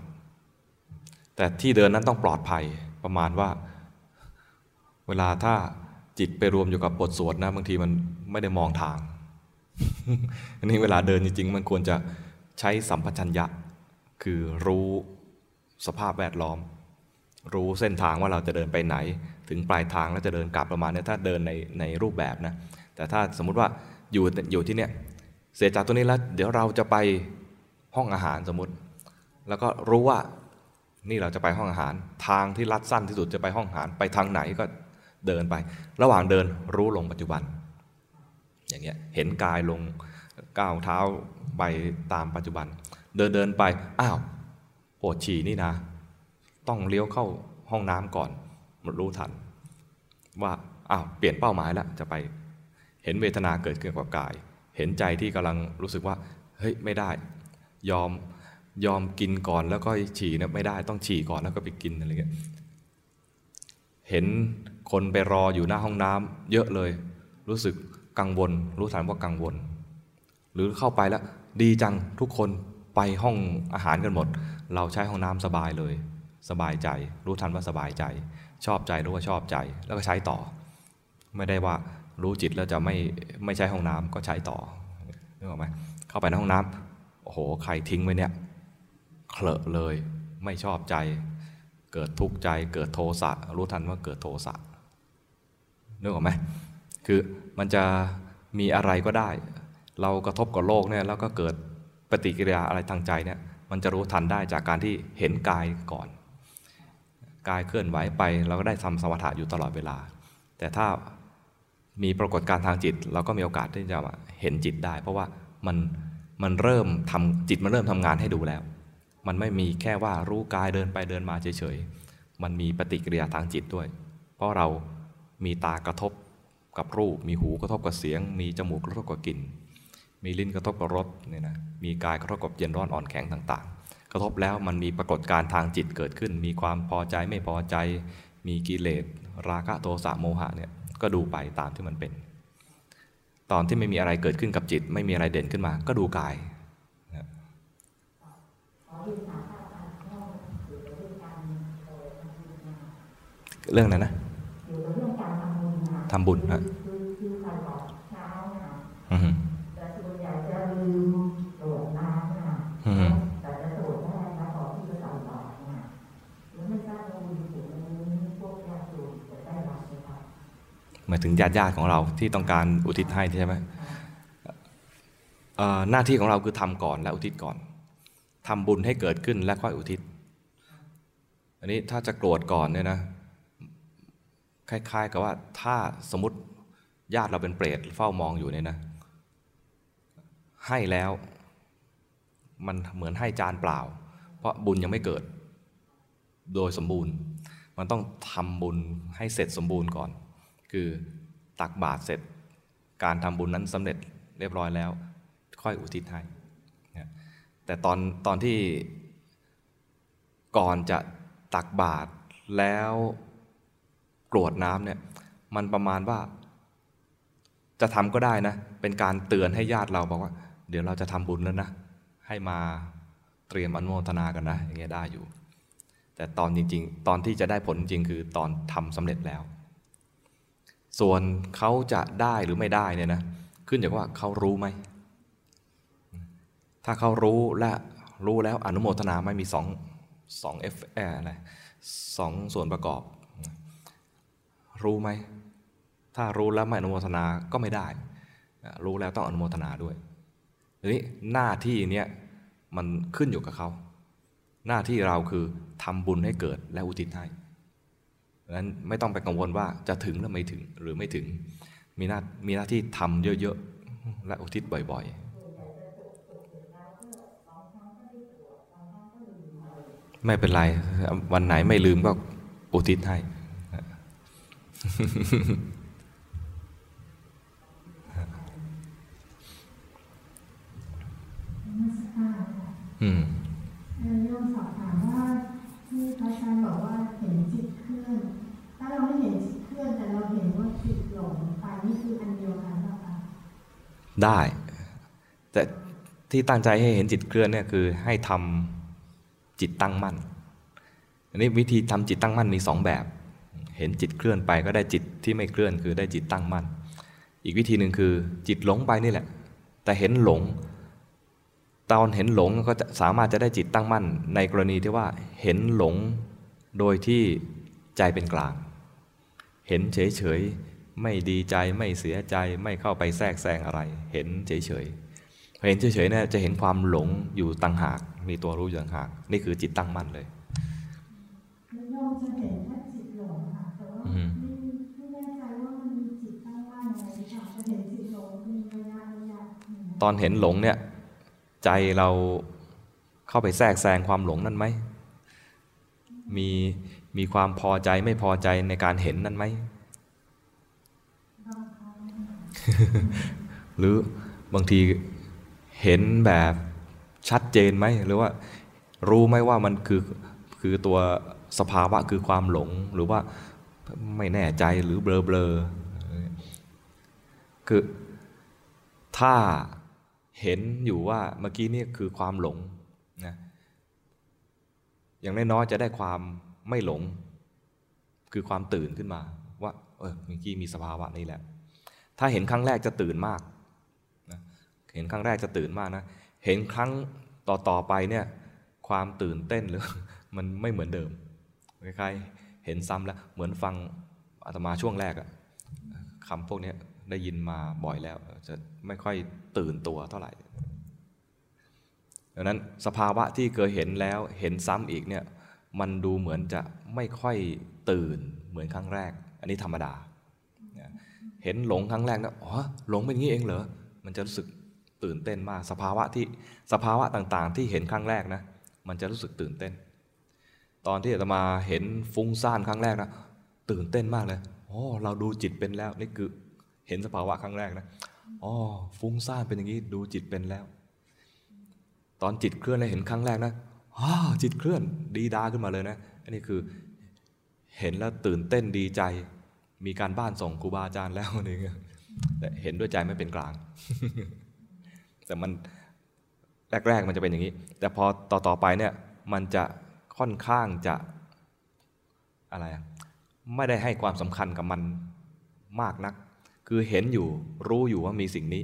A: แต่ที่เดินนั้นต้องปลอดภัยประมาณว่า เวลาถ้าจิตไปรวมอยู่กับบทสวดนะบางทีมันไม่ได้มองทาง อันนี้เวลาเดินจริงๆ มันควรจะใช้สัมปชัญญะ คือรู้สภาพแวดล้อม รู้เส้นทางว่าเราจะเดินไปไหน ถึงปลายทางแล้วจะเดินกลับประมาณนี้ถ้าเดินในในรูปแบบนะแต่ถ้าสมมุติว่าอยู่อยู่ที่เนี้ย เสียจากตัวนี้แล้วเดี๋ยวเราจะไปห้องอาหารสมมติ แล้วก็รู้ว่านี่เราจะไปห้องอาหาร ทางที่ลัดสั้นที่สุดจะไปห้องอาหารไปทางไหนก็เดินไป ระหว่างเดินรู้ลงปัจจุบัน อย่างเงี้ยเห็นกายลงก้าวเท้าไปตามปัจจุบัน เดินเดินไปอ้าวปวดฉี่นี่นะ ต้องเลี้ยวเข้าห้องน้ำก่อนมันรู้ทัน ว่าอ้าวเปลี่ยนเป้าหมายแล้วจะไปเห็นเวทนาเกิดขึ้นกับกาย เห็นใจที่กำลังรู้สึกว่าเฮ้ยไม่ได้ ยอมยอมกินก่อนแล้วก็ฉี่นี่ยไม่ได้ต้องฉี่ก่อนแล้วก็ไปกินอะไรเงี้ยเห็นคนไปรออยู่หน้าห้องน้ำเยอะเลย รู้สึกกังวล รู้ทันว่ากังวล หรือเข้าไปแล้ว ดีจังทุกคนไปห้องอาหารกันหมด เราใช้ห้องน้ำสบายเลย สบายใจ รู้ทันว่าสบายใจ ชอบใจรู้ว่าชอบใจ แล้วก็ใช้ต่อ ไม่ได้ว่า รู้จิตแล้วจะไม่ไม่ใช้ห้องน้ำก็ใช้ต่อนึกออกไหมเข้าไปในห้องน้ำโอ้โหใครทิ้งไว้เนี่ยเคลอะเลยไม่ชอบใจ เกิดทุกข์ใจ เกิดโทสะรู้ทันว่าเกิดโทสะนึกออกไหมคือมันจะมีอะไรก็ได้ เรากระทบกับโลกเนี่ยแล้วก็เกิดปฏิกิริยาอะไรทางใจเนี่ยมันจะรู้ทันได้จากการที่เห็นกายก่อน กายเคลื่อนไหวไปเราก็ได้ทำสมถะอยู่ตลอดเวลา แต่ถ้า มีปรากฏการทางจิต เราก็มีโอกาสที่จะเห็นจิตได้ เพราะว่ามันมันเริ่มทำจิตมันเริ่มทำงานให้ดูแล้ว มันไม่มีแค่ว่ารู้กายเดินไปเดินมาเฉยๆ มันมีปฏิกิริยาทางจิตด้วย เพราะเรามีตากระทบกับรูป มีหูกระทบกับเสียง มีจมูกกระทบกับกลิ่น มีลิ้นกระทบกับรสเนี่ยนะ มีกายกระทบกับเย็นร้อนอ่อนแข็งต่างๆ กระทบแล้วมันมีปรากฏการทางจิตเกิดขึ้น มีความพอใจไม่พอใจ มีกิเลสราคะโทสะโมหะเนี่ย ก็ดูไปตามที่มันเป็น ตอนที่ไม่มีอะไรเกิดขึ้นกับจิต ไม่มีอะไรเด่นขึ้นมา ก็ดูกาย
D: เรื่องนั้
A: นนะ
D: ทำบุญนะอือ
A: ฮึ
D: หมาย
A: ถึงญาติญาติๆของเราที่ต้องการอุทิศให้ใช่ไหมหน้าที่ของเราคือทำก่อนและอุทิศก่อนทำบุญให้เกิดขึ้นและค่อยอุทิศ อันนี้ถ้าจะโกรธก่อนเนี่ยนะคล้ายๆกับว่าถ้าสมมติญาติเราเป็นเปรตเฝ้ามองอยู่เนี่ยนะ ให้แล้วมันเหมือนให้จานเปล่า เพราะบุญยังไม่เกิด โดยสมบูรณ์ มันต้องทำบุญให้เสร็จสมบูรณ์ก่อน คือตักบาตรเสร็จ การทำบุญนั้นสำเร็จเรียบร้อยแล้ว ค่อยอุทิศให้แต่ตอนตอนที่ก่อนจะตักบาตรแล้วกรวดน้ำเนี่ยมันประมาณว่า จะทำก็ได้นะ เป็นการเตือนให้ญาติเราบอกว่า เดี๋ยวเราจะทำบุญแล้วนะ ให้มาเตรียมอนุโมทนากันนะ อย่างเงี้ยได้อยู่ แต่ตอนจริง ๆ ตอนที่จะได้ผลจริงคือตอนทำสำเร็จแล้ว ส่วนเขาจะได้หรือไม่ได้เนี่ยนะขึ้นจากว่าเขารู้ไหม ถ้าเขารู้และรู้แล้วอนุโมทนาไม่มีสองสองเอฟแอะไรสองส่วนประกอบ รู้ไหม ถ้ารู้แล้วไม่อนุโมทนาก็ไม่ได้ รู้แล้วต้องอนุโมทนาด้วยทีนี้หน้าที่เนี้ยมันขึ้นอยู่กับเขา หน้าที่เราคือทำบุญให้เกิดและอุทิศให้ นั้นไม่ต้องไปกังวลว่าจะถึงหรือไม่ถึงหรือไม่ถึง มีหน้ามีหน้าที่ทำเยอะๆ และอุทิศบ่อยๆ ไม่เป็นไร วันไหนไม่ลืมก็อุทิศให้อืม
B: เอ่อโยมสอบถามว่าที่พระอาจารย์บอกว่าเห็นจิต เคลื่อนถ้าเราไม่เห็นจิตเคลื่อนแต่เราเห็นว่าจิตหลงไปนี่คืออันเดียวกันหรือเปล่า
A: ได้ แต่ที่ตั้งใจให้เห็นจิตเคลื่อนเนี่ยคือให้ทำจิตตั้งมั่น อันนี้วิธีทำจิตตั้งมั่นมีสองแบบ เห็นจิตเคลื่อนไปก็ได้จิตที่ไม่เคลื่อนคือได้จิตตั้งมั่น อีกวิธีหนึ่งคือจิตหลงไปนี่แหละ แต่เห็นหลงตอนเห็นหลงก็จะสามารถจะได้จิตตั้งมั่น ในกรณีที่ว่าเห็นหลงโดยที่ใจเป็นกลาง เห็นเฉยๆ ไม่ดีใจไม่เสียใจไม่เข้าไปแทรกแซงอะไร เห็นเฉยๆพอเห็นเฉยๆเนี่ยจะเห็นความหลงอยู่ต่างหาก มีตัวรู้อยู่ต่างหาก นี่คือจิตตั้งมั่นเลย
B: แล้วโยมจะเห็นแค่จิตหลงค่ะแต่ว่า
A: อือฮึ
B: ไม่ไม่แน่ใจว่ามันมีจิตตั้งมั่นอะไรหรือเปล่าจะเห็นจิตหลงมีระยะระยะอืม
A: ตอนเห็นหลงเนี่ยใจเราเข้าไปแทรกแซงความหลงนั่นไหมมี มีความพอใจไม่พอใจในการเห็นนั่นไหม หรือบางทีเห็นแบบชัดเจนไหม หรือว่ารู้ไหมว่ามันคือคือตัวสภาวะคือความหลงหรือว่าไม่แน่ใจหรือเบลอเบลอๆคือถ้าเห็นอยู่ว่าเมื่อกี้นี่คือความหลงนะอย่างน้อยๆจะได้ความ ไม่หลง คือความตื่นขึ้นมา ว่าเออเมื่อกี้มีสภาวะนี้แหละ ถ้าเห็นครั้งแรกจะตื่นมากนะเห็นครั้งแรกจะตื่นมากนะ เห็นครั้งต่อต่อไปเนี่ยความตื่นเต้นหรือมันไม่เหมือนเดิมคล้ายๆเห็นซ้ำแล้วเหมือนฟังอาตมาช่วงแรกอะคำพวกนี้ได้ยินมาบ่อยแล้ว จะไม่ค่อยตื่นตัวเท่าไหร่ดังนั้นสภาวะที่เคยเห็นแล้วเห็นซ้ำอีกเนี่ย มันดูเหมือนจะไม่ค่อยตื่นเหมือนครั้งแรก อันนี้ธรรมดา เห็นหลงครั้งแรกนะอ๋อหลงเป็นงี้เองเหรอ มันจะรู้สึกตื่นเต้นมาก สภาวะที่สภาวะต่างๆ ที่เห็นครั้งแรกนะ มันจะรู้สึกตื่นเต้น ตอนที่อาตมาเห็นฟุ้งซ่านครั้งแรกนะ ตื่นเต้นมากเลยโอ้เราดูจิตเป็นแล้วนี่คือเห็นสภาวะครั้งแรกนะอ๋อฟุ้งซ่านเป็นอย่างนี้ดูจิตเป็นแล้ว ตอนจิตเคลื่อนแล้วเห็นครั้งแรกนะ จิตเคลื่อนดีดาขึ้นมาเลยนะ อันนี้คือเห็นแล้วตื่นเต้นดีใจ มีการบ้านส่งครูบาอาจารย์แล้วอะไรเงี้ยแต่เห็นด้วยใจไม่เป็นกลาง แต่มันแรกๆมันจะเป็นอย่างนี้ แต่พอต่อๆไปเนี่ยมันจะค่อนข้างจะอะไรไม่ได้ให้ความสำคัญกับมันมากนัก คือเห็นอยู่รู้อยู่ว่ามีสิ่งนี้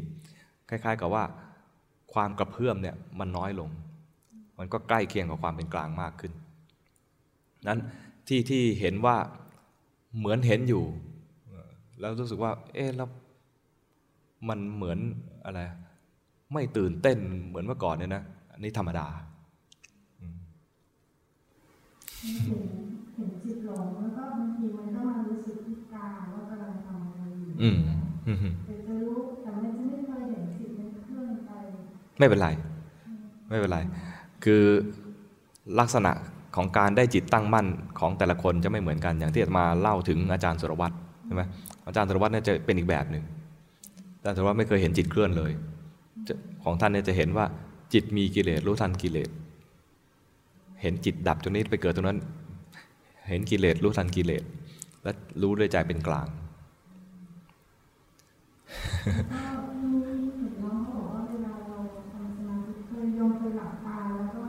A: คล้าย ๆ กับว่าความกระเพื่อมเนี่ยมันน้อยลง มันก็ใกล้เคียงกับความเป็นกลางมากขึ้น นั้นที่ที่เห็นว่าเหมือนเห็นอยู่ แล้วรู้สึกว่า เอ๊ะแล้วมันเหมือนอะไร ไม่ตื่นเต้นเหมือนเมื่อก่อนเนี่ยนะอันนี้ธรรมดา
B: เห็นเห็นจิตหลงแล้วก็บางทีมันก็มารู้สึกที่กายว่ากำลังทำอะไรอยู่
A: อืมอืม
B: แต่จะรู้แต่มันจะไม่เคยเห็นจิตมันเคลื่อนไป
A: ไม่เป็นไร ไม่เป็นไร คือลักษณะของการได้จิตตั้งมั่นของแต่ละคนจะไม่เหมือนกันอย่างที่อาตมาเล่าถึงอาจารย์สุรวัตรใช่ไหมอาจารย์สุรวัตรเนี่ยจะเป็นอีกแบบหนึ่งอาจารย์สุรวัตรไม่เคยเห็นจิตเคลื่อนเลย ของท่านเนี่ยจะเห็นว่าจิตมีกิเลสรู้ทันกิเลส เห็นจิตดับตรงนี้ไปเกิดตรงนั้น เห็นกิเลสรู้ทันกิเลส และรู้ด้วยใจเป็นกลาง
B: ก็มีเห็นน้องบอกว่าเวลาเราทำสมาธิเคยโยมเคยหลับตาแล้วก็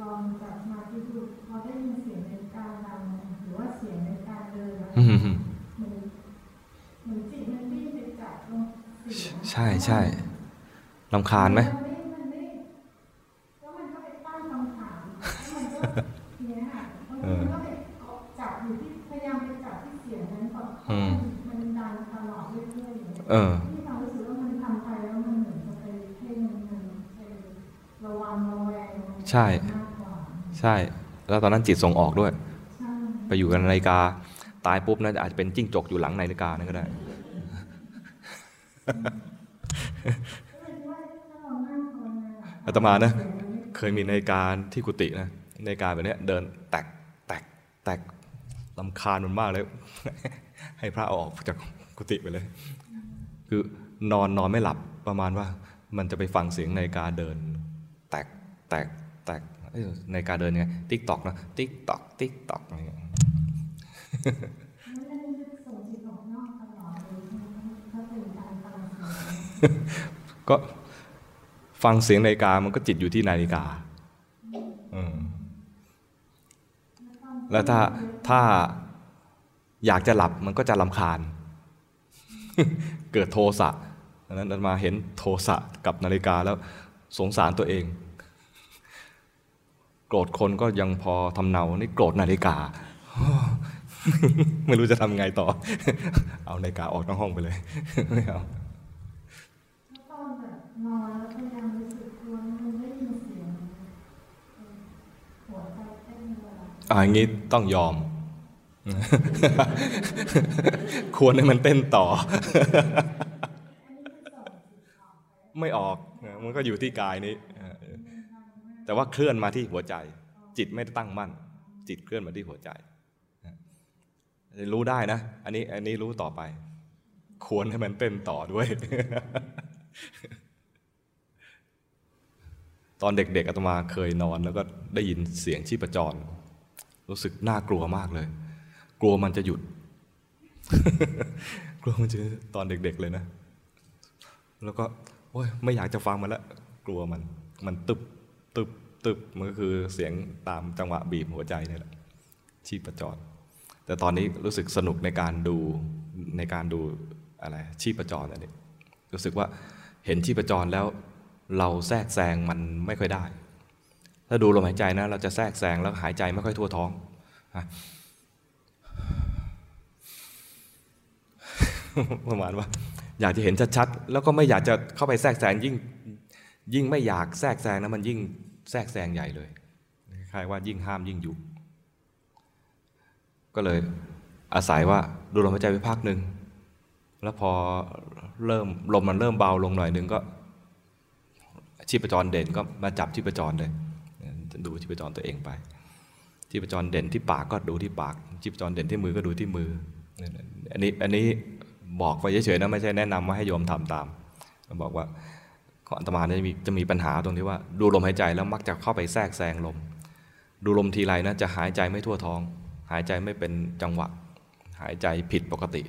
B: ลองจับสมาธิดูพอได้ยินเสียงในการดังหรือว่าเสียงในการเดินอะ
A: อืม
B: เหมือนเหมือนจิตมันวิ่งไปจับตรงเสียง
A: ใช่ใช่ลำคาญไหม
B: นไม่มันไม่แล้วมันก็ไปตั้งคำถามแล้วมันก็เนี่ยค่ะมันก็ไปจับอยู่ที่พยายามไปจับที่เสียงนั้นก่อนเพราะมันมันดังตลอดเรื่อยๆอย่างเงี้ย
A: เออ
B: ที่ความรู้สึกว่ามันทำไปแล้วมันเหมือนจะไปเพ่งมันไประวังระแวง
A: ใช่
B: มากกว่า
A: ใช่ แล้วตอนนั้นจิตส่งออกด้วย
B: ใช่
A: ไปอยู่กับนาฬิกา ตายปุ๊บนะอาจจะเป็นจิ้งจกอยู่หลังนาฬิกานั่นก็ได้ อาตมานะ
B: เสีย
A: เคยมีในการที่กุฏินะในการแบบนี้เดินแตกแตกแตกลำคาญมันมากเลย ให้พระเอาออกจากกุฏิไปเลย คือนอนนอนไม่หลับประมาณว่า มันจะไปฟังเสียงนาฬิกาเดิน แตกแตกแตกเอ้ยนาฬิกาเดินไงติ๊กตอกนะติ๊กตอกติ๊กตอกอะไรเงี้ย
B: ก็ฟังเสียง
A: นาฬิกามันก็จิตอยู่ที่นาฬิกาแล้วถ้าถ้าอยากจะหลับมันก็จะลำคาญ เกิดโทสะดังนั้นมาเห็นโทสะกับนาฬิกาแล้วสงสารตัวเอง โกรธคนก็ยังพอทำเนานี่โกรธนาฬิกา ไม่รู้จะทำไงต่อ เอานาฬิกาออกนอกห้องไปเลยไม่เอา
B: แล้วตอนแบบนอนแล้วพยายามรู้สึกตัวมันได้ยินเสียงเอ่อหัวใจเต้นเวลา
A: อ่าอย่างนี้ต้องยอม ควรให้มันเต้นต่อ ไม่ออกมันก็อยู่ที่กายนี้ แต่ว่าเคลื่อนมาที่หัวใจ จิตไม่ได้ตั้งมั่น จิตเคลื่อนมาที่หัวใจนะรู้ได้นะ อันนี้อันนี้รู้ต่อไป ควรให้มันเต้นต่อด้วยตอนเด็กๆอาตมาเคยนอนแล้วก็ได้ยินเสียงชีพจร รู้สึกน่ากลัวมากเลย กลัวมันจะหยุด กลัวมันจะตอนเด็ก ๆเลยนะ แล้วก็โอ้ยไม่อยากจะฟังมันละกลัวมัน มันตึบตึบตึบมันก็คือเสียงตามจังหวะบีบหัวใจนี่แหละชีพจรแต่ตอนนี้รู้สึกสนุกในการดูในการดูอะไรชีพจรอันนี้รู้สึกว่าเห็นชีพจรแล้วเราแทรกแซงมันไม่ค่อยได้ ถ้าดูลมหายใจนะ เราจะแทรกแซงแล้วหายใจไม่ค่อยทั่วท้องประมาณว่า อยากจะเห็นชัดๆแล้วก็ไม่อยากจะเข้าไปแทรกแซงยิ่งยิ่งไม่อยากแทรกแซงนะมันยิ่งแทรกแซงใหญ่เลยคล้ายว่ายิ่งห้ามยิ่งยุบก็เลยอาศัยว่าดูลมหายใจไปพักหนึ่งแล้วพอเริ่มลมมันเริ่มเบาลงหน่อยหนึ่งก็ชีพจรเด่นก็มาจับชีพจรเลย ดูชีพจรตัวเองไปชีพจรเด่นที่ปากก็ดูที่ปากชีพจรเด่นที่มือก็ดูที่มือ อันนี้อันนี้บอกไปเฉยๆนะไม่ใช่แนะนำว่าให้โยมทำตาม บอกว่าของอัตมาจะมีจะมีปัญหาตรงที่ว่า ดูลมหายใจแล้วมักจะเข้าไปแทรกแซงลม ดูลมทีไรนะจะหายใจไม่ทั่วท้อง หายใจไม่เป็นจังหวะ หายใจผิดปกติ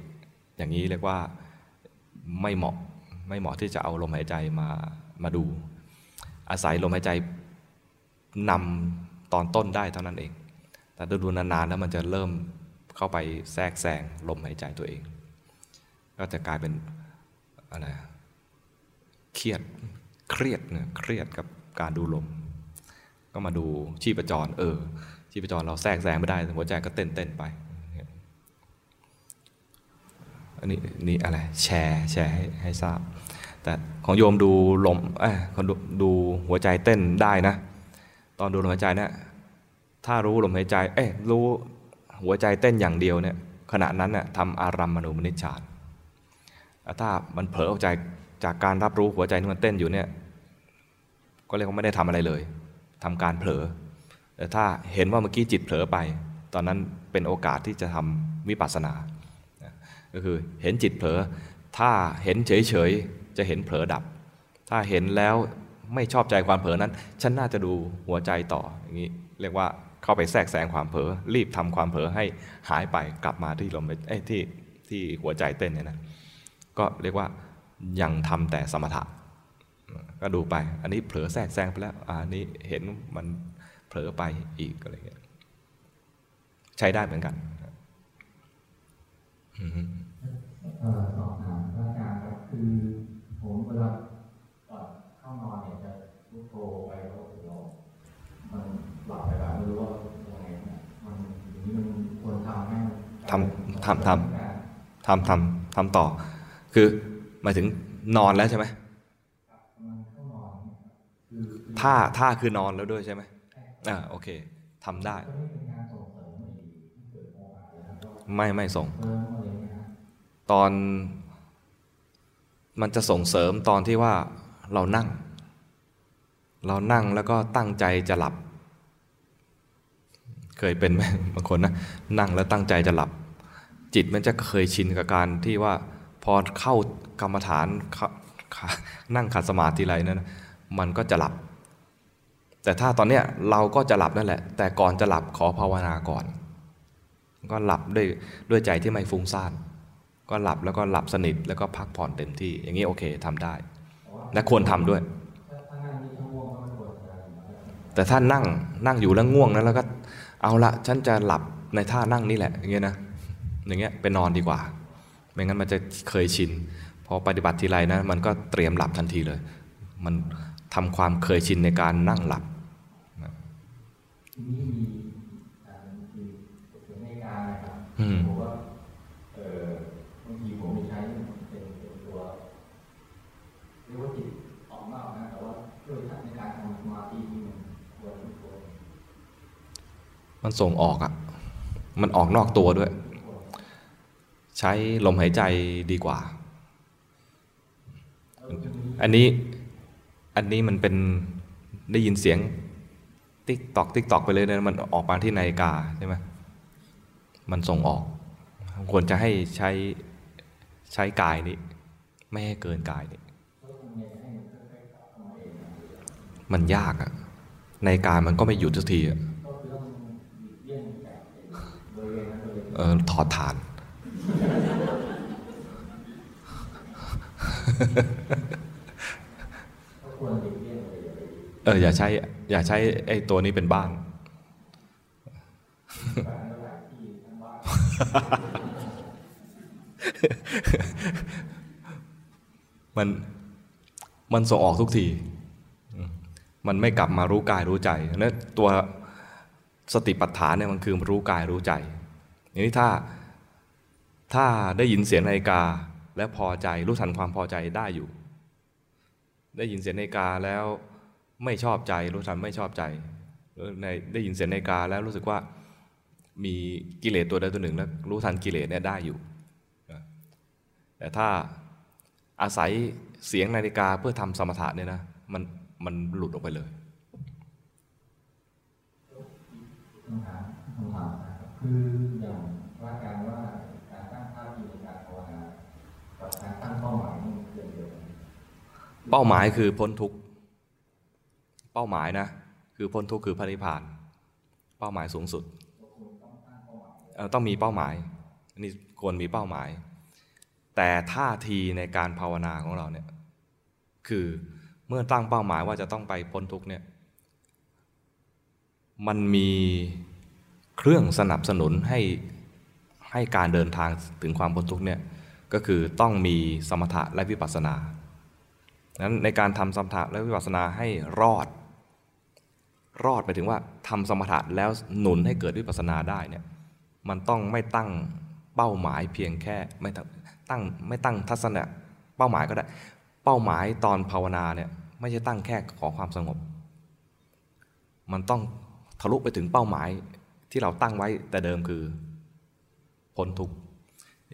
A: อย่างนี้เรียกว่าไม่เหมาะไม่เหมาะที่จะเอาลมหายใจมามาดู อาศัยลมหายใจ นำตอนต้นได้เท่านั้นเอง แต่ดูนานๆแล้วมันจะเริ่มเข้าไปแทรกแซงลมหายใจตัวเอง ก็จะกลายเป็นอะไรเครียดเครียดเนี่ยเครียดกับการดูลม ก็มาดูชีพจร เออ ชีพจรเราแทรกแซงไม่ได้หัวใจก็เต้นเต้นไปอันนี้นี่อะไรแชร์แชร์ให้ให้ทราบ แต่ของโยมดูลมเอ้คนดูดูหัวใจเต้นได้นะ ตอนดูลมหายใจเนี่ยถ้ารู้ลมหายใจ เอ้รู้หัวใจเต้นอย่างเดียวเนี่ยขณะนั้นเนี่ยทำอารัมมณูมนิชฌานถ้ามันเผลอออกจากจากการรับรู้หัวใจที่มันเต้นอยู่เนี่ยก็เรียกว่าไม่ได้ทำอะไรเลยทำการเผลอแต่ถ้าเห็นว่าเมื่อกี้จิตเผลอไป ตอนนั้นเป็นโอกาสที่จะทำวิปัสสนา ก็คือเห็นจิตเผลอ ถ้าเห็นเฉยๆจะเห็นเผลอดับ ถ้าเห็นแล้ว ไม่ชอบใจความเผลอนั้น ฉันน่าจะดูหัวใจต่ออย่างนี้เรียกว่าเข้าไปแทรกแซงความเผลอรีบทำความเผลอให้หายไปกลับมาที่ลมเอ้ที่ที่หัวใจเต้นเนี่ยนะก็เรียกว่ายังทำแต่สมถะก็ดูไป อันนี้เผลอแทรกแซงไปแล้วอันนี้เห็นมันเผลอไปอีกอะไรเงี้ยใช้ได้เหมือนกัน
C: เอ่อสอบถามอาจารย์ครับคือผมเวลาก่อนเข้านอนเนี่ยจะ พุทโธไปแล้วเรามันหลับไปแบบไม่รู้ว่ายังไงเนี่ยมันอย่างนี้มันควรทำให้มัน
A: ทำทำทำทำทำทำต่อ คือหมายถึงนอนแล้วใช่ไหม
C: มันเข้านอนเนี่ยคือ
A: ท่าท่าคือนอนแล้วด้วยใช่ไหมอ่าโอเคทำได้
C: จะไม่เป็นการส่งเสริมให้ให้เกิดโมหะเลยนะครับ
A: ไม่ไม่ส่ง
C: เพิ่มอะไรเงี้ยนะ
A: ตอนมันจะส่งเสริมตอนที่ว่าเรานั่ง เรานั่งแล้วก็ตั้งใจจะหลับ เคยเป็นไหมบางคนนะนั่งแล้วตั้งใจจะหลับ จิตมันจะเคยชินกับการที่ว่าพอเข้ากรรมฐานเขานั่งขัดสมาธิไรนั้นมันก็จะหลับ แต่ถ้าตอนเนี้ยเราก็จะหลับนั่นแหละ แต่ก่อนจะหลับขอภาวนาก่อน ก็หลับด้วยด้วยใจที่ไม่ฟุ้งซ่านก็หลับแล้วก็หลับสนิทแล้วก็พักผ่อนเต็มที่ อย่างนี้โอเคทำได้ และควรทำด้วย แต่ถ้านั่งนั่งอยู่แล้วง่วงนะแล้วก็เอาละฉันจะหลับในท่านั่งนี่แหละอย่างเงี้ยนะอย่างเงี้ยไปนอนดีกว่า ไม่งั้นมันจะเคยชินพอปฏิบัติทีไรนะมันก็เตรียมหลับทันทีเลย มันทำความเคยชินในการนั่งหลับ
C: ทีนี้มีอ่ามีเสียงในการนะครับ
A: อืม
C: ผมว่าเอ่อบางทีผมไม่ใช้เป็นเป็นตัวเรียกว่าจิตออกนอกนะแต่ว่าช่วยในการทำสมาธิที่มันควรควร
A: มันส่งออกอะ่ะ มันออกนอกตัวด้วย ใช้ลมหายใจดีกว่า อันนี้ อันนี้มันเป็นได้ยินเสียง ติ๊กตอก ติ๊กตอกไปเลยนะมันออกมาที่นาฬิกาใช่ไหมมันส่งออก ควรจะให้ใช้ใช้กายนี้ ไม่ให้เกินกายนี้ มันยากอะนาฬิกามันก็ไม่หยุดสักทีอะเออ ถอดฐาน
C: ก็ควรหลีกเลี่ยงเลยอย่าไป
A: เอออย่าใช้ อย่าใช้ไอ้ตัวนี้เป็นบ้าน
C: แบบนั้นหลายที่ทั้งบ้าน
A: มันมันส่งออกทุกทีอืมมันไม่กลับมารู้กายรู้ใจนั้นตัวสติปัฏฐานเนี่ยมันคือรู้กายรู้ใจอย่าง นี้ถ้าถ้าได้ยินเสียงนาฬิกาและพอใจรู้ทันความพอใจได้อยู่ ได้ยินเสียงนาฬิกาแล้วไม่ชอบใจรู้ทันไม่ชอบใจได้ยินเสียงนาฬิกาแล้วรู้สึกว่ามีกิเลสตัวใดตัวหนึ่งแล้วรู้ทันกิเลสเนี่ยได้อยู่ แต่ถ้าอาศัยเสียงนาฬิกาเพื่อทำสมถะเนี่ยนะมันมันหลุดออกไปเลย
C: คำถามคำถาม ครับคืออย่างว่าการว่าการตั้งท่าทีในการภาวนากับการตั้งเป้าหมายนี่เกี่ยวเดียวกัน
A: เป้าหมายคือพ้นทุกข์เป้าหมายนะ คือพ้นทุกข์คือพระนิพพาน เป้าหมายสูงสุดเอ่อต้องมีเป้าหมายอันนี้ควรมีเป้าหมาย แต่ท่าทีในการภาวนาของเราเนี่ยคือเมื่อตั้งเป้าหมายว่าจะต้องไปพ้นทุกข์เนี่ยมันมี เครื่องสนับสนุนให้ให้การเดินทางถึงความพ้นทุกข์เนี่ยก็คือต้องมีสมถะและวิปัสสนานั้นในการทำสมถะและวิปัสสนาให้รอด รอดไปถึงว่าทำสมถะแล้วหนุนให้เกิดวิปัสสนาได้เนี่ยมันต้องไม่ตั้งเป้าหมายเพียงแค่ไม่ตั้งตั้งไม่ตั้งทัศนะเป้าหมายก็ได้ เป้าหมายตอนภาวนาเนี่ยไม่ใช่ตั้งแค่ขอความสงบ มันต้องทะลุไปถึงเป้าหมาย ที่เราตั้งไว้แต่เดิมคือพ้นทุกข์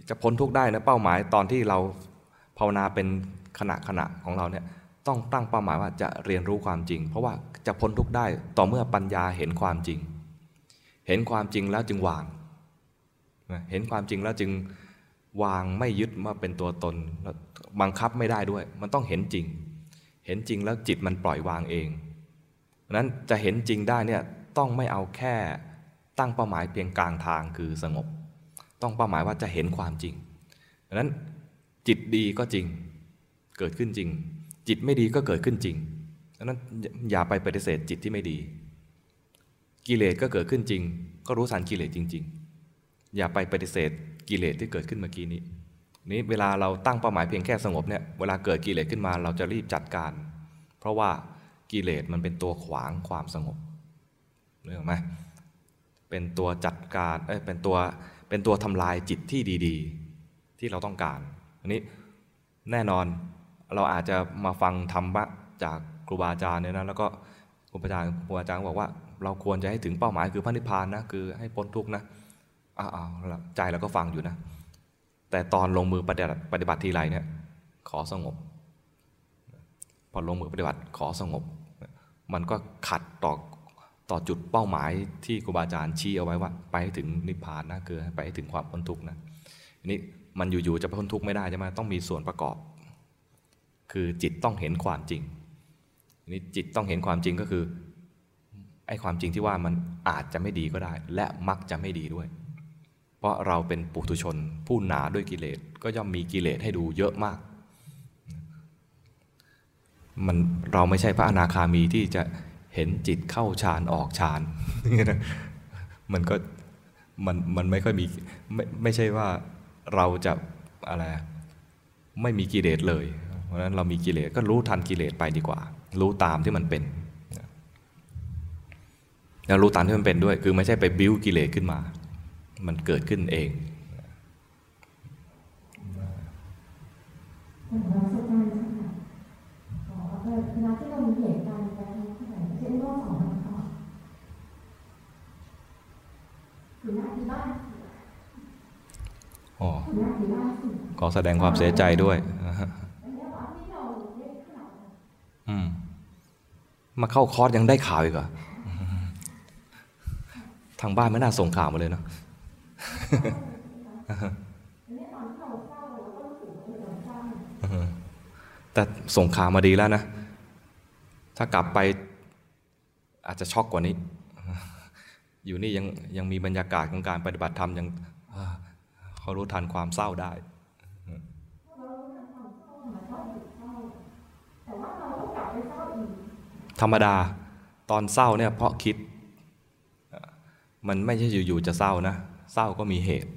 A: จะพ้นทุกข์ได้นะเป้าหมายตอนที่เราภาวนาเป็นขณะขณะของเราเนี่ยต้องตั้งเป้าหมายว่าจะเรียนรู้ความจริง เพราะว่าจะพ้นทุกข์ได้ต่อเมื่อปัญญาเห็นความจริง เห็นความจริงแล้วจึงวาง เห็นความจริงแล้วจึงวางไม่ยึดมาเป็นตัวตนบังคับไม่ได้ด้วย มันต้องเห็นจริง เห็นจริงแล้วจิตมันปล่อยวางเองเพราะฉะนั้นจะเห็นจริงได้เนี่ยต้องไม่เอาแค่ ตั้งเป้าหมายเพียงกลางทางคือสงบ ต้องเป้าหมายว่าจะเห็นความจริงเพราะฉะนั้นจิตดีก็จริงเกิดขึ้นจริง จิตไม่ดีก็เกิดขึ้นจริงเพราะฉะนั้นอย่าไปปฏิเสธจิตที่ไม่ดี กิเลสก็เกิดขึ้นจริง ก็รู้สันกิเลสจริง ๆ อย่าไปปฏิเสธกิเลสที่เกิดขึ้นเมื่อกี้นี้นี้เวลาเราตั้งเป้าหมายเพียงแค่สงบเนี่ยเวลาเกิดกิเลสขึ้นมาเราจะรีบจัดการ เพราะว่ากิเลสมันเป็นตัวขวางความสงบเรื่องไหม เป็นตัวจัดการเอ้ยเป็นตัวเป็นตัวทำลายจิตที่ดี ๆ ที่เราต้องการอันนี้แน่นอนเราอาจจะมาฟังธรรมะจากครูบาอาจารย์เนี่ยนะแล้วก็ครูบาอาจารย์ครูบาอาจารย์บอกว่า เราควรจะให้ถึงเป้าหมายคือพระนิพพานนะคือให้พ้นทุกข์นะอ้าวใจเราก็ฟังอยู่นะ แต่ตอนลงมือปฏิบัติปฏิบัติทีไรเนี่ยขอสงบ พอลงมือปฏิบัติขอสงบ มันก็ขัดต่อ ต่อจุดเป้าหมายที่ครูบาอาจารย์ชี้เอาไว้ว่า ไปให้ถึงนิพพานนะคือไปให้ถึงความพ้นทุกข์นะอันนี้มันอยู่ๆจะพ้นทุกข์ไม่ได้ใช่ไหมต้องมีส่วนประกอบ คือจิตต้องเห็นความจริงอันนี้จิตต้องเห็นความจริงก็คือไอ้ความจริงที่ว่ามันอาจจะไม่ดีก็ได้ และมักจะไม่ดีด้วย เพราะเราเป็นปุถุชน ผู้หนาด้วยกิเลสก็ย่อมมีกิเลสให้ดูเยอะมากมันเราไม่ใช่พระอนาคามีที่จะ เห็นจิตเข้าฌานออกฌานมันก็มันมันไม่ค่อยมีไม่ไม่ใช่ว่าเราจะอะไรไม่มีกิเลสเลย เพราะฉะนั้นเรามีกิเลสก็รู้ทันกิเลสไปดีกว่า รู้ตามที่มันเป็นแล้วรู้ตามที่มันเป็นด้วย คือไม่ใช่ไปบิ้วกิเลสขึ้นมา มันเกิดขึ้นเอง
B: ขอ
A: แสดงความเสียใจด้วย
B: อันนี้ว่าที่เราเล่นข่าว
A: อืมมาเข้าคอร์สยังได้ข่าวอีกเหรอทางบ้านไม่น่าส่งข่าวมาเลยเนาะ
B: อันนี้ตอนที่เราเศร้าเราก็รู้สึกว่าเราเศร้า
A: แต่ส่งข่าวมาดีแล้วนะ ถ้ากลับไปอาจจะช็อกกว่านี้ อยู่นี่ยังยังมีบรรยากาศของการปฏิบัติธรรมยังเขารู้ทันความเศร้าได้ธรรมดาตอนเศร้าเนี่ยเพราะคิด มันไม่ใช่อยู่ๆจะเศร้านะ เศร้าก็มีเหตุ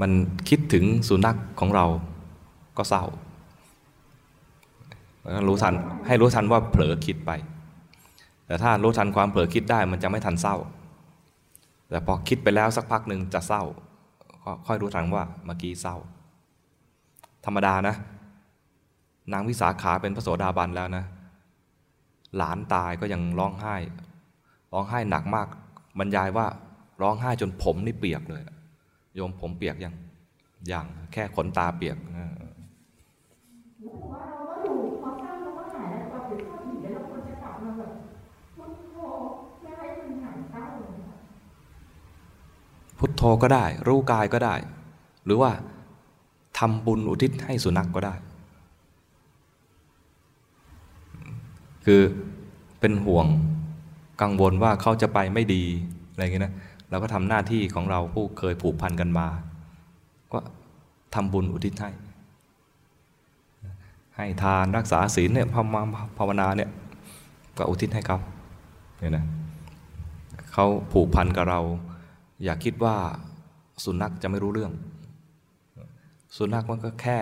A: มันคิดถึงสุนัขของเราก็เศร้ารู้ทันให้รู้ทันว่าเผลอคิดไป แต่ถ้ารู้ทันความเผลอคิดได้มันจะไม่ทันเศร้า แต่พอคิดไปแล้วสักพักหนึ่งจะเศร้าก็ค่อยรู้ทันว่าเมื่อกี้เศร้า ธรรมดานะ นางวิสาขาเป็นพระโสดาบันแล้วนะ หลานตายก็ยังร้องไห้ ร้องไห้หนักมากบรรยายว่าร้องไห้จนผมนี่เปียกเลย โยมผมเปียกยังยังแค่ขนตาเปียก
B: รู้สึกว่าเราก็อยู่พอสร้างเราก็หายแล้วพอถึงข้อผีแล้วเราควรจะกลับมาแบบพุทโธเพื่อให้มันหายเศร้าเลยค่ะ
A: พุทโธก็ได้ รู้กายก็ได้ หรือว่าทำบุญอุทิศให้สุนัขกก็ได้ คือเป็นห่วงกังวลว่าเขาจะไปไม่ดีอะไรอย่างเงี้ยนะเราก็ทำหน้าที่ของเราผู้เคยผูกพันกันมา ก็ทำบุญอุทิศให้ ให้ทานรักษาศีลเนี่ยภาวนาภาวนาเนี่ยก็อุทิศให้เขาเนี่ยนะเขาผูกพันกับเรา อย่าคิดว่าสุนัขจะไม่รู้เรื่อง สุนัขมันก็แค่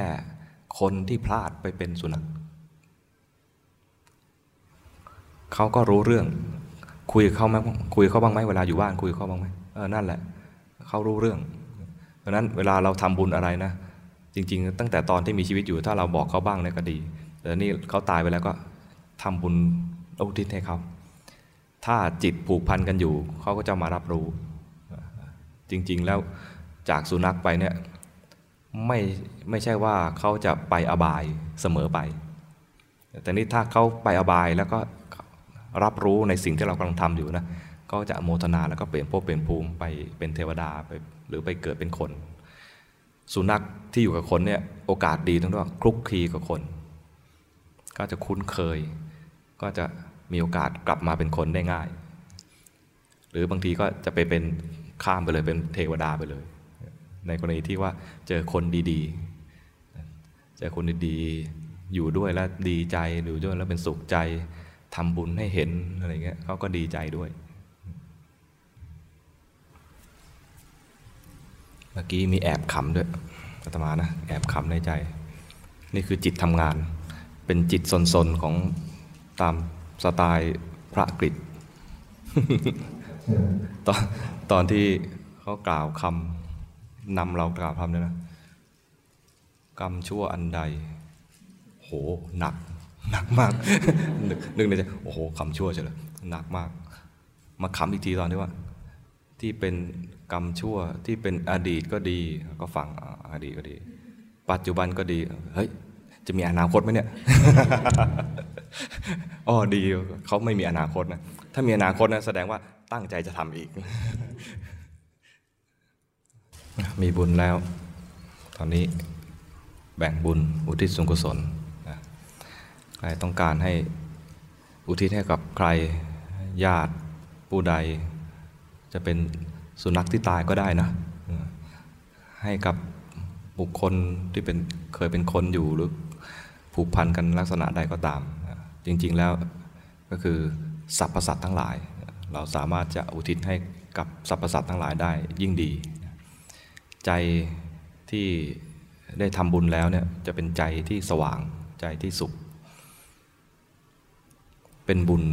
A: คนที่พลาดไปเป็นสุนัขเขาก็รู้เรื่อง คุยเขาไหมคุยเขาบ้างไหมเวลาอยู่บ้านคุยเขาบ้างไหมเออนั่นแหละเขารู้เรื่อง เพราะนั้นเวลาเราทำบุญอะไรนะ จริง ๆ ตั้งแต่ตอนที่มีชีวิตอยู่ถ้าเราบอกเขาบ้างเนี่ยก็ดีแต่นี่เขาตายไปแล้วก็ทำบุญอุทิศให้เขาถ้าจิตผูกพันกันอยู่เขาก็จะมารับรู้ จริง ๆ แล้วจากสุนัขไปเนี่ยไม่ไม่ใช่ว่าเขาจะไปอบายเสมอไป แต่นี่ถ้าเขาไปอบายแล้วก็รับรู้ในสิ่งที่เรากำลังทำอยู่นะก็จะโมทนาแล้วก็เปลี่ยนภพเปลี่ยนภูมิไปเป็นเทวดาไปหรือไปเกิดเป็นคน สุนัขที่อยู่กับคนเนี่ยโอกาสดีตรงที่ว่าคลุกคลีกับคน ก็จะคุ้นเคย ก็จะมีโอกาสกลับมาเป็นคนได้ง่าย หรือบางทีก็จะไปเป็น ข้ามไปเลยเป็นเทวดาไปเลย ในกรณีที่ว่าเจอคนดีๆ เจอคนดีๆ อยู่ด้วยแล้วดีใจอยู่ด้วยแล้วเป็นสุขใจทำบุญให้เห็นอะไรเงี้ยเขาก็ดีใจด้วยเมื่อกี้มีแอบขำด้วยอาตมานะแอบขำในใจ นี่คือจิตทำงาน เป็นจิตสนๆของตามสไตล์พระกฤษตอน ตอนที่เขากล่าวคำนำเรากล่าวคำเนี่ยนะกรรมชั่วอันใด โหหนัก หนักมากนึกนึกในใจโอ้โหคำชั่วเฉยเลยหนักมาก มาคำอีกทีตอนที่ว่า ที่เป็นกรรมชั่วที่เป็นอดีตก็ดีก็ฟังอดีตก็ดี ปัจจุบันก็ดี เฮ้ย จะมีอนาคตไหมเนี่ย อ๋อดีเขาไม่มีอนาคตนะถ้ามีอนาคตนะแสดงว่าตั้งใจจะทำอีก มีบุญแล้ว ตอนนี้แบ่งบุญอุทิศส่วนกุศลนใครต้องการให้อุทิศให้กับใครญาติผู้ใด จะเป็นสุนัขที่ตายก็ได้นะ ให้กับบุคคลที่เป็นเคยเป็นคนอยู่หรือผูกพันกันลักษณะใดก็ตาม จริง ๆแล้วก็คือสรรพสัตว์ทั้งหลาย เราสามารถจะอุทิศให้กับสรรพสัตว์ทั้งหลายได้ยิ่งดี ใจที่ได้ทำบุญแล้วเนี่ยจะเป็นใจที่สว่างใจที่สุข เป็นบุญ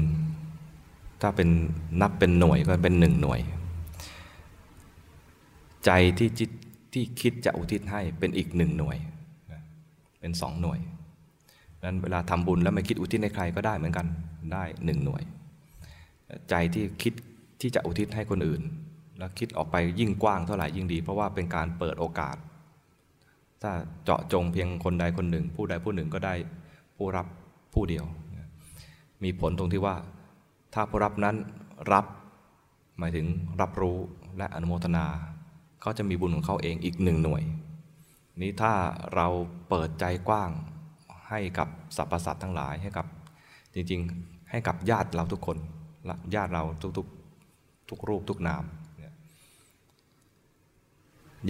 A: ถ้าเป็นนับเป็นหน่วยก็เป็นหนึ่งหน่วย ใจที่จิตที่คิดจะอุทิศให้เป็นอีกหนึ่งหน่วย เป็นสองหน่วย นั้นเวลาทำบุญแล้วไม่คิดอุทิศให้ใครก็ได้เหมือนกันได้หนึ่งหน่วย ใจที่คิดที่จะอุทิศให้คนอื่น แล้วคิดออกไปยิ่งกว้างเท่าไหร่ยิ่งดี เพราะว่าเป็นการเปิดโอกาส ถ้าเจาะจงเพียงคนใดคนหนึ่ง ผู้ใดผู้หนึ่งก็ได้ผู้รับผู้เดียว มีผลตรงที่ว่า ถ้าผู้รับนั้นรับหมายถึงรับรู้และอนุโมทนาเขาจะมีบุญของเขาเองอีกหนึ่งหน่วย นี้ถ้าเราเปิดใจกว้าง ให้กับสรรพสัตว์ทั้งหลายให้กับจริงๆ ให้กับญาติเราทุกคนญาติเราทุกๆทุกรูปทุกนาม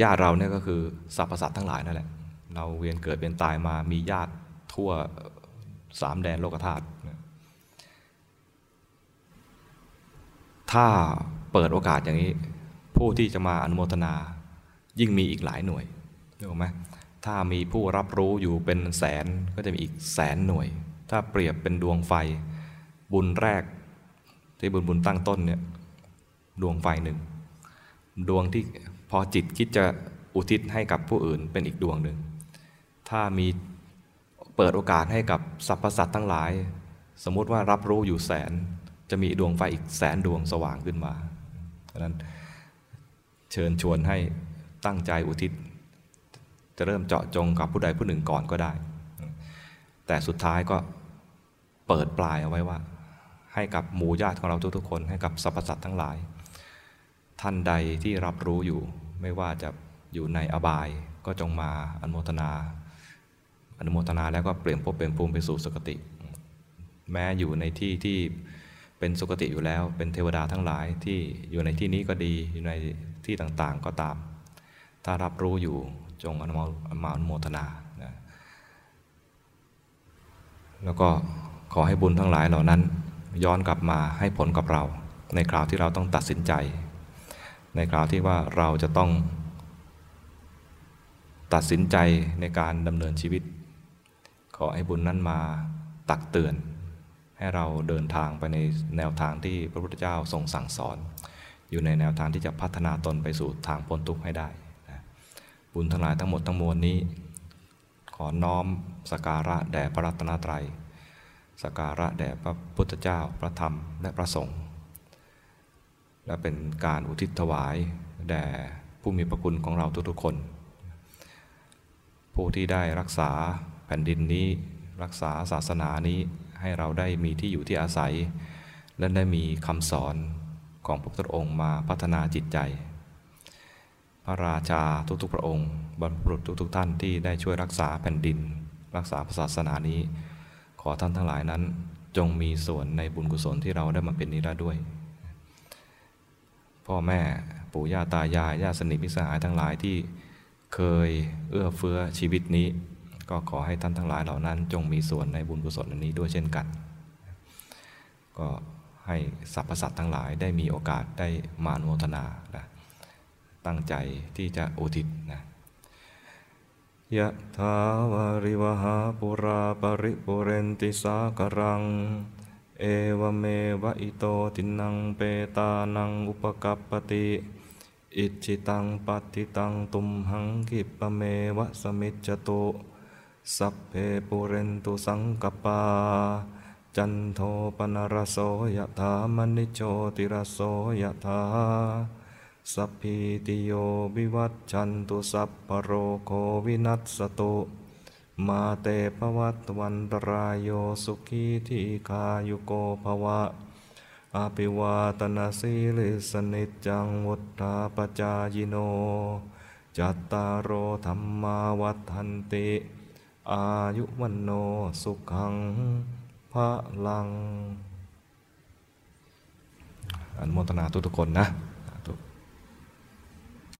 A: ญาติเราเนี่ยก็คือสรรพสัตว์ทั้งหลายนั่นแหละเราเวียนเกิดเป็นตายมามีญาติทั่วสามแดนโลกธาตุถ้าเปิดโอกาสอย่างนี้ ผู้ที่จะมาอนุโมทนายิ่งมีอีกหลายหน่วยรู้ไหม ถ้ามีผู้รับรู้อยู่เป็นแสนก็จะมีอีกแสนหน่วย ถ้าเปรียบเป็นดวงไฟ บุญแรก ที่บุญบุญตั้งต้นเนี่ยดวงไฟหนึ่งดวงที่พอจิตคิดจะอุทิศให้กับผู้อื่นเป็นอีกดวงหนึ่งถ้ามีเปิดโอกาสให้กับสรรพสัตว์ทั้งหลาย สมมุติว่ารับรู้อยู่แสนจะมีดวงไฟอีกแสนดวงสว่างขึ้นมาดังนั้นเชิญชวนให้ตั้งใจอุทิศ จะเริ่มเจาะจงกับผู้ใดผู้หนึ่งก่อนก็ได้ แต่สุดท้ายก็เปิดปลายเอาไว้ว่า ให้กับหมู่ญาติของเราทุกๆคน ให้กับสรรพสัตว์ทั้งหลาย ท่านใดที่รับรู้อยู่ ไม่ว่าจะอยู่ในอบายก็จงมาอนุโมทนา อนุโมทนาแล้วก็เปลี่ยนภพเป็นภูมิไปสู่สุคติ แม้อยู่ในที่ที่เป็นสุคติอยู่แล้ว เป็นเทวดาทั้งหลายที่อยู่ในที่นี้ก็ดีอยู่ในที่ต่างๆก็ตาม ถ้ารับรู้อยู่ จงอนุโมาอนุโมทนานะแล้วก็ขอให้บุญทั้งหลายเหล่านั้น ย้อนกลับมาให้ผลกับเรา ในคราวที่เราต้องตัดสินใจ ในคราวที่ว่าเราจะต้อง ตัดสินใจในการดำเนินชีวิต ขอให้บุญนั้นมาตักเตือน ให้เราเดินทางไปในแนวทางที่พระพุทธเจ้าทรงสั่งสอน อยู่ในแนวทางที่จะพัฒนาตนไปสู่ทางพ้นทุกข์ให้ได้ บุญทั้งหลายทั้งหมดทั้งมวลนี้ ขอน้อมสการะแด่พระรัตนตรัยสกการะแด่พระพุทธเจ้าพระธรรมและพระสงฆ์และเป็นการอุทิศถวายแด่ผู้มีพระคุณของเราทุกๆคน ผู้ที่ได้รักษาแผ่นดินนี้รักษาศาสนานี้ให้เราได้มีที่อยู่ที่อาศัย และได้มีคำสอนของพระพุทธองค์มาพัฒนาจิตใจ พระราชาทุกๆพระองค์ บรรพบุรุษทุกๆท่านที่ได้ช่วยรักษาแผ่นดิน รักษาศาสนานี้ ขอท่านทั้งหลายนั้น จงมีส่วนในบุญกุศลที่เราได้มาเป็นนี้ได้ด้วย พ่อแม่ปู่ย่าตายายญาติสนิทมิสหายทั้งหลายที่เคยเอื้อเฟื้อชีวิตนี้ ก็ขอให้ท่านทั้งหลายเหล่านั้น จงมีส่วนในบุญกุศลอันนี้ด้วยเช่นกัน ก็ให้สรรพสัตว์ทั้งหลายได้มีโอกาสได้มาอนุทนานะ ตั้งใจที่จะอุทิศนะยะถาวาริวหาปุราปริปุเรนติสากรัง เอวเมวะอิโตตินังเปตานังอุปกัปปติอิจิตังปัติตังตุมหังกิปะเมวะสมิจจตุสัพเพปุเรนตุสังกปา จันโทปนรโสยะถามณิโชติรโสยะถา สัพพิติโยวิวัตชันตุสัพพโรโควินัสสตุมาเตภวัตวันตรายโยสุขีทีคายุโกภวะอภิวาตนาสีลิสนิจจังวุฒาปจายโน จัตตารโอธรรมาวัฏันติ อายุวันโนสุขังพระลัง อนุโมทนาทุกๆคนนะ